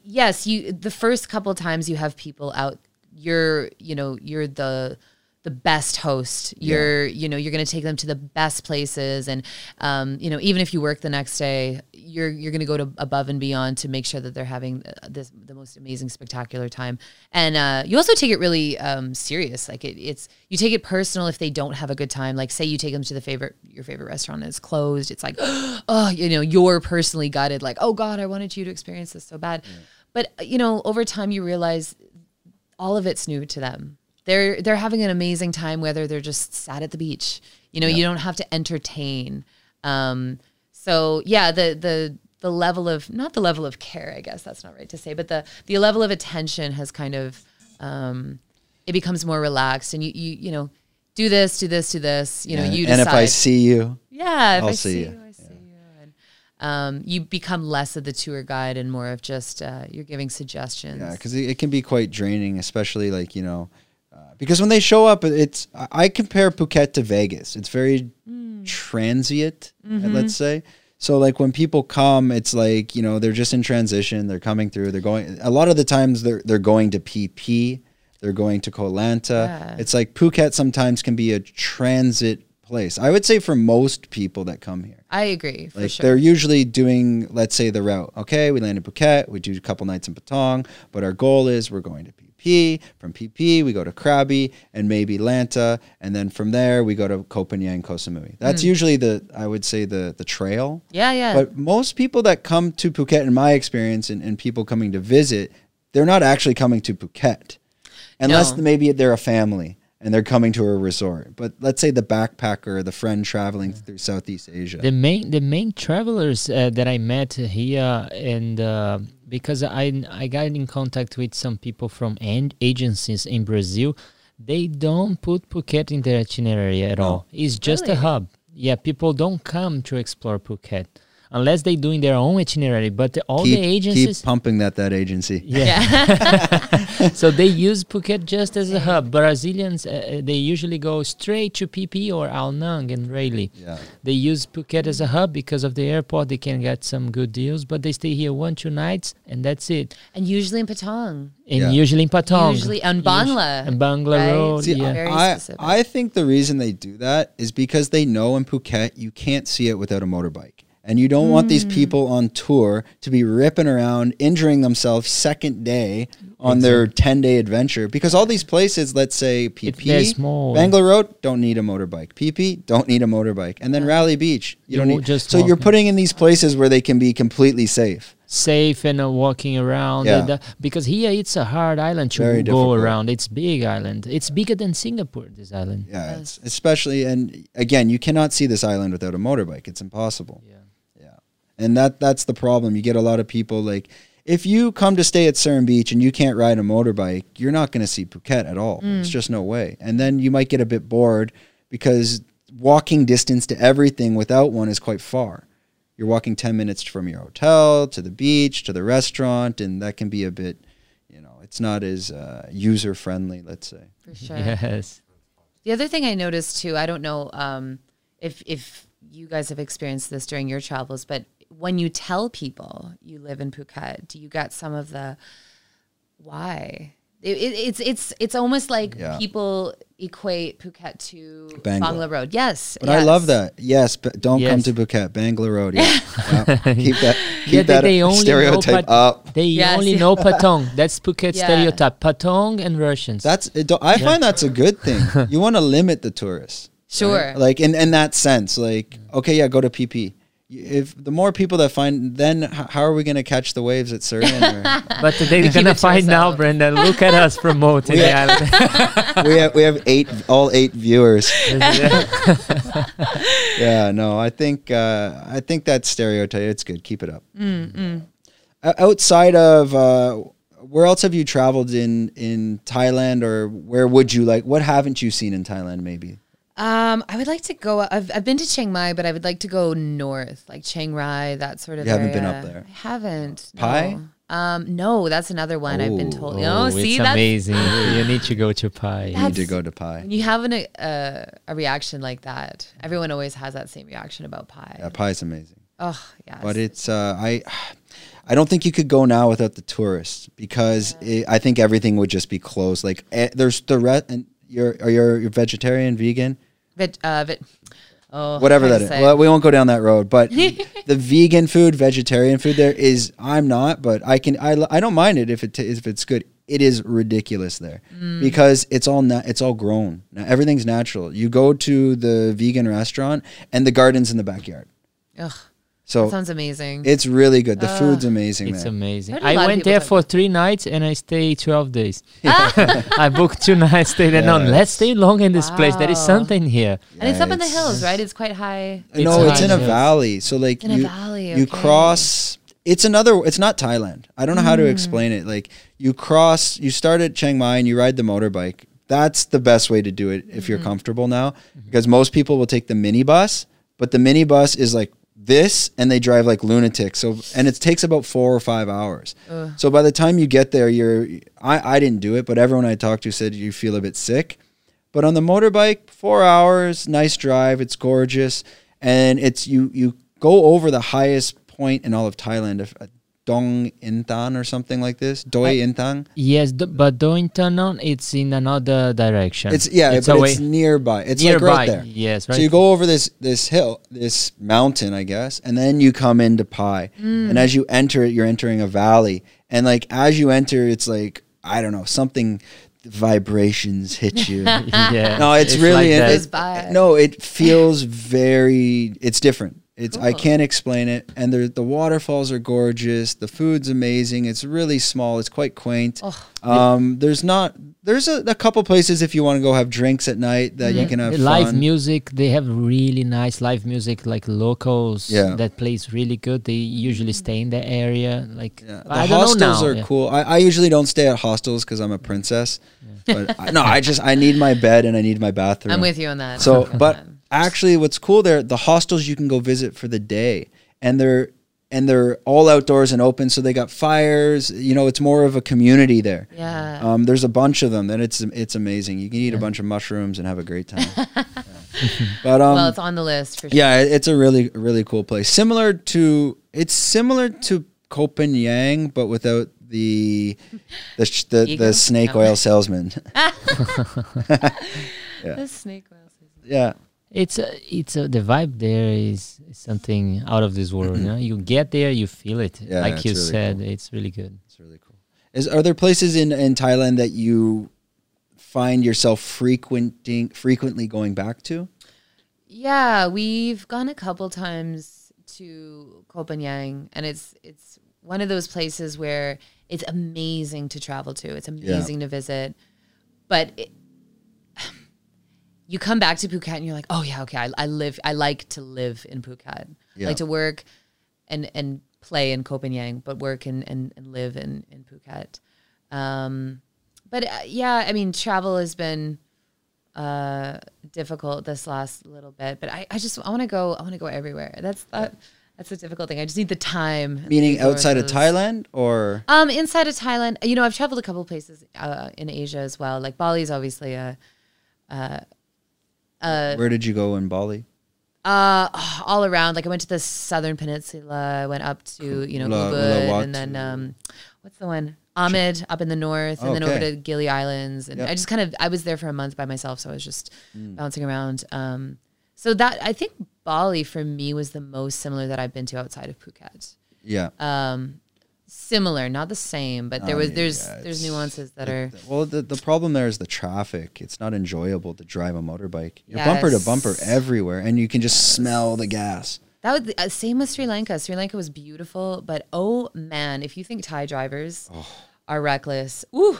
B: yes you the first couple times you have people out you're you know you're the the best host. You're, you know, you're going to take them to the best places, and um, you know, even if you work the next day, you're you're going to go to above and beyond to make sure that they're having uh, this the most amazing, spectacular time. And uh, you also take it really um, serious. Like it, it's you take it personal if they don't have a good time. Like say you take them to the favorite your favorite restaurant is closed. It's like, oh, you know, you're personally gutted. Like, oh God, I wanted you to experience this so bad. But you know, over time you realize all of it's new to them. They're they're having an amazing time whether they're just sat at the beach. You know, you don't have to entertain. Um, so yeah, the the the level of not the level of care, I guess that's not right to say, but the the level of attention has kind of um, it becomes more relaxed, and you you you know do this, do this, do this. You know, you
A: and if I see you,
B: Yeah,
A: I'll
B: I
A: see you.
B: you, I see you. And um, you become less of the tour guide and more of just uh, you're giving suggestions.
A: Yeah, because it, it can be quite draining, especially like you know, because when they show up, it's I compare Phuket to Vegas. It's very transient, uh, let's say. So like when people come, it's like you know they're just in transition. They're coming through. They're going. A lot of the times they're they're going to PP. They're going to Koh Lanta.
B: Yeah.
A: It's like Phuket sometimes can be a transit place. I would say for most people that come here.
B: I agree for
A: Like
B: sure.
A: they're usually doing, let's say, the route. Okay, we land in Phuket. We do a couple nights in Patong, but our goal is we're going to PP. From PP, we go to Krabi and maybe Lanta, and then from there we go to Koh Phangan, Koh Samui. Hmm. That's usually the, I would say, the the trail.
B: yeah, yeah.
A: But most people that come to Phuket, in my experience, and, and people coming to visit, they're not actually coming to Phuket, unless
B: No.
A: maybe they're a family and they're coming to a resort. But let's say the backpacker, the friend traveling through Southeast Asia.
C: The main the main travelers uh, that I met here and uh, because I I got in contact with some people from an- agencies in Brazil, they don't put Phuket in their itinerary at all. It's just a hub. Yeah, people don't come to explore Phuket unless they're doing their own itinerary. But the, all
A: keep,
C: the agencies,
A: keep pumping that that agency.
C: yeah. so they use Phuket just as a hub. Brazilians, uh, uh, they usually go straight to PP or Ao Nang and Railay.
A: Yeah.
C: They use Phuket as a hub because of the airport. They can get some good deals, but they stay here one, two nights, and that's it.
B: and usually in Patong.
C: And
A: Yeah.
C: usually in Patong.
B: Usually on
C: Us-
B: Bangla,
C: And Bangla
B: right?
C: Road,
A: See,
C: yeah.
A: I. I think the reason they do that is because they know in Phuket you can't see it without a motorbike. And you don't want
B: Hmm.
A: these people on tour to be ripping around, injuring themselves second day on their 10 day adventure. Because all these places, let's say PP,
C: they're.
A: Bangla Road, don't need a motorbike. PP, don't need a motorbike. And then Railay Beach, you
C: You
A: don't need.
C: just
A: so you're putting in these places where they can be completely safe.
C: Safe and uh, walking around.
A: Yeah.
C: and, uh, because here it's a hard island to
A: Very
C: go
A: difficult.
C: around. It's big island. It's bigger than Singapore, this island.
A: Yeah, it's, especially and again, you cannot see this island without a motorbike. It's impossible.
C: Yeah.
A: Yeah, and that that's the problem. You get a lot of people like if you come to stay at Surin Beach and you can't ride a motorbike, you're not going to see Phuket at all. It's just no way. And then you might get a bit bored because walking distance to everything without one is quite far. You're walking 10 minutes from your hotel to the beach to the restaurant, and that can be a bit, you know, it's not as uh, user friendly, let's say.
B: for sure.
C: Yes.
B: The other thing I noticed too, I don't know um, if if you guys have experienced this during your travels, but when you tell people you live in Phuket, do you get some of the why? It, it, it's it's it's almost like
A: Yeah.
B: people equate Phuket to
A: Bangla.
B: Bangla Road. Yes,
A: But I love that. Yes, but don't come to Phuket, Bangla Road. Yeah. Yeah. Keep that keep
C: Yeah, they-
A: that
C: they only know
A: stereotype
C: Pat-
A: up.
C: They
B: Yes,
C: only
B: yeah.
C: know Patong. That's Phuket
B: Yeah.
C: stereotype. Patong and Russians.
A: That's it, don't- I find that's a good thing. You want to limit the tourists.
B: Sure.
A: right? Like in in that sense, like okay, yeah, go to PP. If the more people that find, then how are we going to catch the waves at Surin? Or-
C: but they're gonna find now,
B: ourselves.
C: Brendan. Look at us promoting the island.
A: we have we have eight all eight viewers. Yeah, no, I think uh, I think that stereotype. It's good. Keep it up. O- Outside of uh, where else have you traveled in in Thailand, or where would you like? What haven't you seen in Thailand? Maybe.
B: Um, I would like to go. I've I've been to Chiang Mai, but I would like to go north, like Chiang Rai, that sort of.
A: You haven't been up there?
B: I haven't.
A: Pai?
B: No. Um, no, that's another one I've been
A: Oh.
B: told. You know,
C: Oh,
B: see
C: it's
B: that's
C: amazing. you need to go to Pai.
A: You need to go to Pai.
B: when you have an, a a reaction like that. Everyone always has that same reaction about Pai.
A: Yeah, Pai is amazing.
B: Oh yeah,
A: but it's uh, I I don't think you could go now without the tourists because it, I think everything would just be closed. Like eh, there's the re- and you're are you you're vegetarian, vegan,
B: Veg, uh, veg, oh,
A: whatever that is. Well, we won't go down that road, but the vegan food, vegetarian food, there is. I'm not, but I can. I I don't mind it if it t- if it's good. It is ridiculous there
B: Mm.
A: because it's all na- it's all grown. Now, everything's natural. You go to the vegan restaurant and the garden's in the backyard.
B: Ugh,
A: So
B: that sounds amazing.
A: it's really good. The food's amazing
C: It's
A: there.
C: amazing.
B: Heard a
C: I went there
B: talk
C: for three nights and I stayed 12 days. I booked two nights, stayed there. No,
A: Yeah.
C: let's stay long in this place. There is
B: Wow.
C: something here.
B: and it's up in the hills, right? It's quite high.
C: It's
A: no, it's in a valley. So like
B: In a
A: you,
B: valley,
A: you cross. It's another. It's not Thailand. I don't know how to
B: Mm.
A: explain it. Like you cross. You start at Chiang Mai and you ride the motorbike. That's the best way to do it if
B: Mm-hmm.
A: you're comfortable now, because most people will take the minibus, but the minibus is like this, and they drive like lunatics. So and it takes about four or five hours. So by the time you get there, you're. I I didn't do it, but everyone I talked to said you feel a bit sick. But on the motorbike, four hours, nice drive. It's gorgeous, and it's you you go over the highest point in all of Thailand, if- uh, Dong Intan or something like this. Doi Intang.
C: Yes, d- but Doi Inthanon, it's in another direction.
A: It's yeah,
C: it's
A: but
C: away.
A: it's nearby. It's
C: nearby.
A: like right there.
C: Yes, right.
A: So you go over this this hill, this mountain, I guess, and then you come into Pai. Hmm. And as you enter it, you're entering a valley. And like as you enter, it's like I don't know something. Vibrations hit you.
C: yeah.
A: no, it's, really
C: like that.
A: it- no. It feels very. It's different. It's I can't explain it. And the the waterfalls are gorgeous. The food's amazing. It's really small. It's quite quaint.
B: Oh.
A: Um, there's not. There's a, a couple places if you want to go have drinks at night that you can have
C: live
A: fun.
C: music they have really nice live music like locals
A: Yeah.
C: that plays really good they usually stay in the area like
A: Yeah. The
C: I don't
A: hostels
C: know
A: are
C: yeah.
A: cool. I, I usually don't stay at hostels because I'm a princess. But I, no, I just I need my bed and I need my bathroom.
B: I'm with you on that.
A: So, but actually, what's cool there, the hostels you can go visit for the day, and they're and they're all outdoors and open. So they got fires. You know, it's more of a community there.
B: yeah.
A: Um, there's a bunch of them, and it's it's amazing. You can eat a bunch of mushrooms and have a great time. Yeah. But um,
B: well, it's on the list for sure.
A: yeah, it's a really really cool place. Similar to it's similar to Koh Phangan, but without the the sh- the, the snake oil salesman.
B: The snake oil season.
A: yeah.
C: It's a, it's a, the vibe there is, is something out of this world you mm-hmm. know you get there you feel it
A: Yeah,
C: like you
A: really
C: said
A: cool.
C: it's really good
A: It's really cool. Is are there places in in Thailand that you find yourself frequenting frequently going back to?
B: Yeah, we've gone a couple times to Koh Phangan, and it's it's one of those places where it's amazing to travel to. It's amazing to visit, but it, you come back to Phuket and you're like, oh yeah, okay, I, I live, I like to live in Phuket, I like to work and and play in Koh Phangan, but work and and, and live in in Phuket. Um, but uh, yeah, I mean, travel has been uh difficult this last little bit but i, I just i want to go i want to go everywhere. That's that that's a difficult thing. I just need the time
A: Meaning outside of. Thailand or?
B: Um inside of thailand you know i've traveled a couple places uh in asia as well. Like Bali is obviously a
A: where did you go in Bali?
B: uh all around like i went to the southern peninsula i went up to you know Ubud, and then um what's the one Amed up in the north and then over to Gili Islands and
A: Yep.
B: I just kind of I was there for a month by myself so I was just
A: Mm.
B: bouncing around um so that I think Bali for me was the most similar that I've been to outside of Phuket
A: Yeah.
B: um similar not the same but there
A: I
B: was
A: mean,
B: there's
A: yeah,
B: there's nuances that are
A: well, the, the problem there is the traffic. It's not enjoyable to drive a motorbike. You're bumper to bumper everywhere, and you can just smell the gas.
B: That was uh, same with Sri Lanka. Sri Lanka was beautiful, but oh man, if you think Thai drivers
A: Oh.
B: are reckless, ooh,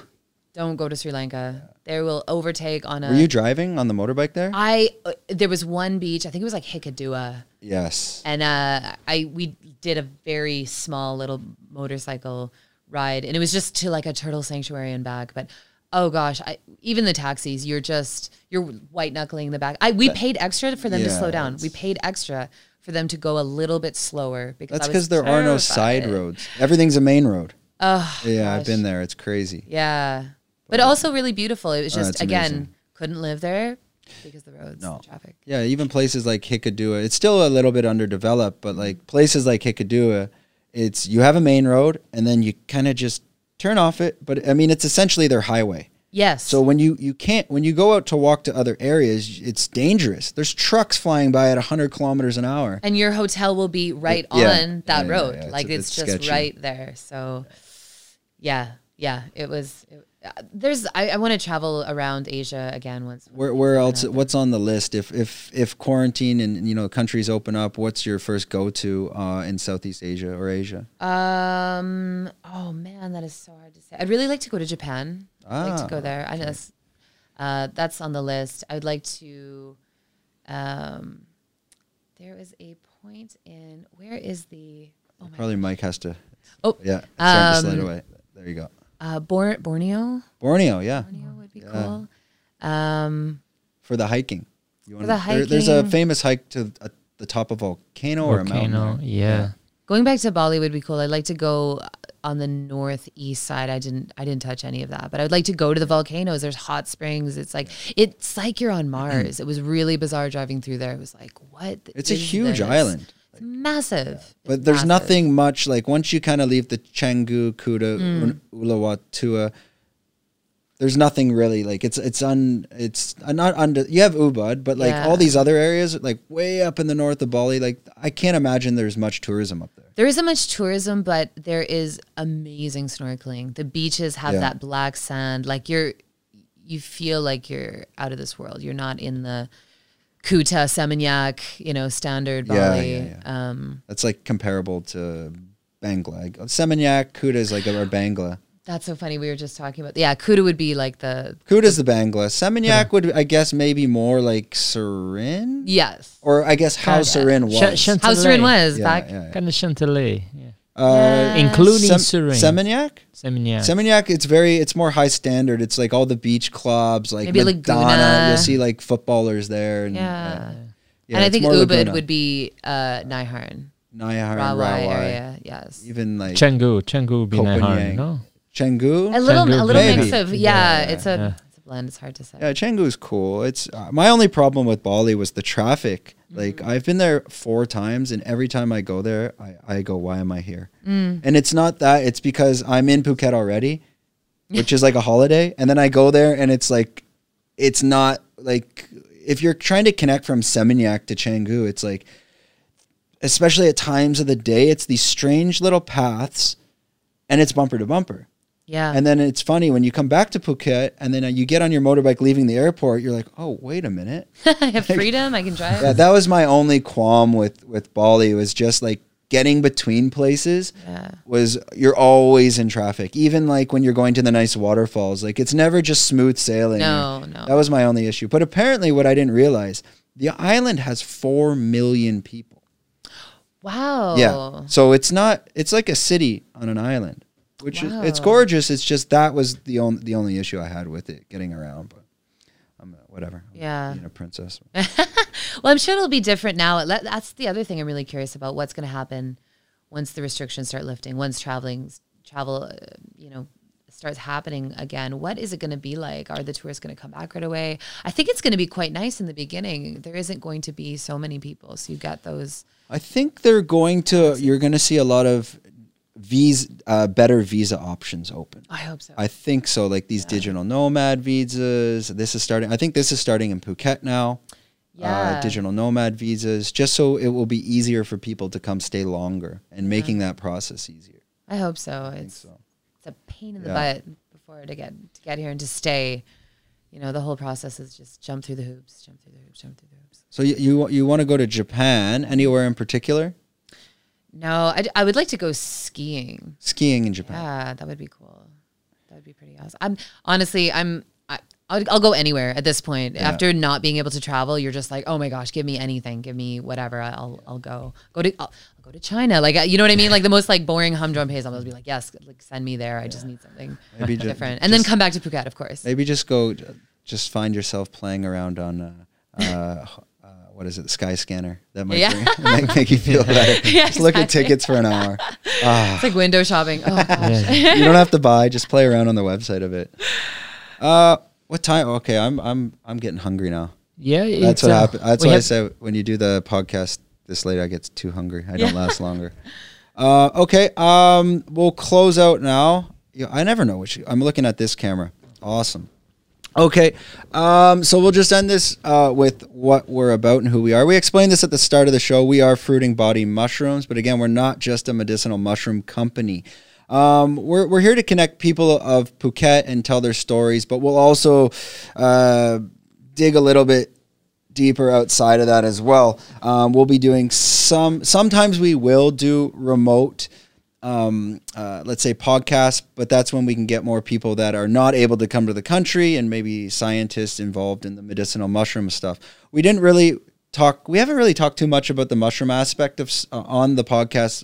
B: don't go to Sri Lanka. They will overtake on a.
A: Were you driving on the motorbike there?
B: I uh, there was one beach. I think it was like Hikkaduwa,
A: yes.
B: and uh, I we did a very small little motorcycle ride, and it was just to like a turtle sanctuary and back. But oh gosh, I, even the taxis, you're just you're white knuckling the back. I we paid extra for them to slow down. We paid extra for them to go a little bit slower because
A: That's because there are no side roads. Everything's a main road.
B: Oh,
A: Yeah, I've been there. It's crazy.
B: Yeah, but also really beautiful. It was
A: Oh,
B: just
A: it's
B: again
A: amazing.
B: couldn't live there because the roads,
A: No.
B: the traffic.
A: Yeah, even places like Hikkaduwa, it's still a little bit underdeveloped, but like places like Hikkaduwa, it's you have a main road and then you kind of just turn off it. But I mean, it's essentially their highway.
B: Yes.
A: So when you you can't when you go out to walk to other areas, it's dangerous. There's trucks flying by at 100 kilometers an hour.
B: and your hotel will be right
A: Yeah.
B: on that
A: Yeah, yeah,
B: road.
A: yeah. It's-
B: Like it's,
A: it's
B: just
A: sketchy.
B: right there. So, yeah, yeah, it was. It, uh, there's. I, I want to travel around Asia again once.
A: Where where else? What's on the list? If if if quarantine and you know countries open up, what's your first go to uh, in Southeast Asia or Asia?
B: Um. Oh man, that is so hard to say. I'd really like to go to Japan. I'd like to
A: Ah,
B: go there. I know that's, uh, that's on the list. I'd like to. Um, there is a point in where is the oh my
A: Probably Mike has to.
B: Oh,
A: yeah, starting to slide
B: um,
A: away. There you go.
B: Uh Bor- Borneo.
A: Borneo, yeah,
B: Borneo would be
A: Yeah.
B: cool. Um.
A: for the hiking. You
B: For
A: wanna-
B: the
A: there- there's a famous hike to uh, the top of a volcano, or a
C: Volcano.
A: mountain. there.
C: Yeah.
B: Going back to Bali would be cool. I'd like to go on the northeast side. I didn't I didn't touch any of that, but I would like to go to the volcanoes. There's hot springs. It's like it's like you're on Mars. it was really bizarre driving through there. It was like, what?
A: It's a huge
B: this?
A: island.
B: It's massive.
A: But
B: It's
A: there's
B: massive.
A: nothing much like once you kind of leave the Canggu, Kuta,
B: Mm.
A: Uluwatu, there's nothing really like it's it's un it's uh, not under you have Ubud, but like
B: Yeah.
A: all these other areas like way up in the north of Bali, like I can't imagine there's much tourism up there.
B: There isn't much tourism, but there is amazing snorkeling. The beaches have
A: Yeah.
B: that black sand. Like you're, you feel like you're out of this world. You're not in the Kuta, Seminyak, you know, standard Bali.
A: Yeah,
B: Bali.
A: yeah,
B: Um,
A: That's like comparable to Bangla. Like, Seminyak, Kuta is like our Bangla.
B: that's so funny. We were just talking about, yeah, Kuta would be like the,
A: Kuta's the Bangla. Seminyak would I guess maybe more like Surin?
B: yes.
A: Or I guess how
B: Kinda.
A: Surin was.
C: Sh-
B: How Surin was
A: yeah,
B: back.
A: yeah, yeah.
C: Kind of Cherngtalay. Yeah.
A: Uh,
C: Including
A: Sem-
C: Surin.
A: Seminyak?
C: Seminyak.
A: Seminyak, it's very, it's more high standard. It's like all the beach clubs, like
B: Maybe
A: Madonna.
B: Laguna.
A: You'll see like footballers there. And,
B: Yeah.
A: uh, yeah,
B: and I think
A: more
B: Ubud
A: Laguna.
B: would be uh, Naiharn,
A: Nayahar
B: Rawai
A: Rawai.
B: area. Yes.
A: Even like
C: Canggu. Canggu would be
A: Koh
C: Naiharn,
A: Phangan.
C: no?
A: Canggu.
B: A little,
C: Canggu
B: a little
A: maybe.
B: mix of, yeah,
A: Yeah,
B: it's a,
C: yeah.
B: it's a blend. It's hard to say.
A: Yeah, Canggu is cool. It's uh, my only problem with Bali was the traffic. Like
B: Mm-hmm.
A: I've been there four times, and every time I go there, I, I go, "Why am I here?"
B: Mm.
A: And it's not that; it's because I'm in Phuket already, which is like a holiday, and then I go there, and it's like, it's not like if you're trying to connect from Seminyak to Canggu, it's like, especially at times of the day, it's these strange little paths, and it's bumper to bumper.
B: Yeah.
A: And then it's funny when you come back to Phuket and then uh, you get on your motorbike leaving the airport, you're like, oh, wait a minute.
B: I have freedom. I can drive.
A: Yeah, that was my only qualm with, with Bali was just like getting between places
B: Yeah.
A: was you're always in traffic. Even like when you're going to the nice waterfalls, like it's never just smooth sailing.
B: No, no.
A: That was my only issue. But apparently what I didn't realize, the island has 4 million people.
B: Wow.
A: Yeah. So it's not it's like a city on an island, which is it's gorgeous. It's just that was the only the only issue I had with it getting around, but I'm whatever. I'm
B: Yeah.
A: being a princess.
B: Well, I'm sure it'll be different now. That's the other thing I'm really curious about. What's going to happen once the restrictions start lifting? Once traveling, travel, uh, you know, starts happening again. What is it going to be like? Are the tourists going to come back right away? I think it's going to be quite nice in the beginning. There isn't going to be so many people, so you got those.
A: I think they're going to you're going to see a lot of visa uh, better visa options open.
B: I hope so.
A: I think so like these digital nomad visas. This is starting I think this is starting in Phuket now.
B: yeah.
A: Uh, digital nomad visas just so it will be easier for people to come stay longer and making that process easier.
B: I hope so.
A: I
B: It's
A: so.
B: it's a pain in the
A: Yeah.
B: butt before to get to get here and to stay. You know, the whole process is just jump through the hoops, jump through the hoops, jump through the hoops.
A: So you you, you want to go to Japan anywhere in particular?
B: No, I, I would like to go skiing.
A: Skiing in Japan.
B: Yeah, that would be cool. That would be pretty awesome. I'm honestly, I'm. I, I'll, I'll go anywhere at this point. After not being able to travel, you're just like, oh my gosh, give me anything, give me whatever. I'll I'll go go to I'll, I'll go to China. Like you know what I mean? Like the most like boring humdrum pays. I'll be like, yes, like send me there. I just need something
A: Maybe
B: different, and then come back to Phuket, of course.
A: Maybe just go, just find yourself playing around on, uh, uh, what is it, the Sky Scanner. That might,
B: Yeah.
A: bring, that might make you feel better.
B: Yeah,
A: just look at tickets for an hour. Ah,
B: It's like window shopping. Oh gosh.
C: Yeah.
A: you don't have to buy. Just play around on the website of it. Uh, what time? Okay, I'm I'm I'm getting hungry now.
C: Yeah,
A: That's what
C: uh,
A: happened. That's
C: we
A: why I
C: have-
A: said when you do the podcast this late, I get too hungry. I don't last longer. Uh, okay. Um, we'll close out now. Yeah, I never know which. I'm looking at this camera. Awesome. Okay, um, so we'll just end this uh, with what we're about and who we are. We explained this at the start of the show. We are Fruiting Body Mushrooms, but again, we're not just a medicinal mushroom company. Um, we're, we're here to connect people of Phuket and tell their stories, but we'll also uh, dig a little bit deeper outside of that as well. Um, we'll be doing some, sometimes we will do remote um, uh, let's say podcasts, but that's when we can get more people that are not able to come to the country and maybe scientists involved in the medicinal mushroom stuff. We didn't really talk, we haven't really talked too much about the mushroom aspect of uh, on the podcast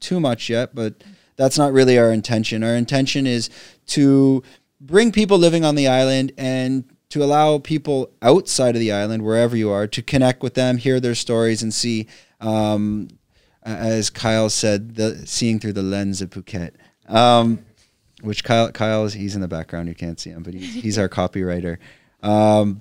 A: too much yet, but that's not really our intention. Our intention is to bring people living on the island and to allow people outside of the island, wherever you are, to connect with them, hear their stories, and see um, as Kyle said, the seeing through the lens of Phuket. Um, which Kyle, Kyle he's in the background. You can't see him, but he's, he's our copywriter. Um,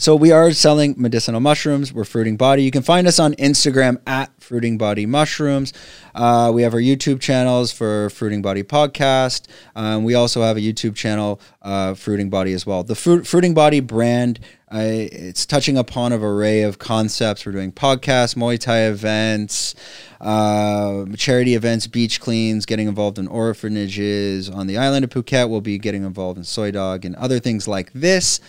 A: so we are selling medicinal mushrooms. We're Fruiting Body. You can find us on Instagram at Fruiting Body Mushrooms. Uh, we have our YouTube channels for Fruiting Body Podcast. Um, we also have a YouTube channel, uh, Fruiting Body as well. The Fruit, Fruiting Body brand, uh, it's touching upon an array of concepts. We're doing podcasts, Muay Thai events, uh, charity events, beach cleans, getting involved in orphanages on the island of Phuket. We'll be getting involved in Soi Dog and other things like this.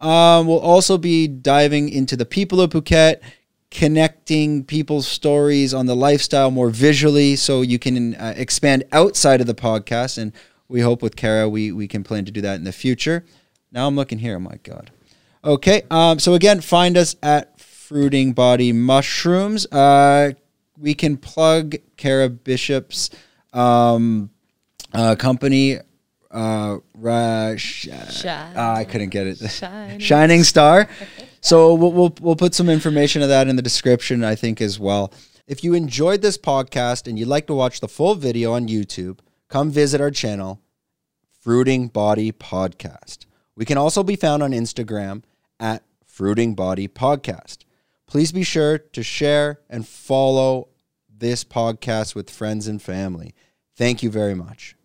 A: Um, we'll also be diving into the people of Phuket, connecting people's stories on the lifestyle more visually so you can uh, expand outside of the podcast. And we hope with Kara, we, we can plan to do that in the future. Now I'm looking here. Oh my God. Okay. Um, so again, find us at Fruiting Body Mushrooms. Uh, we can plug Kara Bishop's um, uh, company uh. Uh, I couldn't get it.
B: Shining
A: Shining Star. So we'll, we'll we'll put some information of that in the description, I think, as well. If you enjoyed this podcast and you'd like to watch the full video on YouTube, come visit our channel, Fruiting Body Podcast. We can also be found on Instagram at Fruiting Body Podcast. Please be sure to share and follow this podcast with friends and family. Thank you very much.